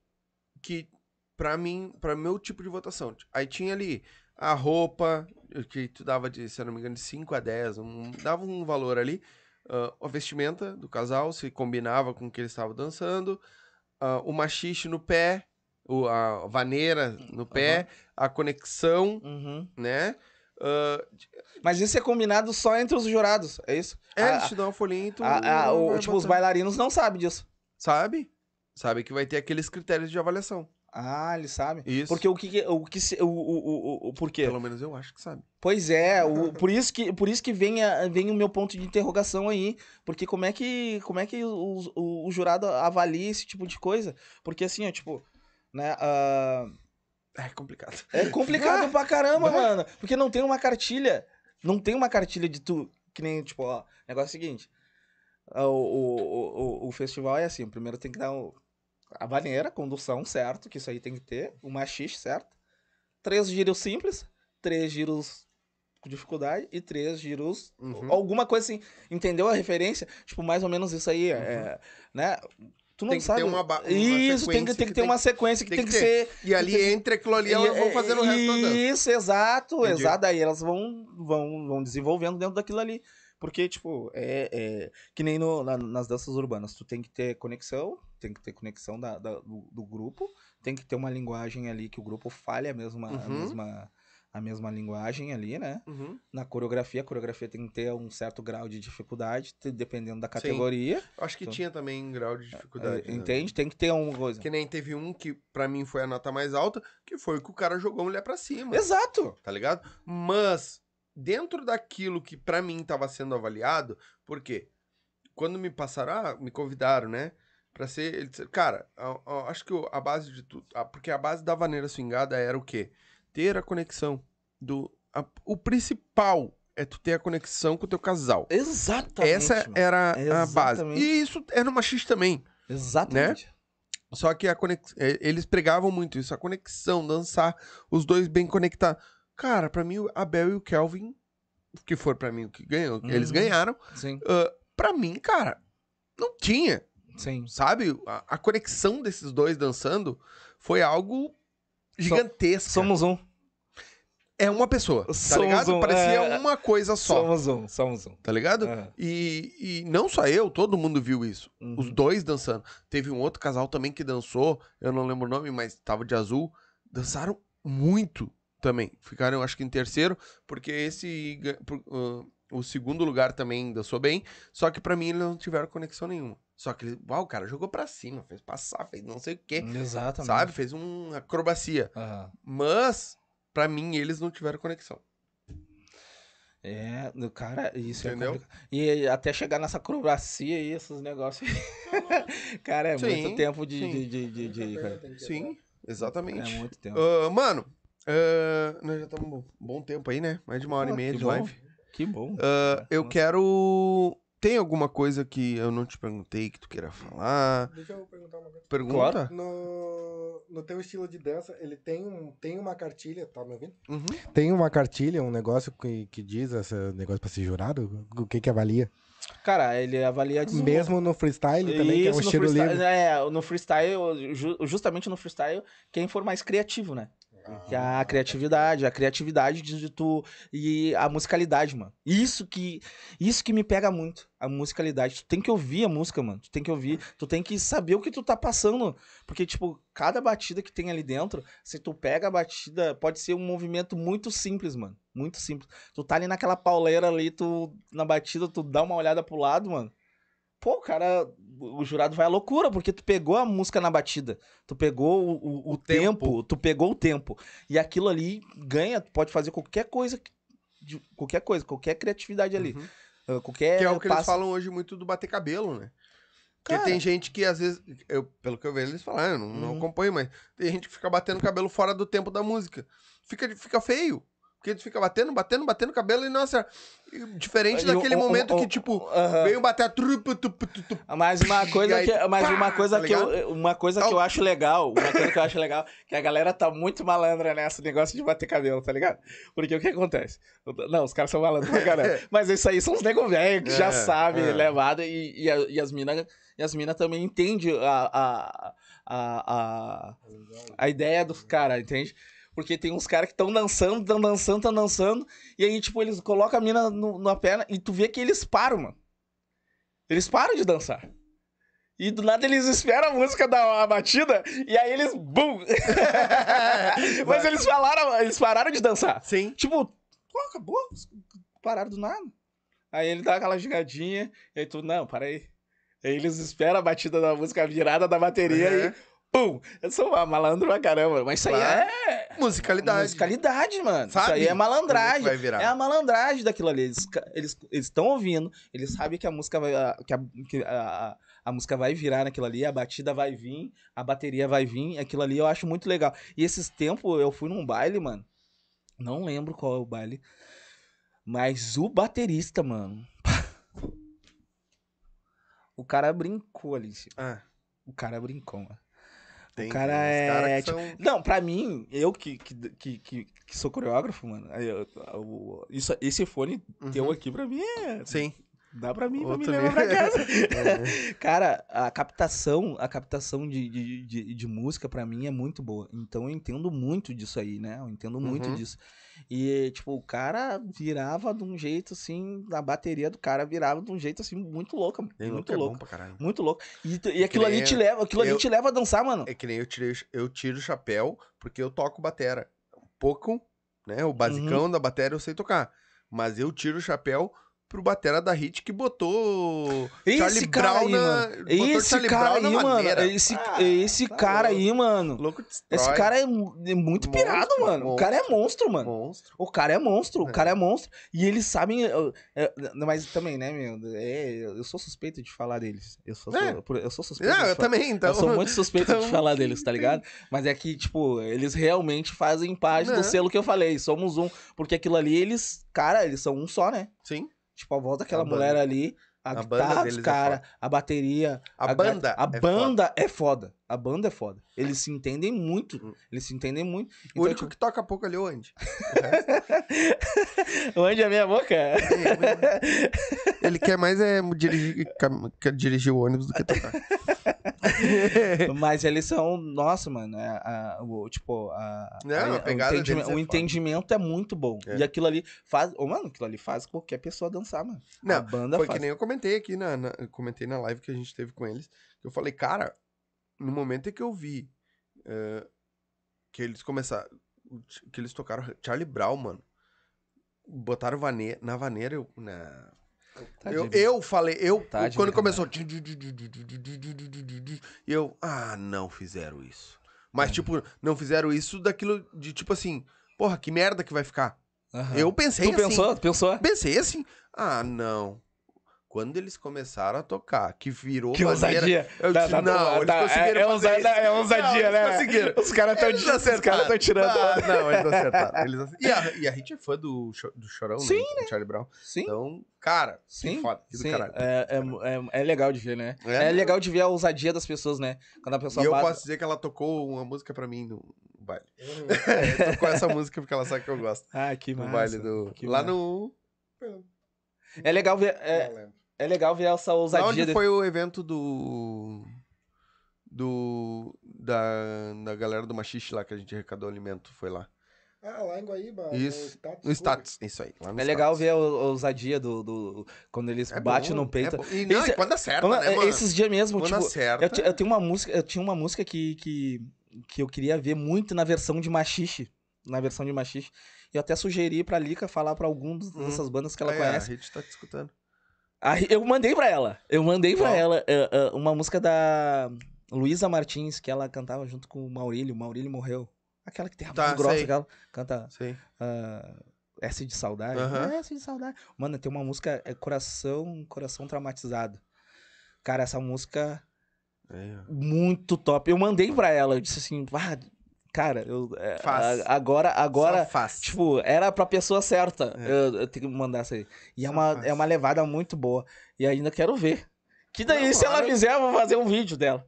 que pra mim, pra meu tipo de votação. Aí tinha ali a roupa, que tu dava de, se eu não me engano, de 5 a 10, um- dava um valor ali. Ah, a vestimenta do casal, se combinava com o que eles estavam dançando. ah, o machixe no pé, o, a vaneira no pé, a conexão, Uhum. né? Ah, Mas isso é combinado só entre os jurados, é isso? é, A- eles te dão uma folhinha e tu a- a- o- tipo, os botando. bailarinos não sabem disso. Sabe? Sabe que vai ter aqueles critérios de avaliação. Ah, eles sabem. Isso. Porque o que, o que o, o, o, o, por quê? Pelo menos eu acho que sabe. Pois é, o- por isso que, por isso que vem, a- vem o meu ponto de interrogação aí. Porque como é que, como é que o, o, jurado avalia esse tipo de coisa? Porque assim, ó, tipo, né, ah, É complicado. é complicado pra caramba, Vai. mano. Porque não tem uma cartilha. Não tem uma cartilha de tu. Que nem, tipo, ó, negócio é o seguinte. ah, O, o, o, o festival é assim, primeiro tem que dar o, a vaneira, condução, certo? Que isso aí tem que ter. O machixe, certo? Três giros simples, três giros com dificuldade e três giros. Uhum. Alguma coisa assim. Entendeu a referência? Tipo, mais ou menos isso aí. É, né? Tu não Tem que sabe. ter uma uma Isso, tem que, tem que que ter uma sequência que tem que que, ser. E ali, Tem entre aquilo ali, elas vão fazendo o resto. Isso, exato, Entendi. exato. Daí elas vão, vão, vão desenvolvendo dentro daquilo ali. Porque, tipo, é, é que nem no, na- nas danças urbanas. Tu tem que ter conexão, tem que ter conexão da, da- do, do grupo, tem que ter uma linguagem ali que o grupo fale a mesma, a Uhum. mesma, a mesma linguagem ali, né? Uhum. Na coreografia, a coreografia tem que ter um certo grau de dificuldade, dependendo da categoria. Eu Acho que Então- tinha também um grau de dificuldade. É, né? entende? Tem que ter uma coisa. Que nem teve um que pra mim foi a nota mais alta, que foi o que o cara jogou a mulher pra cima. Exato! Tá ligado? Mas, dentro daquilo que pra mim tava sendo avaliado, porque quando me passaram, ah, me convidaram, né? Pra ser. Ele cara, a- a- acho que a base de tudo. Porque a base da vaneira swingada era o quê? Ter a conexão do. a- o principal é tu ter a conexão com o teu casal. Exatamente. Essa mano. era a base. E isso era no machista também. Exatamente. Só que a conex... eh, eles pregavam muito isso, a conexão, dançar, os dois bem conectados. Cara, pra mim, a Bel e o Kelvin, que for pra mim o que ganhou, eles Uhum. ganharam. Sim, ah, pra mim, cara, não tinha, sim. sabe? A, a conexão desses dois dançando foi algo gigantesco. Somos um. É uma pessoa, tá Somos ligado? um, Parecia é. uma coisa só, Somos um, somos um. tá ligado? É. E, e não só eu, todo mundo viu isso. Uhum. Os dois dançando. Teve um outro casal também que dançou, eu não lembro o nome, mas tava de azul. Dançaram muito também. Ficaram, acho que em terceiro, porque esse. ah, o segundo lugar também dançou bem. Só que pra mim eles não tiveram conexão nenhuma. Só que, uau, o cara jogou pra cima, fez passar, fez não sei o quê. Exatamente. Sabe? Fez uma acrobacia. Aham. Mas, pra mim, eles não tiveram conexão. É, no cara, isso Entendeu? é complicado. E até chegar nessa acrobacia e esses negócios. cara, é Sim, muito tempo de. sim. de, de, de- de- cara. Sim, exatamente. É muito tempo. Ah, mano, ah, nós já estamos um bom tempo aí, né? Mais de uma hora Ah, e meia de bom. live. Que bom. Ah, eu quero. Tem alguma coisa que eu não te perguntei que tu queira falar? Deixa eu perguntar uma coisa. Pergunta? No, no teu estilo de dança, ele tem, um, tem uma cartilha, tá me ouvindo? Uhum. Tem uma cartilha, um negócio que, que diz esse negócio pra ser jurado? O que que avalia? Cara, ele avalia desenvol- Mesmo no freestyle também, que é um Isso, estilo livre. É, no freestyle, ju- justamente no freestyle, quem for mais criativo, né? Que é a criatividade, a criatividade de, tu e a musicalidade, mano. Isso que isso que me pega muito, a musicalidade. Tu tem que ouvir a música, mano. Tu tem que ouvir, tu tem que saber o que tu tá passando, porque tipo, cada batida que tem ali dentro, se tu pega a batida, pode ser um movimento muito simples, mano. Muito simples. Tu tá ali naquela pauleira ali, tu na batida, tu dá uma olhada pro lado, mano. Pô, cara, o jurado vai à loucura, porque tu pegou a música na batida. Tu pegou o, o- o O tempo. tempo, tu pegou o tempo. E aquilo ali ganha, tu pode fazer qualquer coisa, qualquer coisa, qualquer criatividade ali. Uhum. Ah, Qualquer Que é o que eles passo- falam hoje muito do bater cabelo, né? Porque Cara. tem gente que às vezes, eu, pelo que eu vejo eles falam, eu não, não Uhum. acompanho, mas tem gente que fica batendo cabelo fora do tempo da música. Fica, fica feio. Porque tu fica batendo, batendo, batendo o cabelo e, nossa, diferente daquele momento que, tipo, Aham. veio bater a trupa, tu, tu, tu, tu, Mas uma coisa aí, que, mas uma pá, coisa tá que eu, uma coisa que eu acho legal, uma coisa que eu acho legal, que a galera tá muito malandra nessa negócio de bater cabelo, tá ligado? Porque o que acontece? Não, os caras são malandros pra caramba. Mas isso aí são os nego velho que já É, sabem é. levada e, e, a- e as minas e as mina também entendem a, a, a, a, a ideia dos caras, entende? Porque tem uns caras que estão dançando, estão dançando, estão dançando, e aí, tipo, eles colocam a mina no, na perna e tu vê que eles param, mano. Eles param de dançar. E do nada eles esperam a música da a batida e aí eles. BUM! Mas eles falaram, eles pararam de dançar. Sim. Tipo, pô, acabou. Pararam do nada. Aí ele dá aquela gigadinha, e aí tu, não, para aí. Aí eles esperam a batida da música, a virada da bateria Uhum. e. Pum! Eu sou malandro pra caramba. Mas isso aí Claro. é. Musicalidade. Musicalidade, mano. Sabe Isso aí é como é malandragem. vai virar. É a malandragem daquilo ali. Eles ca- eles estão ouvindo, eles sabem que a música vai. Que a, que a, a- música vai virar naquilo ali, a batida vai vir, a bateria vai vir. Aquilo ali eu acho muito legal. E esses tempos eu fui num baile, mano. Não lembro qual é o baile. Mas o baterista, mano. o cara brincou ali. Ah, O cara brincou, mano. Tem o cara é. tipo, são- Não, pra mim, eu que, que, que, que, sou coreógrafo, mano. eu- o- isso, esse fone teu Uhum. aqui pra mim é. Sim. Dá pra mim, pra me Outro levar pra casa. É. Cara, a captação, a captação de, de, de, de música pra mim é muito boa. Então eu entendo muito disso aí, né? Eu entendo muito Uhum. disso. E, tipo, o cara virava de um jeito assim, a bateria do cara virava de um jeito assim, muito louca, mano. Tem muito louco é louco. Muito louco. E, e aquilo ali te leva, aquilo ali eu- te leva a dançar, mano. É que nem eu tirei, eu tiro o chapéu porque eu toco batera. Um pouco, né? O basicão Uhum. da batera eu sei tocar. Mas eu tiro o chapéu pro batera da Hit que botou Esse Charlie cara Brown aí, na. mano. Esse Charlie cara aí, Brown na mano. Esse, Ah, esse tá cara aí, louco. mano. Louco. Esse cara é é muito Monstro, pirado, mano. O cara é monstro, mano. Monstro. O cara é monstro, o É. cara é monstro. E eles sabem. é, mas também, né, meu? é, eu sou suspeito de falar deles. Eu sou, É. eu sou suspeito. Não, de eu também, então. Eu sou muito suspeito de então- falar deles, tá ligado? Mas é que, tipo, eles realmente fazem parte Né? do selo que eu falei. Somos um. Porque aquilo ali, eles. Cara, eles são um só, né? Sim. Tipo, a voz daquela A banda. mulher ali. A, A banda guitarra dos é cara, foda. a bateria. A ga- banda A é banda é foda. A banda é foda. Eles se entendem Hum. muito. Eles se entendem muito. O Então, único tipo, que toca pouco ali é o Andy. Onde é a minha boca? Ele quer mais é dirigir, quer dirigir o ônibus do que tocar. Mas eles são, nossa, mano, é, a- o, tipo, a, Não, a o, entendimento, é o foda. entendimento é muito bom. É. E aquilo ali faz, ô, mano, aquilo ali faz qualquer pessoa dançar, mano. a Não, banda Foi faz. que nem eu comentei aqui na, na- comentei na live que a gente teve com eles. Eu falei, cara, no momento em que eu vi eh, que eles começaram. Que eles tocaram Charlie Brown, mano. Botaram vane na vaneira, eu. Na... Tá eu, de- eu falei, eu. Tá quando começou. E eu. Ah, não fizeram isso. Mas, É. tipo, não fizeram isso daquilo de tipo assim. Porra, que merda que vai ficar. Aham. Eu pensei Tu assim. pensou? Tu pensou? Pensei assim, ah, não. Quando eles começaram a tocar, que virou Que maneira, ousadia. eu Tá, disse, tá, não, eles tá, conseguiram é, é, fazer ousa- isso. é ousadia, né? conseguiram. Os caras estão Eles acertaram. Os caras tirando. Ah, não, eles acertaram. Eles acertaram. E, a, e a Hit é fã do, do Chorão, Sim, né? Do Charlie Brown. Sim. Então, cara, Sim, foda, que do sim, caralho. é, é, é, é legal de ver, né? É. É, legal de ver a ousadia das pessoas, né? Quando a pessoa E eu posso dizer que ela tocou uma música pra mim no baile. É, tocou essa música porque ela sabe que eu gosto. Ah, que No massa. baile do... Lá massa. no... É legal ver, é. É legal ver essa Lá ousadia. onde de- foi o evento do. Do. Da, da galera do Machixe lá que a gente arrecadou alimento. Foi lá. Ah, lá em Guaíba. Isso. No status. No status. Isso aí. Lá no É legal status. ver a ousadia do, do- Quando eles É batem bom, no peito. é. E, não, Esse- e quando acerta, Mano, né, mano? Esses dias mesmo, Quando tipo, acerta. eu, ti- eu tenho uma música, eu tinha uma música que, que, que eu queria ver muito na versão de Machixe. Na versão de Machixe. E eu até sugeri pra Lika falar pra algum Hum. dessas bandas que ela Aí, conhece. A gente tá te escutando. Aí eu mandei pra ela. Eu mandei pra ela é, é, uma música da Luísa Martins, que ela cantava junto com o Maurílio. O Maurílio morreu. Aquela que tem a Tá, grossa, sei. aquela. Canta Sei. ah, S de saudade. É, S de saudade. Mano, tem uma música, é Coração, Coração Traumatizado. Cara, essa música ó. muito top. Eu mandei pra ela, eu disse assim, ah, Cara, eu. é, Faz. a- Agora, agora. Só faz. Tipo, era pra pessoa certa. É. Eu, eu tenho que mandar essa aí. E é uma, faz. é uma levada muito boa. E ainda quero ver. Que daí, Não, se ela fizer, eu vou fazer um vídeo dela.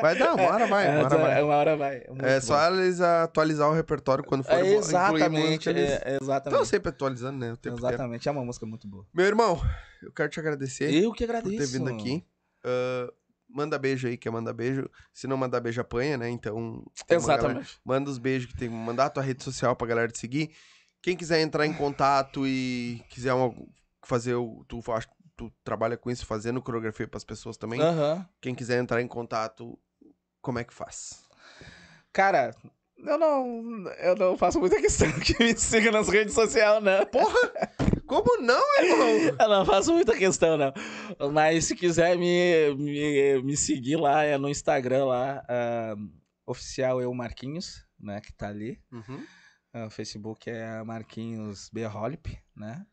Vai dar, uma hora vai, uma hora vai. É, uma hora vai. É, É só bom. eles atualizar o repertório quando for É, exatamente. eles... É, Estão exatamente. sempre atualizando, né? Exatamente. É uma música muito boa. Meu irmão, eu quero te agradecer Eu que por agradeço. ter vindo aqui. Ah, manda beijo aí, quer mandar beijo. Se não mandar beijo, apanha, né? Então. uma galera- Exatamente. Manda os beijos que tem. Mandar a tua rede social pra galera te seguir. Quem quiser entrar em contato e quiser uma- fazer o. Tu, acho tu trabalha com isso, fazendo coreografia pras pessoas também. Aham. Quem quiser entrar em contato, como é que faz? Cara, eu não, eu não faço muita questão que me siga nas redes sociais, não. Como não, irmão? Eu não faço muita questão, não. Mas se quiser me, me, me seguir lá, é no Instagram lá, ah, oficial eu Marquinhos, né, que tá ali. Uhum. Ah, O Facebook é Marquinhos B. Né?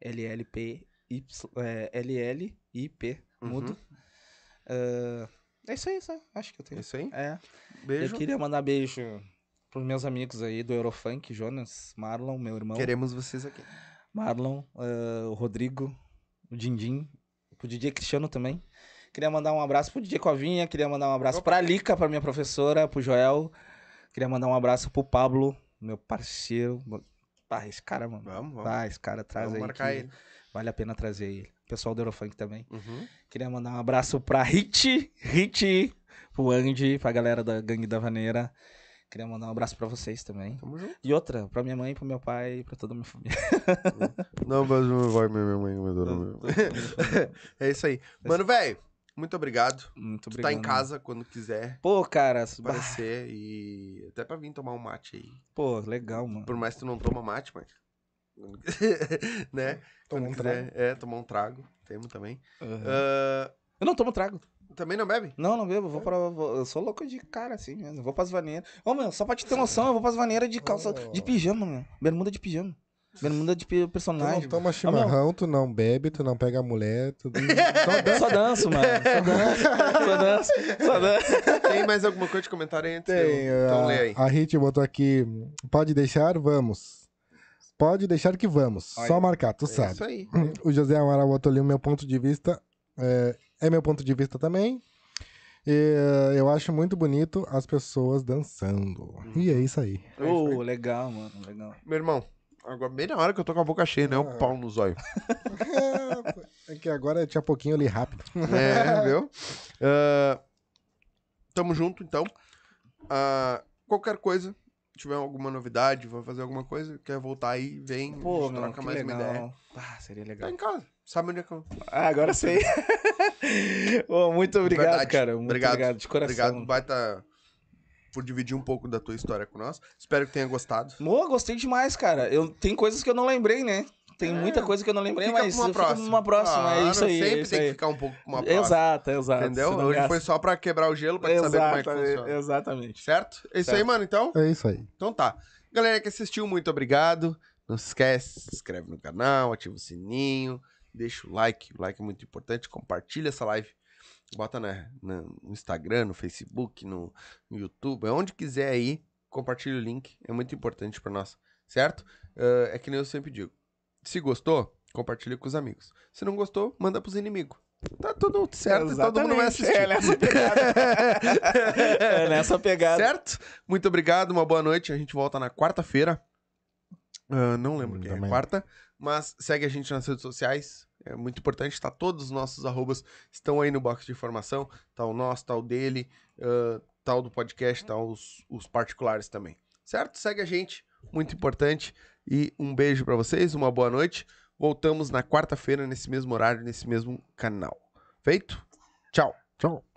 R-O-L-L-P-Y, é, L-L-I-P, Uhum. mudo. Ah, é isso aí, só. Acho que eu É tenho. isso aí. É. Beijo. Eu queria mandar beijo pros meus amigos aí do Eurofunk, Jonas, Marlon, meu irmão. Queremos vocês aqui. Marlon, ah, o Rodrigo, o Dindim, pro DJ Cristiano também. Queria mandar um abraço pro DJ Covinha, queria mandar um abraço pra Lica, pra minha professora, pro Joel. Queria mandar um abraço pro Pablo, meu parceiro. Ah, esse cara, mano. Vamos, vamos. Ah, esse cara traz Vamos aí. marcar ele. Vale a pena trazer ele. Pessoal do Eurofunk também. Uhum. Queria mandar um abraço pra Hit, Hit, pro Andy, pra galera da Gangue da Vaneira. Queria mandar um abraço pra vocês também. Tamo junto. E outra, pra minha mãe, pro meu pai e pra toda a minha família. Não, mas meu pai, minha mãe, meu meu. É isso aí. Mano, velho, muito obrigado. Muito Tu obrigado. tá em casa quando quiser Pô, cara, bah, aparecer e até pra vir tomar um mate aí. pô, legal, mano. Por mais que tu não toma mate, mas. né? Toma Quando um quiser, É, tomar um trago. Temos também. Uhum. Ah, Eu não tomo trago. Também não bebe? Não, não bebo. Eu Vou pra, vou- eu sou louco de cara, assim mesmo. Eu vou pras vaneiras. Ô, meu, só pra te ter noção, eu vou pras vaneiras de calça, Oh. de pijama, meu. Bermuda de pijama. Bermuda de pi- Tu não personagem. toma chimarrão, tu não bebe, tu não pega a mulher, tu... Só danço, mano. Só danço. Só danço. Só danço. Tem mais alguma coisa de comentário aí Tem, eu- Então lê aí. a, a Hit botou aqui, pode deixar, vamos. Pode deixar que vamos. Olha, Só marcar, tu É sabe. isso aí. O José Amaral botou ali o meu ponto de vista. É, é meu ponto de vista também. E, é, eu acho muito bonito as pessoas dançando. E é isso aí. Ô, legal, mano. Legal. Meu irmão, agora bem na hora que eu tô com a boca cheia, né? O Ah. pau no zóio. É, é que agora tinha pouquinho ali rápido. É, viu? Ah, tamo junto, então. Ah, qualquer coisa, tiver alguma novidade, vai fazer alguma coisa, quer voltar aí, vem, a Pô, gente meu, troca que mais uma ideia. legal. Ah, seria Tá legal. em casa, sabe onde é que eu... Ah, agora sei. Ô, muito obrigado, Verdade. cara. Muito Obrigado. obrigado, de coração. Obrigado, baita, por dividir um pouco da tua história com nós. Espero que tenha gostado. Pô, gostei demais, cara. Eu, tem coisas que eu não lembrei, né? Tem muita coisa que eu não lembrei, É. Fica mas uma próxima. numa próxima. é isso Claro, aí. Sempre é isso tem aí. que ficar um pouco com uma próxima. Exato, exato. Entendeu? Senão Hoje gasta. foi só pra quebrar o gelo, pra te saber como é que Exatamente, funciona. Exatamente. Certo? É isso aí, Certo. mano, então? É isso aí. Então tá. Galera que assistiu, muito obrigado. Não se esquece, se inscreve no canal, ativa o sininho, deixa o like. O like é muito importante. Compartilha essa live. Bota na, na- no Instagram, no Facebook, no, no YouTube, onde quiser aí. Compartilha o link. É muito importante pra nós. Certo? Ah, é que nem eu sempre digo. Se gostou, compartilha com os amigos. Se não gostou, manda pros inimigos. Tá tudo certo e todo mundo vai assistir. É nessa pegada. é nessa pegada. Certo? Muito obrigado, uma boa noite. A gente volta na quarta-feira. Ah, não lembro Hum, quem é quarta, mas segue a gente nas redes sociais. É muito importante, tá? Todos os nossos arrobas estão aí no box de informação. Tá o nosso, tá o dele, ah, tá o do podcast, tá os, os particulares também. Certo? Segue a gente, muito importante. E um beijo pra vocês, uma boa noite. Voltamos na quarta-feira, nesse mesmo horário, nesse mesmo canal. Feito? Tchau. Tchau.